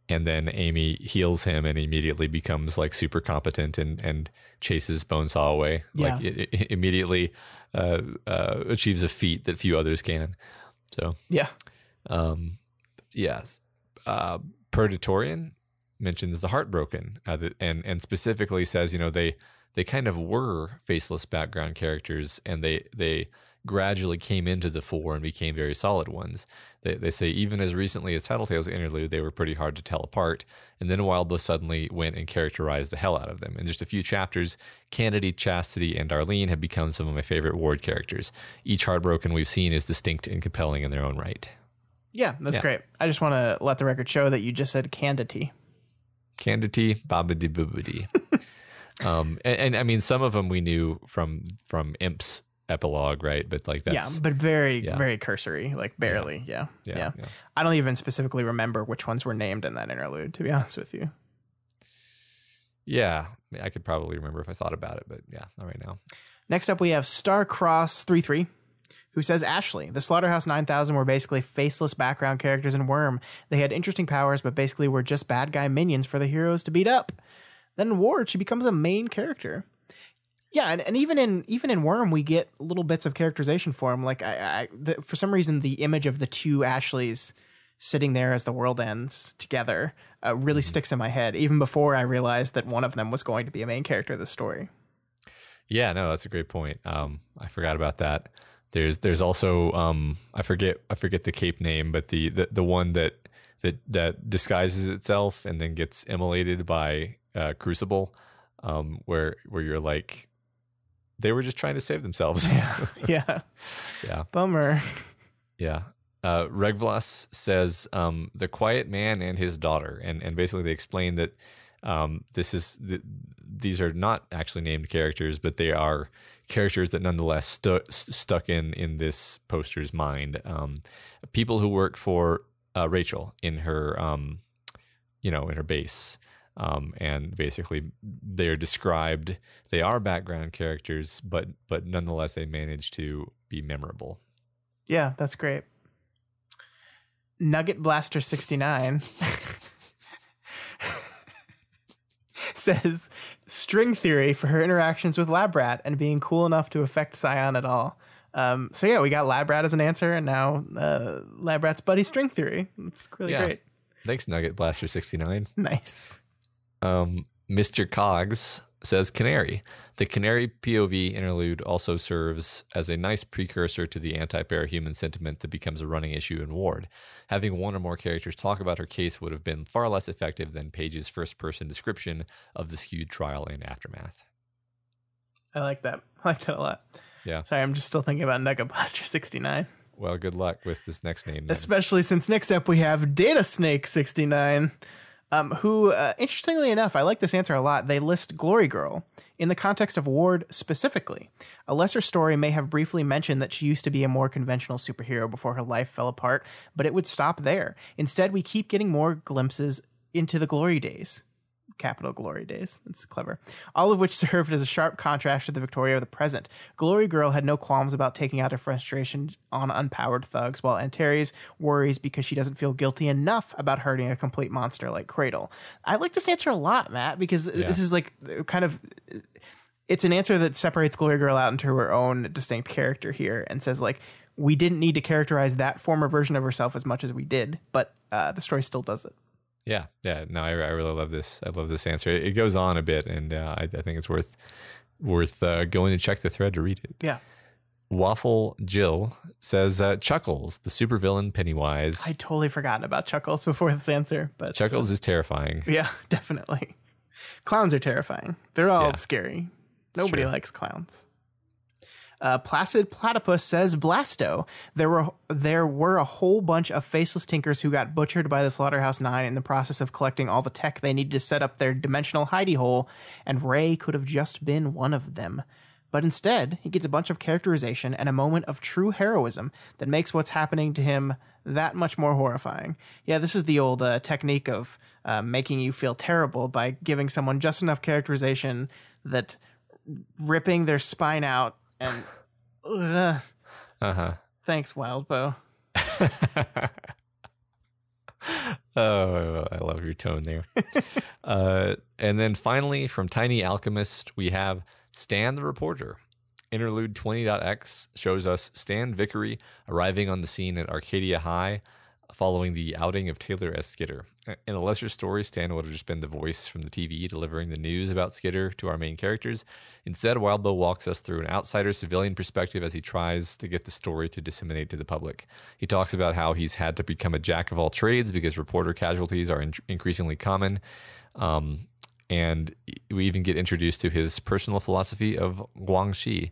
and then Amy heals him and immediately becomes like super competent and and chases Bonesaw away. Yeah. Like it, it immediately uh, uh, achieves a feat that few others can. So yeah, um, yes, uh, Predatorian mentions the heartbroken uh, and and specifically says you know they they kind of were faceless background characters and they they gradually came into the fore and became very solid ones. They, they say even as recently as Tattletale's interlude, they were pretty hard to tell apart. And then Wildbow suddenly went and characterized the hell out of them. In just a few chapters, Candide, Chastity, and Darlene have become some of my favorite Ward characters. Each heartbroken we've seen is distinct and compelling in their own right. Yeah, that's yeah. great. I just want to let the record show that you just said Candide. Candity, Babidi Boobidi. *laughs* um, and, and, I mean, some of them we knew from from Imp's epilogue, right? But like that's yeah, but very yeah. very cursory, like barely. Yeah. Yeah. yeah. yeah. I don't even specifically remember which ones were named in that interlude, to be honest with you. Yeah, I could probably remember if I thought about it, but yeah, not right now. Next up, we have Starcross three three who says Ashley, the Slaughterhouse 9000 were basically faceless background characters in Worm. They had interesting powers, but basically were just bad guy minions for the heroes to beat up. Then in Ward, she becomes a main character. Yeah, and, and even in even in Worm, we get little bits of characterization for him. Like I, I the, for some reason, the image of the two Ashleys sitting there as the world ends together uh, really sticks in my head, even before I realized that one of them was going to be a main character of the story. Yeah, no, that's a great point. Um, I forgot about that. There's there's also um, I forget I forget the cape name, but the, the the one that that that disguises itself and then gets immolated by uh, Crucible, um, where where you're like, they were just trying to save themselves. yeah, *laughs* yeah, yeah. Bummer. Yeah. Uh, Regvlas says um, the quiet man and his daughter, and and basically they explain that um, this is the, these are not actually named characters, but they are characters that nonetheless stu- stuck in in this poster's mind. Um, people who work for uh, Rachel in her, um, you know, in her base. Um, and basically, they're described. They are background characters, but but nonetheless, they manage to be memorable. Yeah, that's great. Nugget Blaster sixty nine. *laughs* says string theory for her interactions with Lab Rat and being cool enough to affect Scion at all. Um, so yeah, we got Lab Rat as an answer, and now uh, Lab Rat's buddy string theory. It's really yeah. great. Thanks, Nugget Blaster sixty nine. Nice. Um, Mr. Cogs says Canary. The Canary POV interlude also serves as a nice precursor to the anti parahuman sentiment that becomes a running issue in Ward. Having one or more characters talk about her case would have been far less effective than Paige's first person description of the skewed trial and aftermath. I like that. *laughs* I like that a lot. Yeah. Sorry, I'm just still thinking about Nugget Blaster 69. Well, good luck with this next name. Then. Especially since next up we have Data Snake 69 um, who, uh, interestingly enough, I like this answer a lot. They list Glory Girl in the context of Ward specifically. A lesser story may have briefly mentioned that she used to be a more conventional superhero before her life fell apart, but it would stop there. Instead, we keep getting more glimpses into the glory days. Capital Glory days. It's clever. All of which *laughs* served as a sharp contrast to the Victoria of the present. Glory Girl had no qualms about taking out her frustration on unpowered thugs, while Antares worries because she doesn't feel guilty enough about hurting a complete monster like Cradle. I like this answer a lot, Matt, because this is like kind of it's an answer that separates Glory Girl out into her own distinct character here and says like we didn't need to characterize that former version of herself as much as we did, but uh, the story still does it. Yeah, yeah. No, I, I really love this. I love this answer. It, it goes on a bit, and uh, I, I think it's worth worth uh, going to check the thread to read it. Yeah. Waffle Jill says uh, Chuckles, the supervillain Pennywise. I totally forgotten about Chuckles *laughs* before this answer, but Chuckles is terrifying. yeah, *laughs* definitely. Clowns are terrifying. They're all Yeah. scary. Nobody true. likes clowns. Uh, Placid Platypus says Blasto. There were there were a whole bunch of faceless tinkers who got butchered by the Slaughterhouse Nine in the process of collecting all the tech they needed to set up their dimensional hidey hole, and Ray could have just been one of them. But instead, he gets a bunch of characterization and a moment of true heroism that makes what's happening to him that much more horrifying. Yeah, this is the old uh, technique of uh, making you feel terrible by giving someone just enough characterization that ripping their spine out and. *laughs* Uh huh. Thanks, Wildbow. *laughs* Oh, I love your tone there. *laughs* uh, and then finally, from Tiny Alchemist, we have Stan the Reporter. Interlude 20.x shows us Stan Vickery arriving on the scene at Arcadia High following the outing of Taylor as Skitter. In a lesser story, Stan would have just been the voice from the TV delivering the news about Skitter to our main characters. Instead, Wildbow walks us through an outsider civilian perspective as he tries to get the story to disseminate to the public. He talks about how he's had to become a jack of all trades because reporter casualties are in- increasingly common. Um, and we even get introduced to his personal philosophy of guanxi.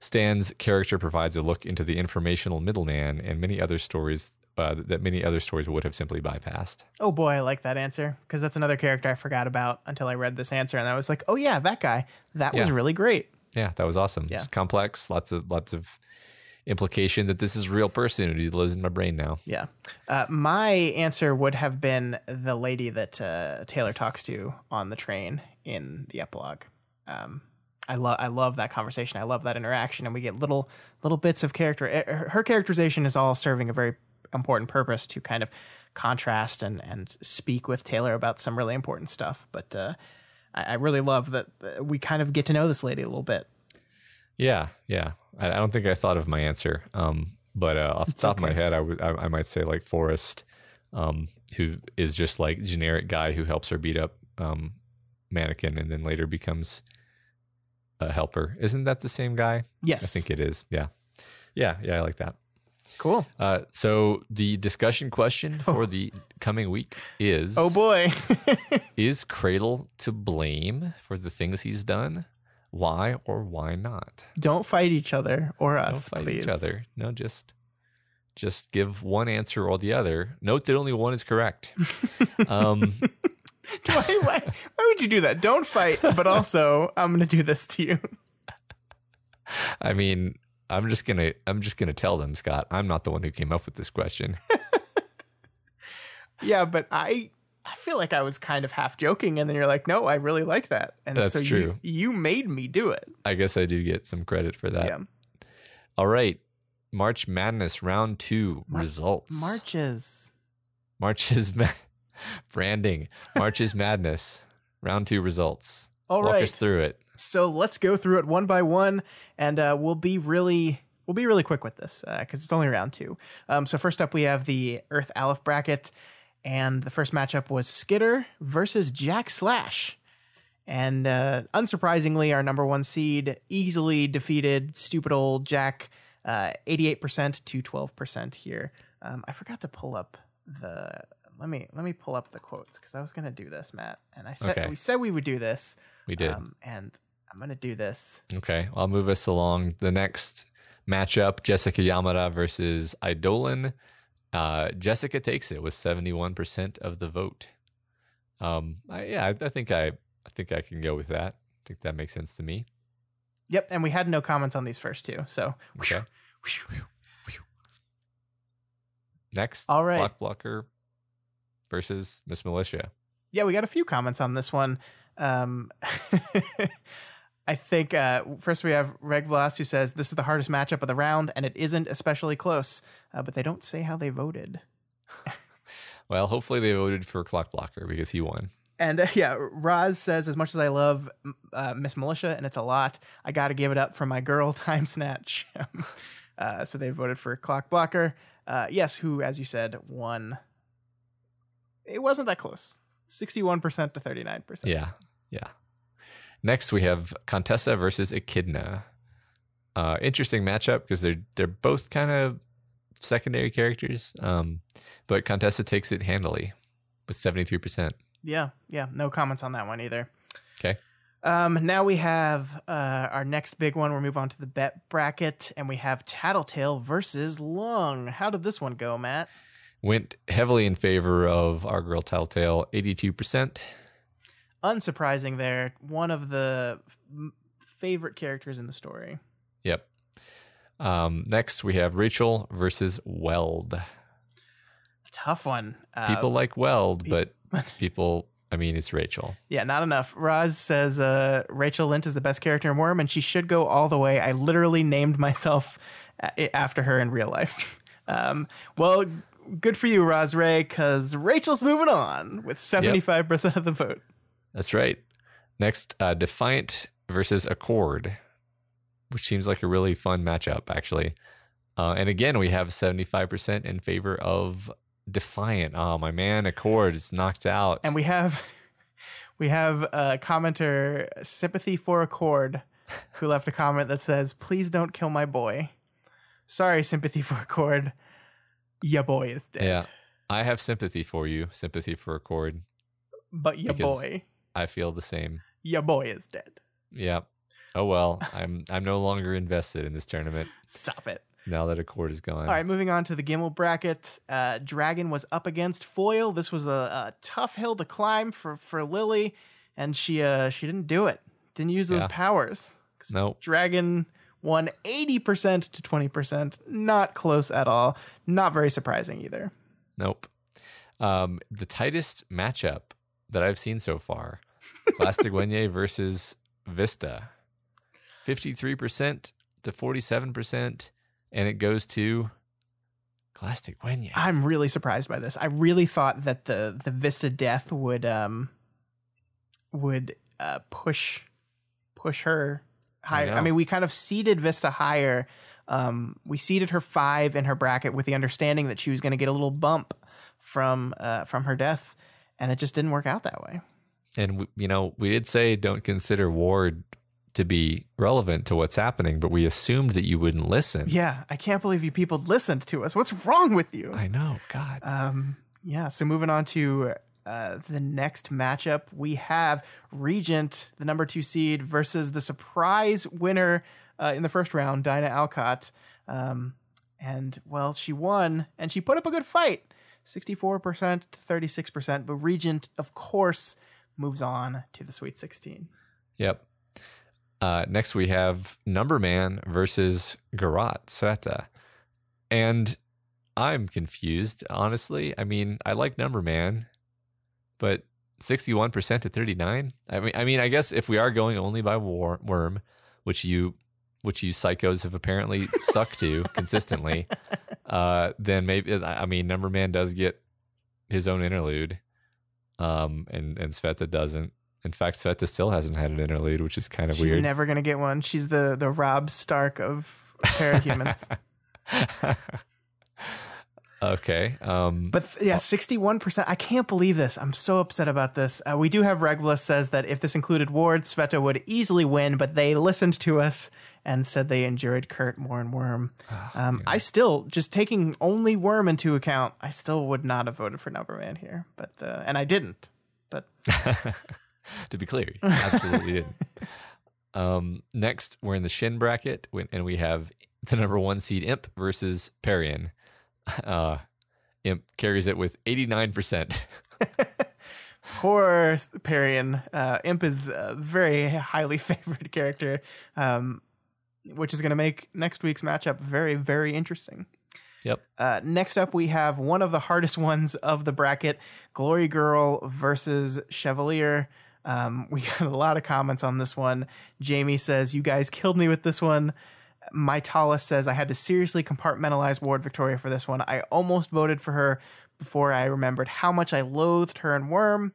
Stan's character provides a look into the informational middleman and many other stories uh, that many other stories would have simply bypassed. Oh boy, I like that answer because that's another character I forgot about until I read this answer, and I was like, "Oh yeah, that guy. That was really great." Yeah, that was awesome. Yeah. It's complex, lots of lots of implication that this is real person who lives in my brain now. Yeah. Uh, my answer would have been the lady that uh, Taylor talks to on the train in the epilogue. Um, I love I love that conversation. I love that interaction, and we get little little bits of character. her characterization is all serving a very important purpose to kind of contrast and and speak with Taylor about some really important stuff. But uh, I, I really love that uh, we kind of get to know this lady a little bit. Yeah, yeah. I, I don't think I thought of my answer, um, but uh, off the top of my head, I would I, I might say like Forrest, um, who is just like generic guy who helps her beat up um, mannequin and then later becomes a helper. Isn't that the same guy? Yes, I think it is. Yeah, yeah, yeah. I like that. Cool. Uh, so the discussion question *laughs* for the coming week is: Oh boy. *laughs* Is Cradle to blame for the things he's done? Why or why not? Don't fight each other or Don't us, fight please. each other. No, just just give one answer or the other. Note that only one is correct. *laughs* um, why, why, why would you do that? Don't fight, but also I'm going to do this to you. I mean, I'm just gonna I'm just gonna tell them, Scott. I'm not the one who came up with this question. *laughs* Yeah, but I I feel like I was kind of half joking, and then you're like, no, I really like that, and That's so true. You, you made me do it. I guess I do get some credit for that. yeah, All right, March Madness round two results. marches. Marches ma- *laughs* branding. Marches *laughs* Madness round two results. All Walk right, us through it. So let's go through it one by one, and uh, we'll be really we'll be really quick with this because it's only round two. Um, so first up, we have the Earth Aleph bracket, and the first matchup was Skitter versus Jack Slash. And uh, unsurprisingly, our number one seed easily defeated stupid old Jack, uh, 88% to 12% here. Um, I forgot to pull up the. Let me let me pull up the quotes because I was gonna do this, Matt, and I said Okay. we said we would do this. We did. Um, and I'm gonna do this. Okay, I'll move us along. The next matchup: Jessica Yamada versus Eidolon. Uh, Jessica takes it with seventy-one percent of the vote. Um, I, yeah, I, I think I, I think I can go with that. I think that makes sense to me. Yep, and we had no comments on these first two. So Okay. Next, All right. Clock Blocker versus Miss Militia. yeah, we got a few comments on this one. Um, *laughs* I think uh, first we have Reg Vlas who says this is the hardest matchup of the round, and it isn't especially close. Uh, but they don't say how they voted. *laughs* Well, hopefully they voted for Clock Blocker because he won. And uh, yeah, Roz says as much as I love uh, Miss Militia, and it's a lot, I got to give it up for my girl *laughs* Time Snatch. *laughs* uh, so they voted for Clock Blocker. Uh, yes, who, as you said, won. It wasn't that close. 61% to 39%. Yeah. Yeah. Next, we have Contessa versus Echidna. Uh, interesting matchup because they're they're both kind of secondary characters, um, but Contessa takes it handily with seventy three percent. Yeah, yeah. No comments on that one either. Okay. Um, now we have uh, our next big one. We'll move on to the bet bracket, and we have Tattletale versus Lung. How did this one go, Matt? Went heavily in favor of our girl Tattletale, eighty two percent. Unsurprising, there. One of the f- favorite characters in the story. Yep. Um, next, we have Rachel versus Weld. A tough one. Uh, People like Weld, but *laughs* people, I mean, it's Rachel. Yeah, not enough. Roz says uh, Rachel Lindt is the best character in Worm, and she should go all the way. I literally named myself *laughs* after her in real life. *laughs* Um, well, good for you, Roz Ray, because Rachel's moving on with 75% of the vote. That's right. Next, uh, Defiant versus Accord, which seems like a really fun matchup, actually. Uh, and again, we have 75% in favor of Defiant. Oh, my man, Accord is knocked out. And we have *laughs* we have a commenter, Sympathy for Accord, who left a comment that says, Please don't kill my boy. Sorry, Sympathy for Accord. Ya boy is dead. Yeah. I have sympathy for you, sympathy for Accord. But Because- boy. I feel the same. Your boy is dead. Yeah. Oh well, *laughs* I'm I'm no longer invested in this tournament Stop it. now that Accord is gone. All right, moving on to the Gimel bracket. Uh, Dragon was up against Foil. This was a, a tough hill to climb for, for Lily, and she uh, she didn't do it. Didn't use those Yeah. powers. Nope. Dragon won 80% to 20%. Not close at all. Not very surprising either. Nope. Um, the tightest matchup that I've seen so far: Glastig Uaine versus Vista. Fifty-three percent to forty-seven percent, and it goes to Plastic Glastig Uaine. I'm really surprised by this. I really thought that the the Vista death would um would uh push push her higher. I, know. mean, we kind of seeded Vista higher. Um we seeded her 5 in her bracket with the understanding that she was going to get a little bump from uh from her death and it just didn't work out that way. And you know, we did say don't consider Ward to be relevant to what's happening, but we assumed that you wouldn't listen. Yeah, I can't believe you people listened to us. What's wrong with you? I know. God. Um, yeah, so moving on to uh, the next matchup, we have Regent, the number two seed, versus the surprise winner uh, in the first round, Dinah Alcott. Um, and, well, she won and she put up a good fight 64% to 36%. But Regent, of course, moves on to the Sweet 16. Yep. Uh, next, we have Number Man versus Garotte Sveta. And I'm confused, honestly. I mean, I like Number Man, but 61% to 39? I mean, I mean, I guess if we are going only by war, Worm, which you which you psychos have apparently *laughs* stuck to consistently, uh, then maybe I mean Number Man does get his own interlude, um, and and Sveta doesn't. In fact, Sveta still hasn't had an interlude, which is kind of She's weird. She's never going to get one. She's the, the Robb Stark of parahumans. *laughs* okay. Um, But th- yeah, sixty-one percent. I can't believe this. I'm so upset about this. Uh, we do have Regulus says that if this included Ward, Sveta would easily win, but they listened to us and said they enjoyed Kurt more and Worm. um, I still, just taking only Worm into account, I still would not have voted for Numberman here. But uh, and I didn't. But *laughs* to be clear, you absolutely didn't. *laughs* Um, next, we're in the Shin bracket, and we have the number one seed Imp versus Parian. *laughs* Uh, Imp carries it with 89%. poor Parian, uh, Imp is a very highly favored character, um, which is going to make next week's matchup very, very interesting. Yep. Uh, next up, we have one of the hardest *laughs* ones of the bracket Glory Girl versus Chevalier. Um, *laughs* we got a lot of comments on this one. Jamie says, You guys killed me with this one. My Mytalis says, I had to seriously compartmentalize Ward Victoria for this one. I almost voted for her before I remembered how much I loathed her and Worm.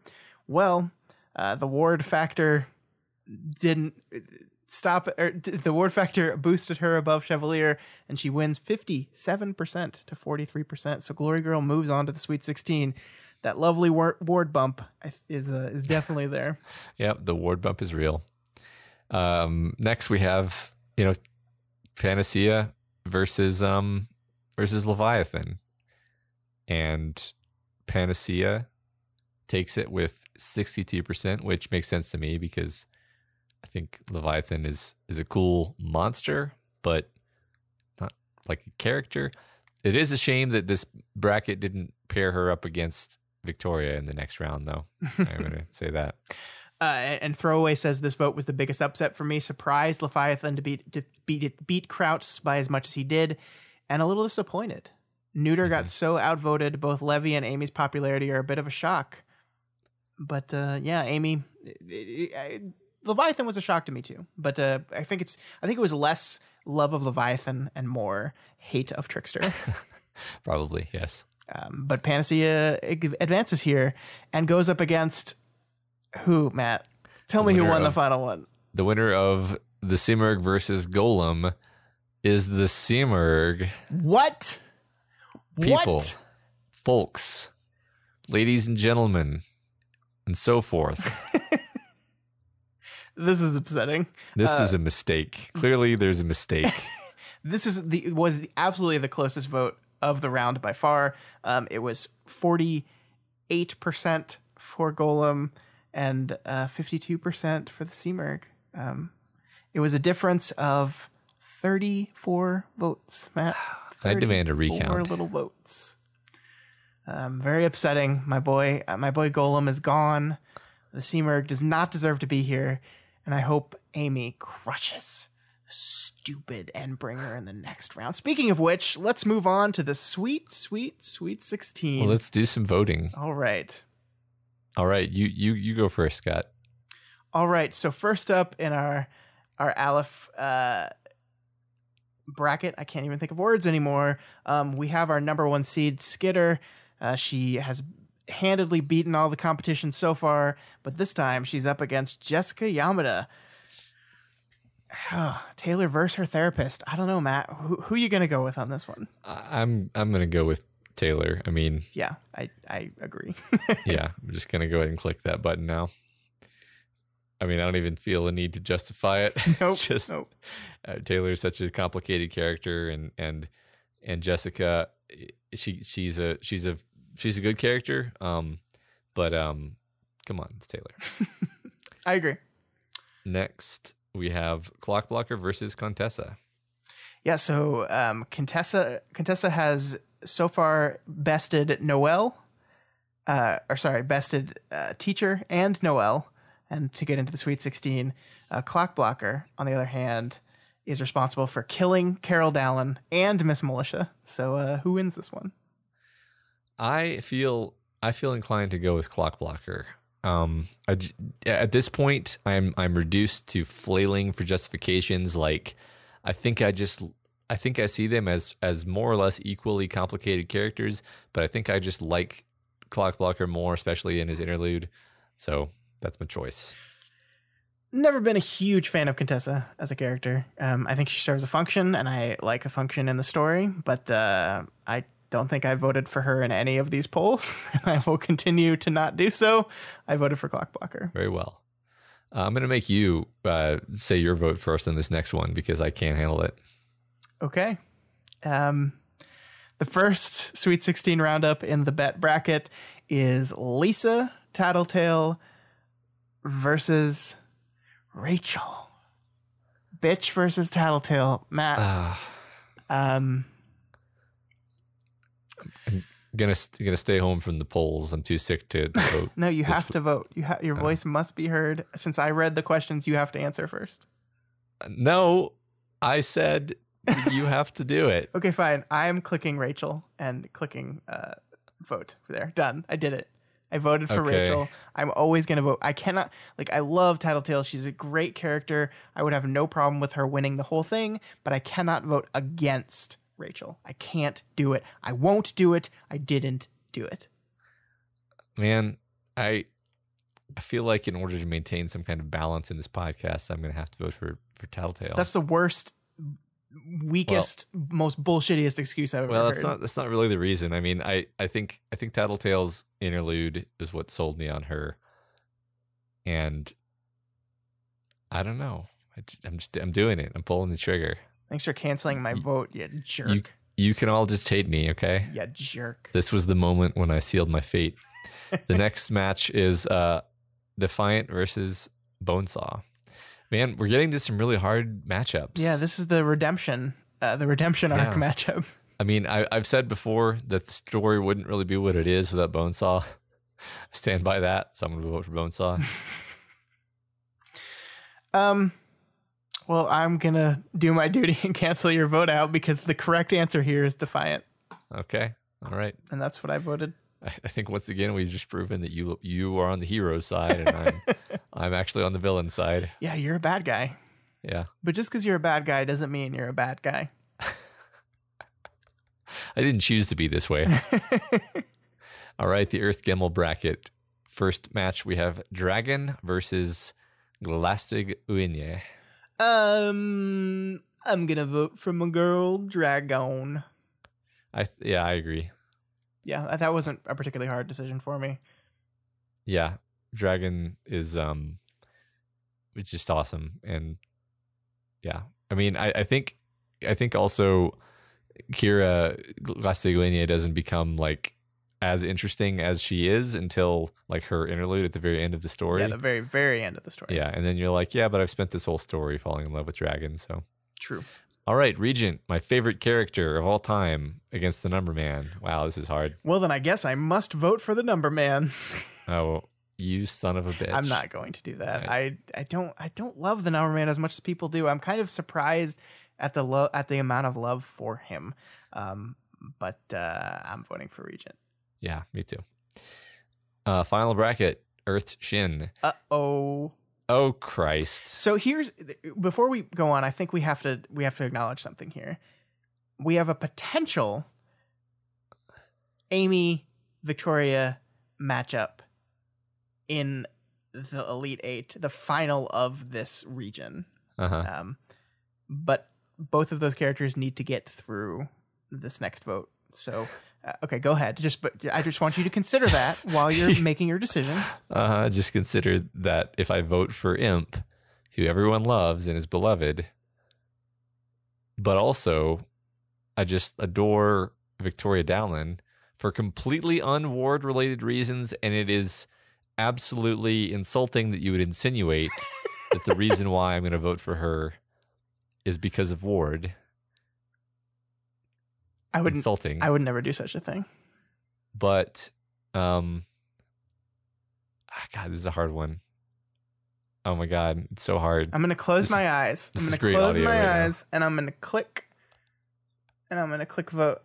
Well, uh, the Ward factor didn't stop or the ward factor boosted her above chevalier and she wins 57% to 43% so glory girl moves on to the sweet 16 that lovely ward bump is uh, is definitely there. *laughs* Yep the ward bump is real. Um, next we have you know panacea versus um versus leviathan. And panacea takes it with 62% which makes sense to me because I think Leviathan is is a cool monster, but not like a character. It is a shame that this bracket didn't pair her up against Victoria in the next round, though. *laughs* I'm going to say that. Uh, and Throwaway says this vote was the biggest upset for me. Surprised Leviathan to beat to beat it, beat Krouse by as much as he did, and a little disappointed. Neuter mm-hmm. got so outvoted. Both Levy and Amy's popularity are a bit of a shock. But uh, yeah, Amy, it, it, Leviathan was a shock to me too, but uh, I think it's I think it was less love of Leviathan and more hate of Trickster. *laughs* Probably yes. Um, but Panacea advances here and goes up against who? Matt, tell the me who won of, the final one. The winner of the Simurgh versus Golem is the Simurgh. What? People, what? folks, ladies and gentlemen, and so forth. *laughs* this is upsetting. This uh, is a mistake. Clearly, there's a mistake. *laughs* this is the was absolutely the closest vote of the round by far. Um, it was forty eight percent for Golem and uh, fifty two percent for the Simurgh. Um, it was a difference of thirty four votes. Matt, *sighs* I demand a recount. Four little votes. Um, very upsetting. My boy, uh, my boy Golem is gone. The Simurgh does not deserve to be here and I hope Amy crushes stupid Endbringer in the next round. Speaking of which, let's move on to the sweet, sweet, sweet 16. Well, let's do some voting. All right. All right, you you you go first, Scott. All right. So first up in our our Aleph uh, bracket, I can't even think of words anymore. Um, we have our number one seed Skitter. Uh, she has handedly beaten all the competition so far, but this time she's up against Jessica Yamada. *sighs* Taylor versus her therapist. I don't know, Matt. Who, who are you going to go with on this one? I'm I'm going to go with Taylor. I mean, yeah, I I agree. *laughs* yeah, *laughs* I'm just going to go ahead and click that button now. I mean, I don't even feel a need to justify it. *laughs* Nope, just nope. uh, Taylor is such a complicated character, and and and Jessica, she she's a she's a she's a good character. Um, but um, come on, it's Taylor. *laughs* I agree. Next, we have Clockblocker versus Contessa. Yeah, so um, Contessa Contessa has so far bested Noelle, uh, or sorry, bested uh, Teacher and Noelle, and to get into the Sweet Sixteen. Uh, Clockblocker, on the other hand, is responsible for killing Carol Dallon and Miss Militia. So, uh, who wins this one? I feel I feel inclined to go with Clockblocker. Um, I, at this point, I'm I'm reduced to flailing for justifications. Like, I think I just I think I see them as as more or less equally complicated characters, but I think I just like Clockblocker more, especially in his interlude. So that's my choice. Never been a huge fan of Contessa as a character. Um, I think she serves a function, and I like the function in the story. But uh, I don't think I voted for her in any of these polls. *laughs* I will continue to not do so. I voted for Clockblocker. Very well. Uh, I'm going to make you uh, say your vote first on this next one because I can't handle it. Okay. Um, the first Sweet 16 roundup in the bet bracket is Lisa Tattletale versus Rachel. Bitch versus Tattletale. Matt. Uh, um, I'm gonna gonna stay home from the polls. I'm too sick to *laughs* vote. no, you have to vote. You ha- your uh, voice must be heard. Since I read the questions, you have to answer first. No, I said you have to do it. *laughs* Okay, fine. I'm clicking Rachel and clicking uh, vote there. Done. I did it. I voted for Okay. Rachel. I'm always going to vote. I cannot, like, I love Tattletale. She's a great character. I would have no problem with her winning the whole thing, but I cannot vote against Rachel. I can't do it. I won't do it. I didn't do it. Man, I I feel like in order to maintain some kind of balance in this podcast, I'm going to have to vote for for Tattletale. That's the worst, weakest, most bullshittiest excuse I've ever well, heard. that's not that's not really the reason. I mean, I I think I think Tattletale's interlude is what sold me on her, and I don't know. I, am just I'm doing it. I'm pulling the trigger. Thanks for canceling my vote, you jerk. You you can all just hate me, okay? Yeah, jerk. This was the moment when I sealed my fate. the *laughs* next match is uh Defiant versus Bonesaw. Man, we're getting to some really hard matchups. Yeah, this is the redemption, uh, the redemption arc Yeah. matchup. *laughs* I mean, I, I've said before that the story wouldn't really be what it is without Bonesaw. *laughs* I stand by that, so I'm going to vote for Bonesaw. Um, well, I'm gonna do my duty and *laughs* cancel your vote out because the correct answer here is defiant, okay, all right. and that's what I voted. I, I think once again we've just proven that you you are on the hero side and I'm *laughs* I'm actually on the villain side. Yeah, you're a bad guy, Yeah, but just because you're a bad guy doesn't mean you're a bad guy. *laughs* I didn't choose to be this way. all right, the Earth Gemmel bracket. First match we have Dragon versus Glastig Uaine. Um, I'm gonna vote for my girl Dragon. I th- yeah, I agree. Yeah, that wasn't a particularly hard decision for me. yeah dragon is um it's just awesome and yeah i mean i, I think i think also kira Glastig Uaine doesn't become like as interesting as she is until like her interlude at the very end of the story Yeah, the very very end of the story. yeah and then you're like yeah but i've spent this whole story falling in love with dragon so true. all right regent my favorite character of all time against the number man wow this is hard Well, then I guess I must vote for the number man. *laughs* oh you son of a bitch I'm not going to do that. Right. I I don't I don't love the number man as much as people do. I'm kind of surprised at the lo- at the amount of love for him. Um, but uh, I'm voting for Regent. Yeah, me too. Uh, final bracket: Earth Shin. Uh oh. Oh Christ! So here's before we go on. I think we have to we have to acknowledge something here. We have a potential Amy Victoria matchup in the Elite Eight, the final of this region. Uh huh. Um, but both of those characters need to get through this next vote. So, uh, okay, go ahead. Just, but I just want you to consider that while you're *laughs* making your decisions. Uh. Just consider that if I vote for Imp, who everyone loves and is beloved, but also I just adore Victoria Dallon for completely unward related reasons, and it is absolutely insulting that you would insinuate that the reason *laughs* why I'm going to vote for her is because of Ward. I wouldn't. Insulting. I would never do such a thing. but um ah, god this is a hard one oh my god it's so hard I'm gonna close This my is- eyes. I'm gonna close my right now. eyes, and I'm gonna click, and I'm gonna click vote.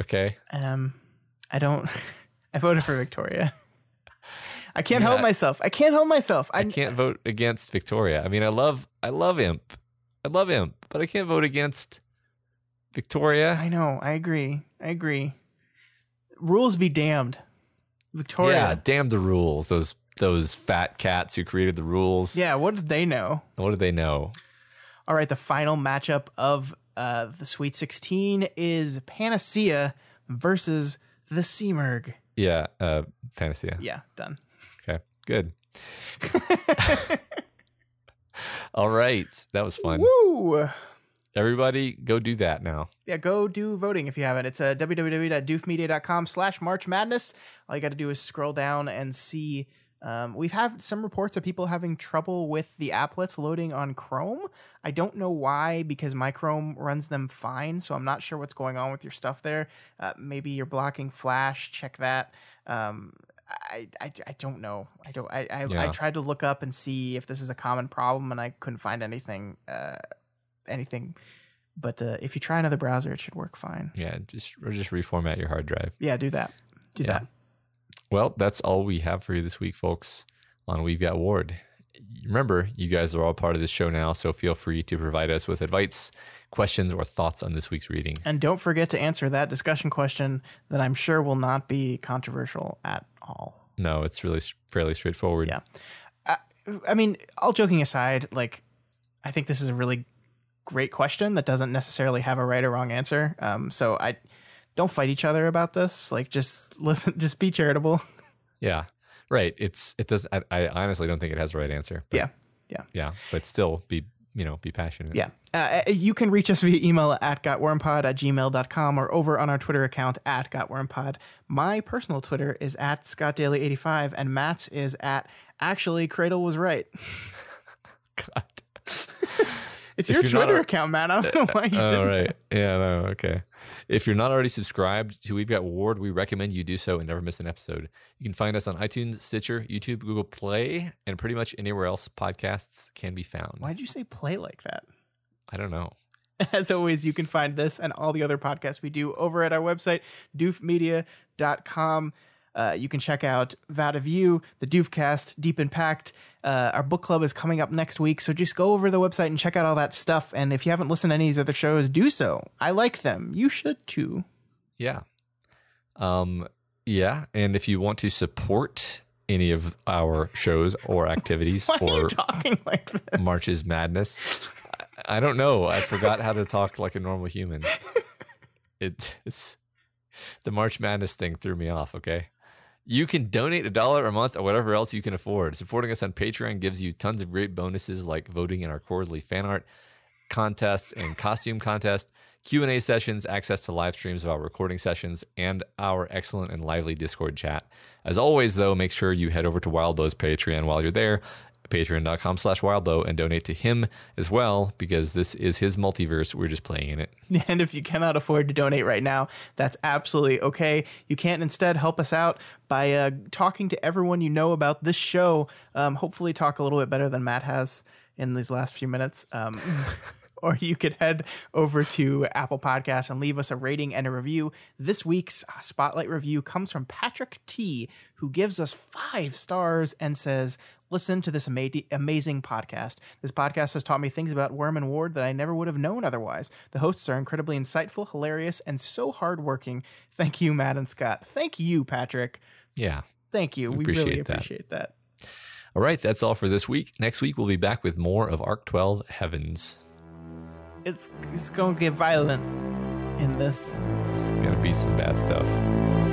okay Um, I don't. *laughs* I voted for Victoria. I can't Yeah. help myself. I can't help myself. i can't vote against victoria i mean i love i love imp i love imp but i can't vote against victoria I know. I agree. I agree. Rules be damned. Victoria. yeah damn the rules those those fat cats who created the rules Yeah, what did they know? what did they know All right, the final matchup of uh, the Sweet 16 is Panacea versus the Simurgh. yeah uh panacea Yeah, done. okay good *laughs* *laughs* all right that was fun Woo! Everybody go do that now Yeah, go do voting if you haven't. It's uh, www.doofmedia.com slash March Madness. All you got to do is scroll down and see. Um, we've had some reports of people having trouble with the applets loading on Chrome. I don't know why, because my Chrome runs them fine, so I'm not sure what's going on with your stuff there. Uh, maybe you're blocking Flash. Check that. Um, I, I, I don't know. I don't. I, I, I tried to look up and see if this is a common problem, and I couldn't find anything. Uh, anything But uh, if you try another browser, it should work fine. Yeah, just or just reformat your hard drive. Yeah, do that. Do Yeah. that. Well, that's all we have for you this week, folks, on We've Got Ward. Remember, you guys are all part of this show now, so feel free to provide us with advice, questions, or thoughts on this week's reading. And don't forget to answer that discussion question that I'm sure will not be controversial at all. No, it's really fairly straightforward. Yeah. I, I mean, all joking aside, like, I think this is a really great question that doesn't necessarily have a right or wrong answer. Um, so I don't fight each other about this. Like, just *laughs* listen, just be charitable. Yeah. Right. It's it does. I, I honestly don't think it has the right answer. But yeah. Yeah. yeah, but still be you know be passionate. Yeah. Uh, you can reach us via email at gotwormpod at gmail.com or over on our Twitter account at gotwormpod. My personal Twitter is at scottdaily85 and Matt's is at actually Cradle was right. *laughs* God. *laughs* It's If your Twitter a- account, man. I don't know why you Oh didn't. right. Yeah. No. Okay. If you're not already subscribed to We've Got Ward, we recommend you do so and never miss an episode. You can find us on iTunes, Stitcher, YouTube, Google Play, and pretty much anywhere else podcasts can be found. Why'd you say play like that? I don't know. *laughs* As always, you can find this and all the other podcasts we do over at our website, doofmedia.com. Uh, you can check out Vat of You, the Doofcast, Deep Impact. Uh, our book club is coming up next week, so just go over to the website and check out all that stuff. And if you haven't listened to any of these other shows, do so. I like them. You should too. Yeah. Um. Yeah. And if you want to support any of our shows or *laughs* activities or talking like this? March's Madness. I I don't know. I forgot how to talk like a normal human. *laughs* It, it's the March Madness thing threw me off. Okay. You can donate a dollar a month or whatever else you can afford. Supporting us on Patreon gives you tons of great bonuses like voting in our quarterly fan art contests and *laughs* costume contest, Q&A sessions, access to live streams of our recording sessions, and our excellent and lively Discord chat. As always, though, make sure you head over to Wildbow's Patreon while you're there, patreon.com slash wildbow, and donate to him as well, because this is his multiverse. We're just playing in it. *laughs* And if you cannot afford to donate right now, that's absolutely okay. You can instead help us out by uh, talking to everyone you know about this show. Um, hopefully, talk a little bit better than Matt has in these last few minutes. Um, *laughs* or you could head over to Apple Podcasts and leave us a rating and a review. This week's spotlight review comes from Patrick T, who gives us five stars and says, Listen to this ama- amazing podcast. This podcast has taught me things about Worm and Ward that I never would have known otherwise. The hosts are incredibly insightful, hilarious, and so hardworking. Thank you, Matt and Scott. Thank you, Patrick. Yeah. Thank you. We really that. appreciate that. All right, that's all for this week. Next week, we'll be back with more of Arc 12 Heavens. It's it's gonna get violent in this. It's to be some bad stuff.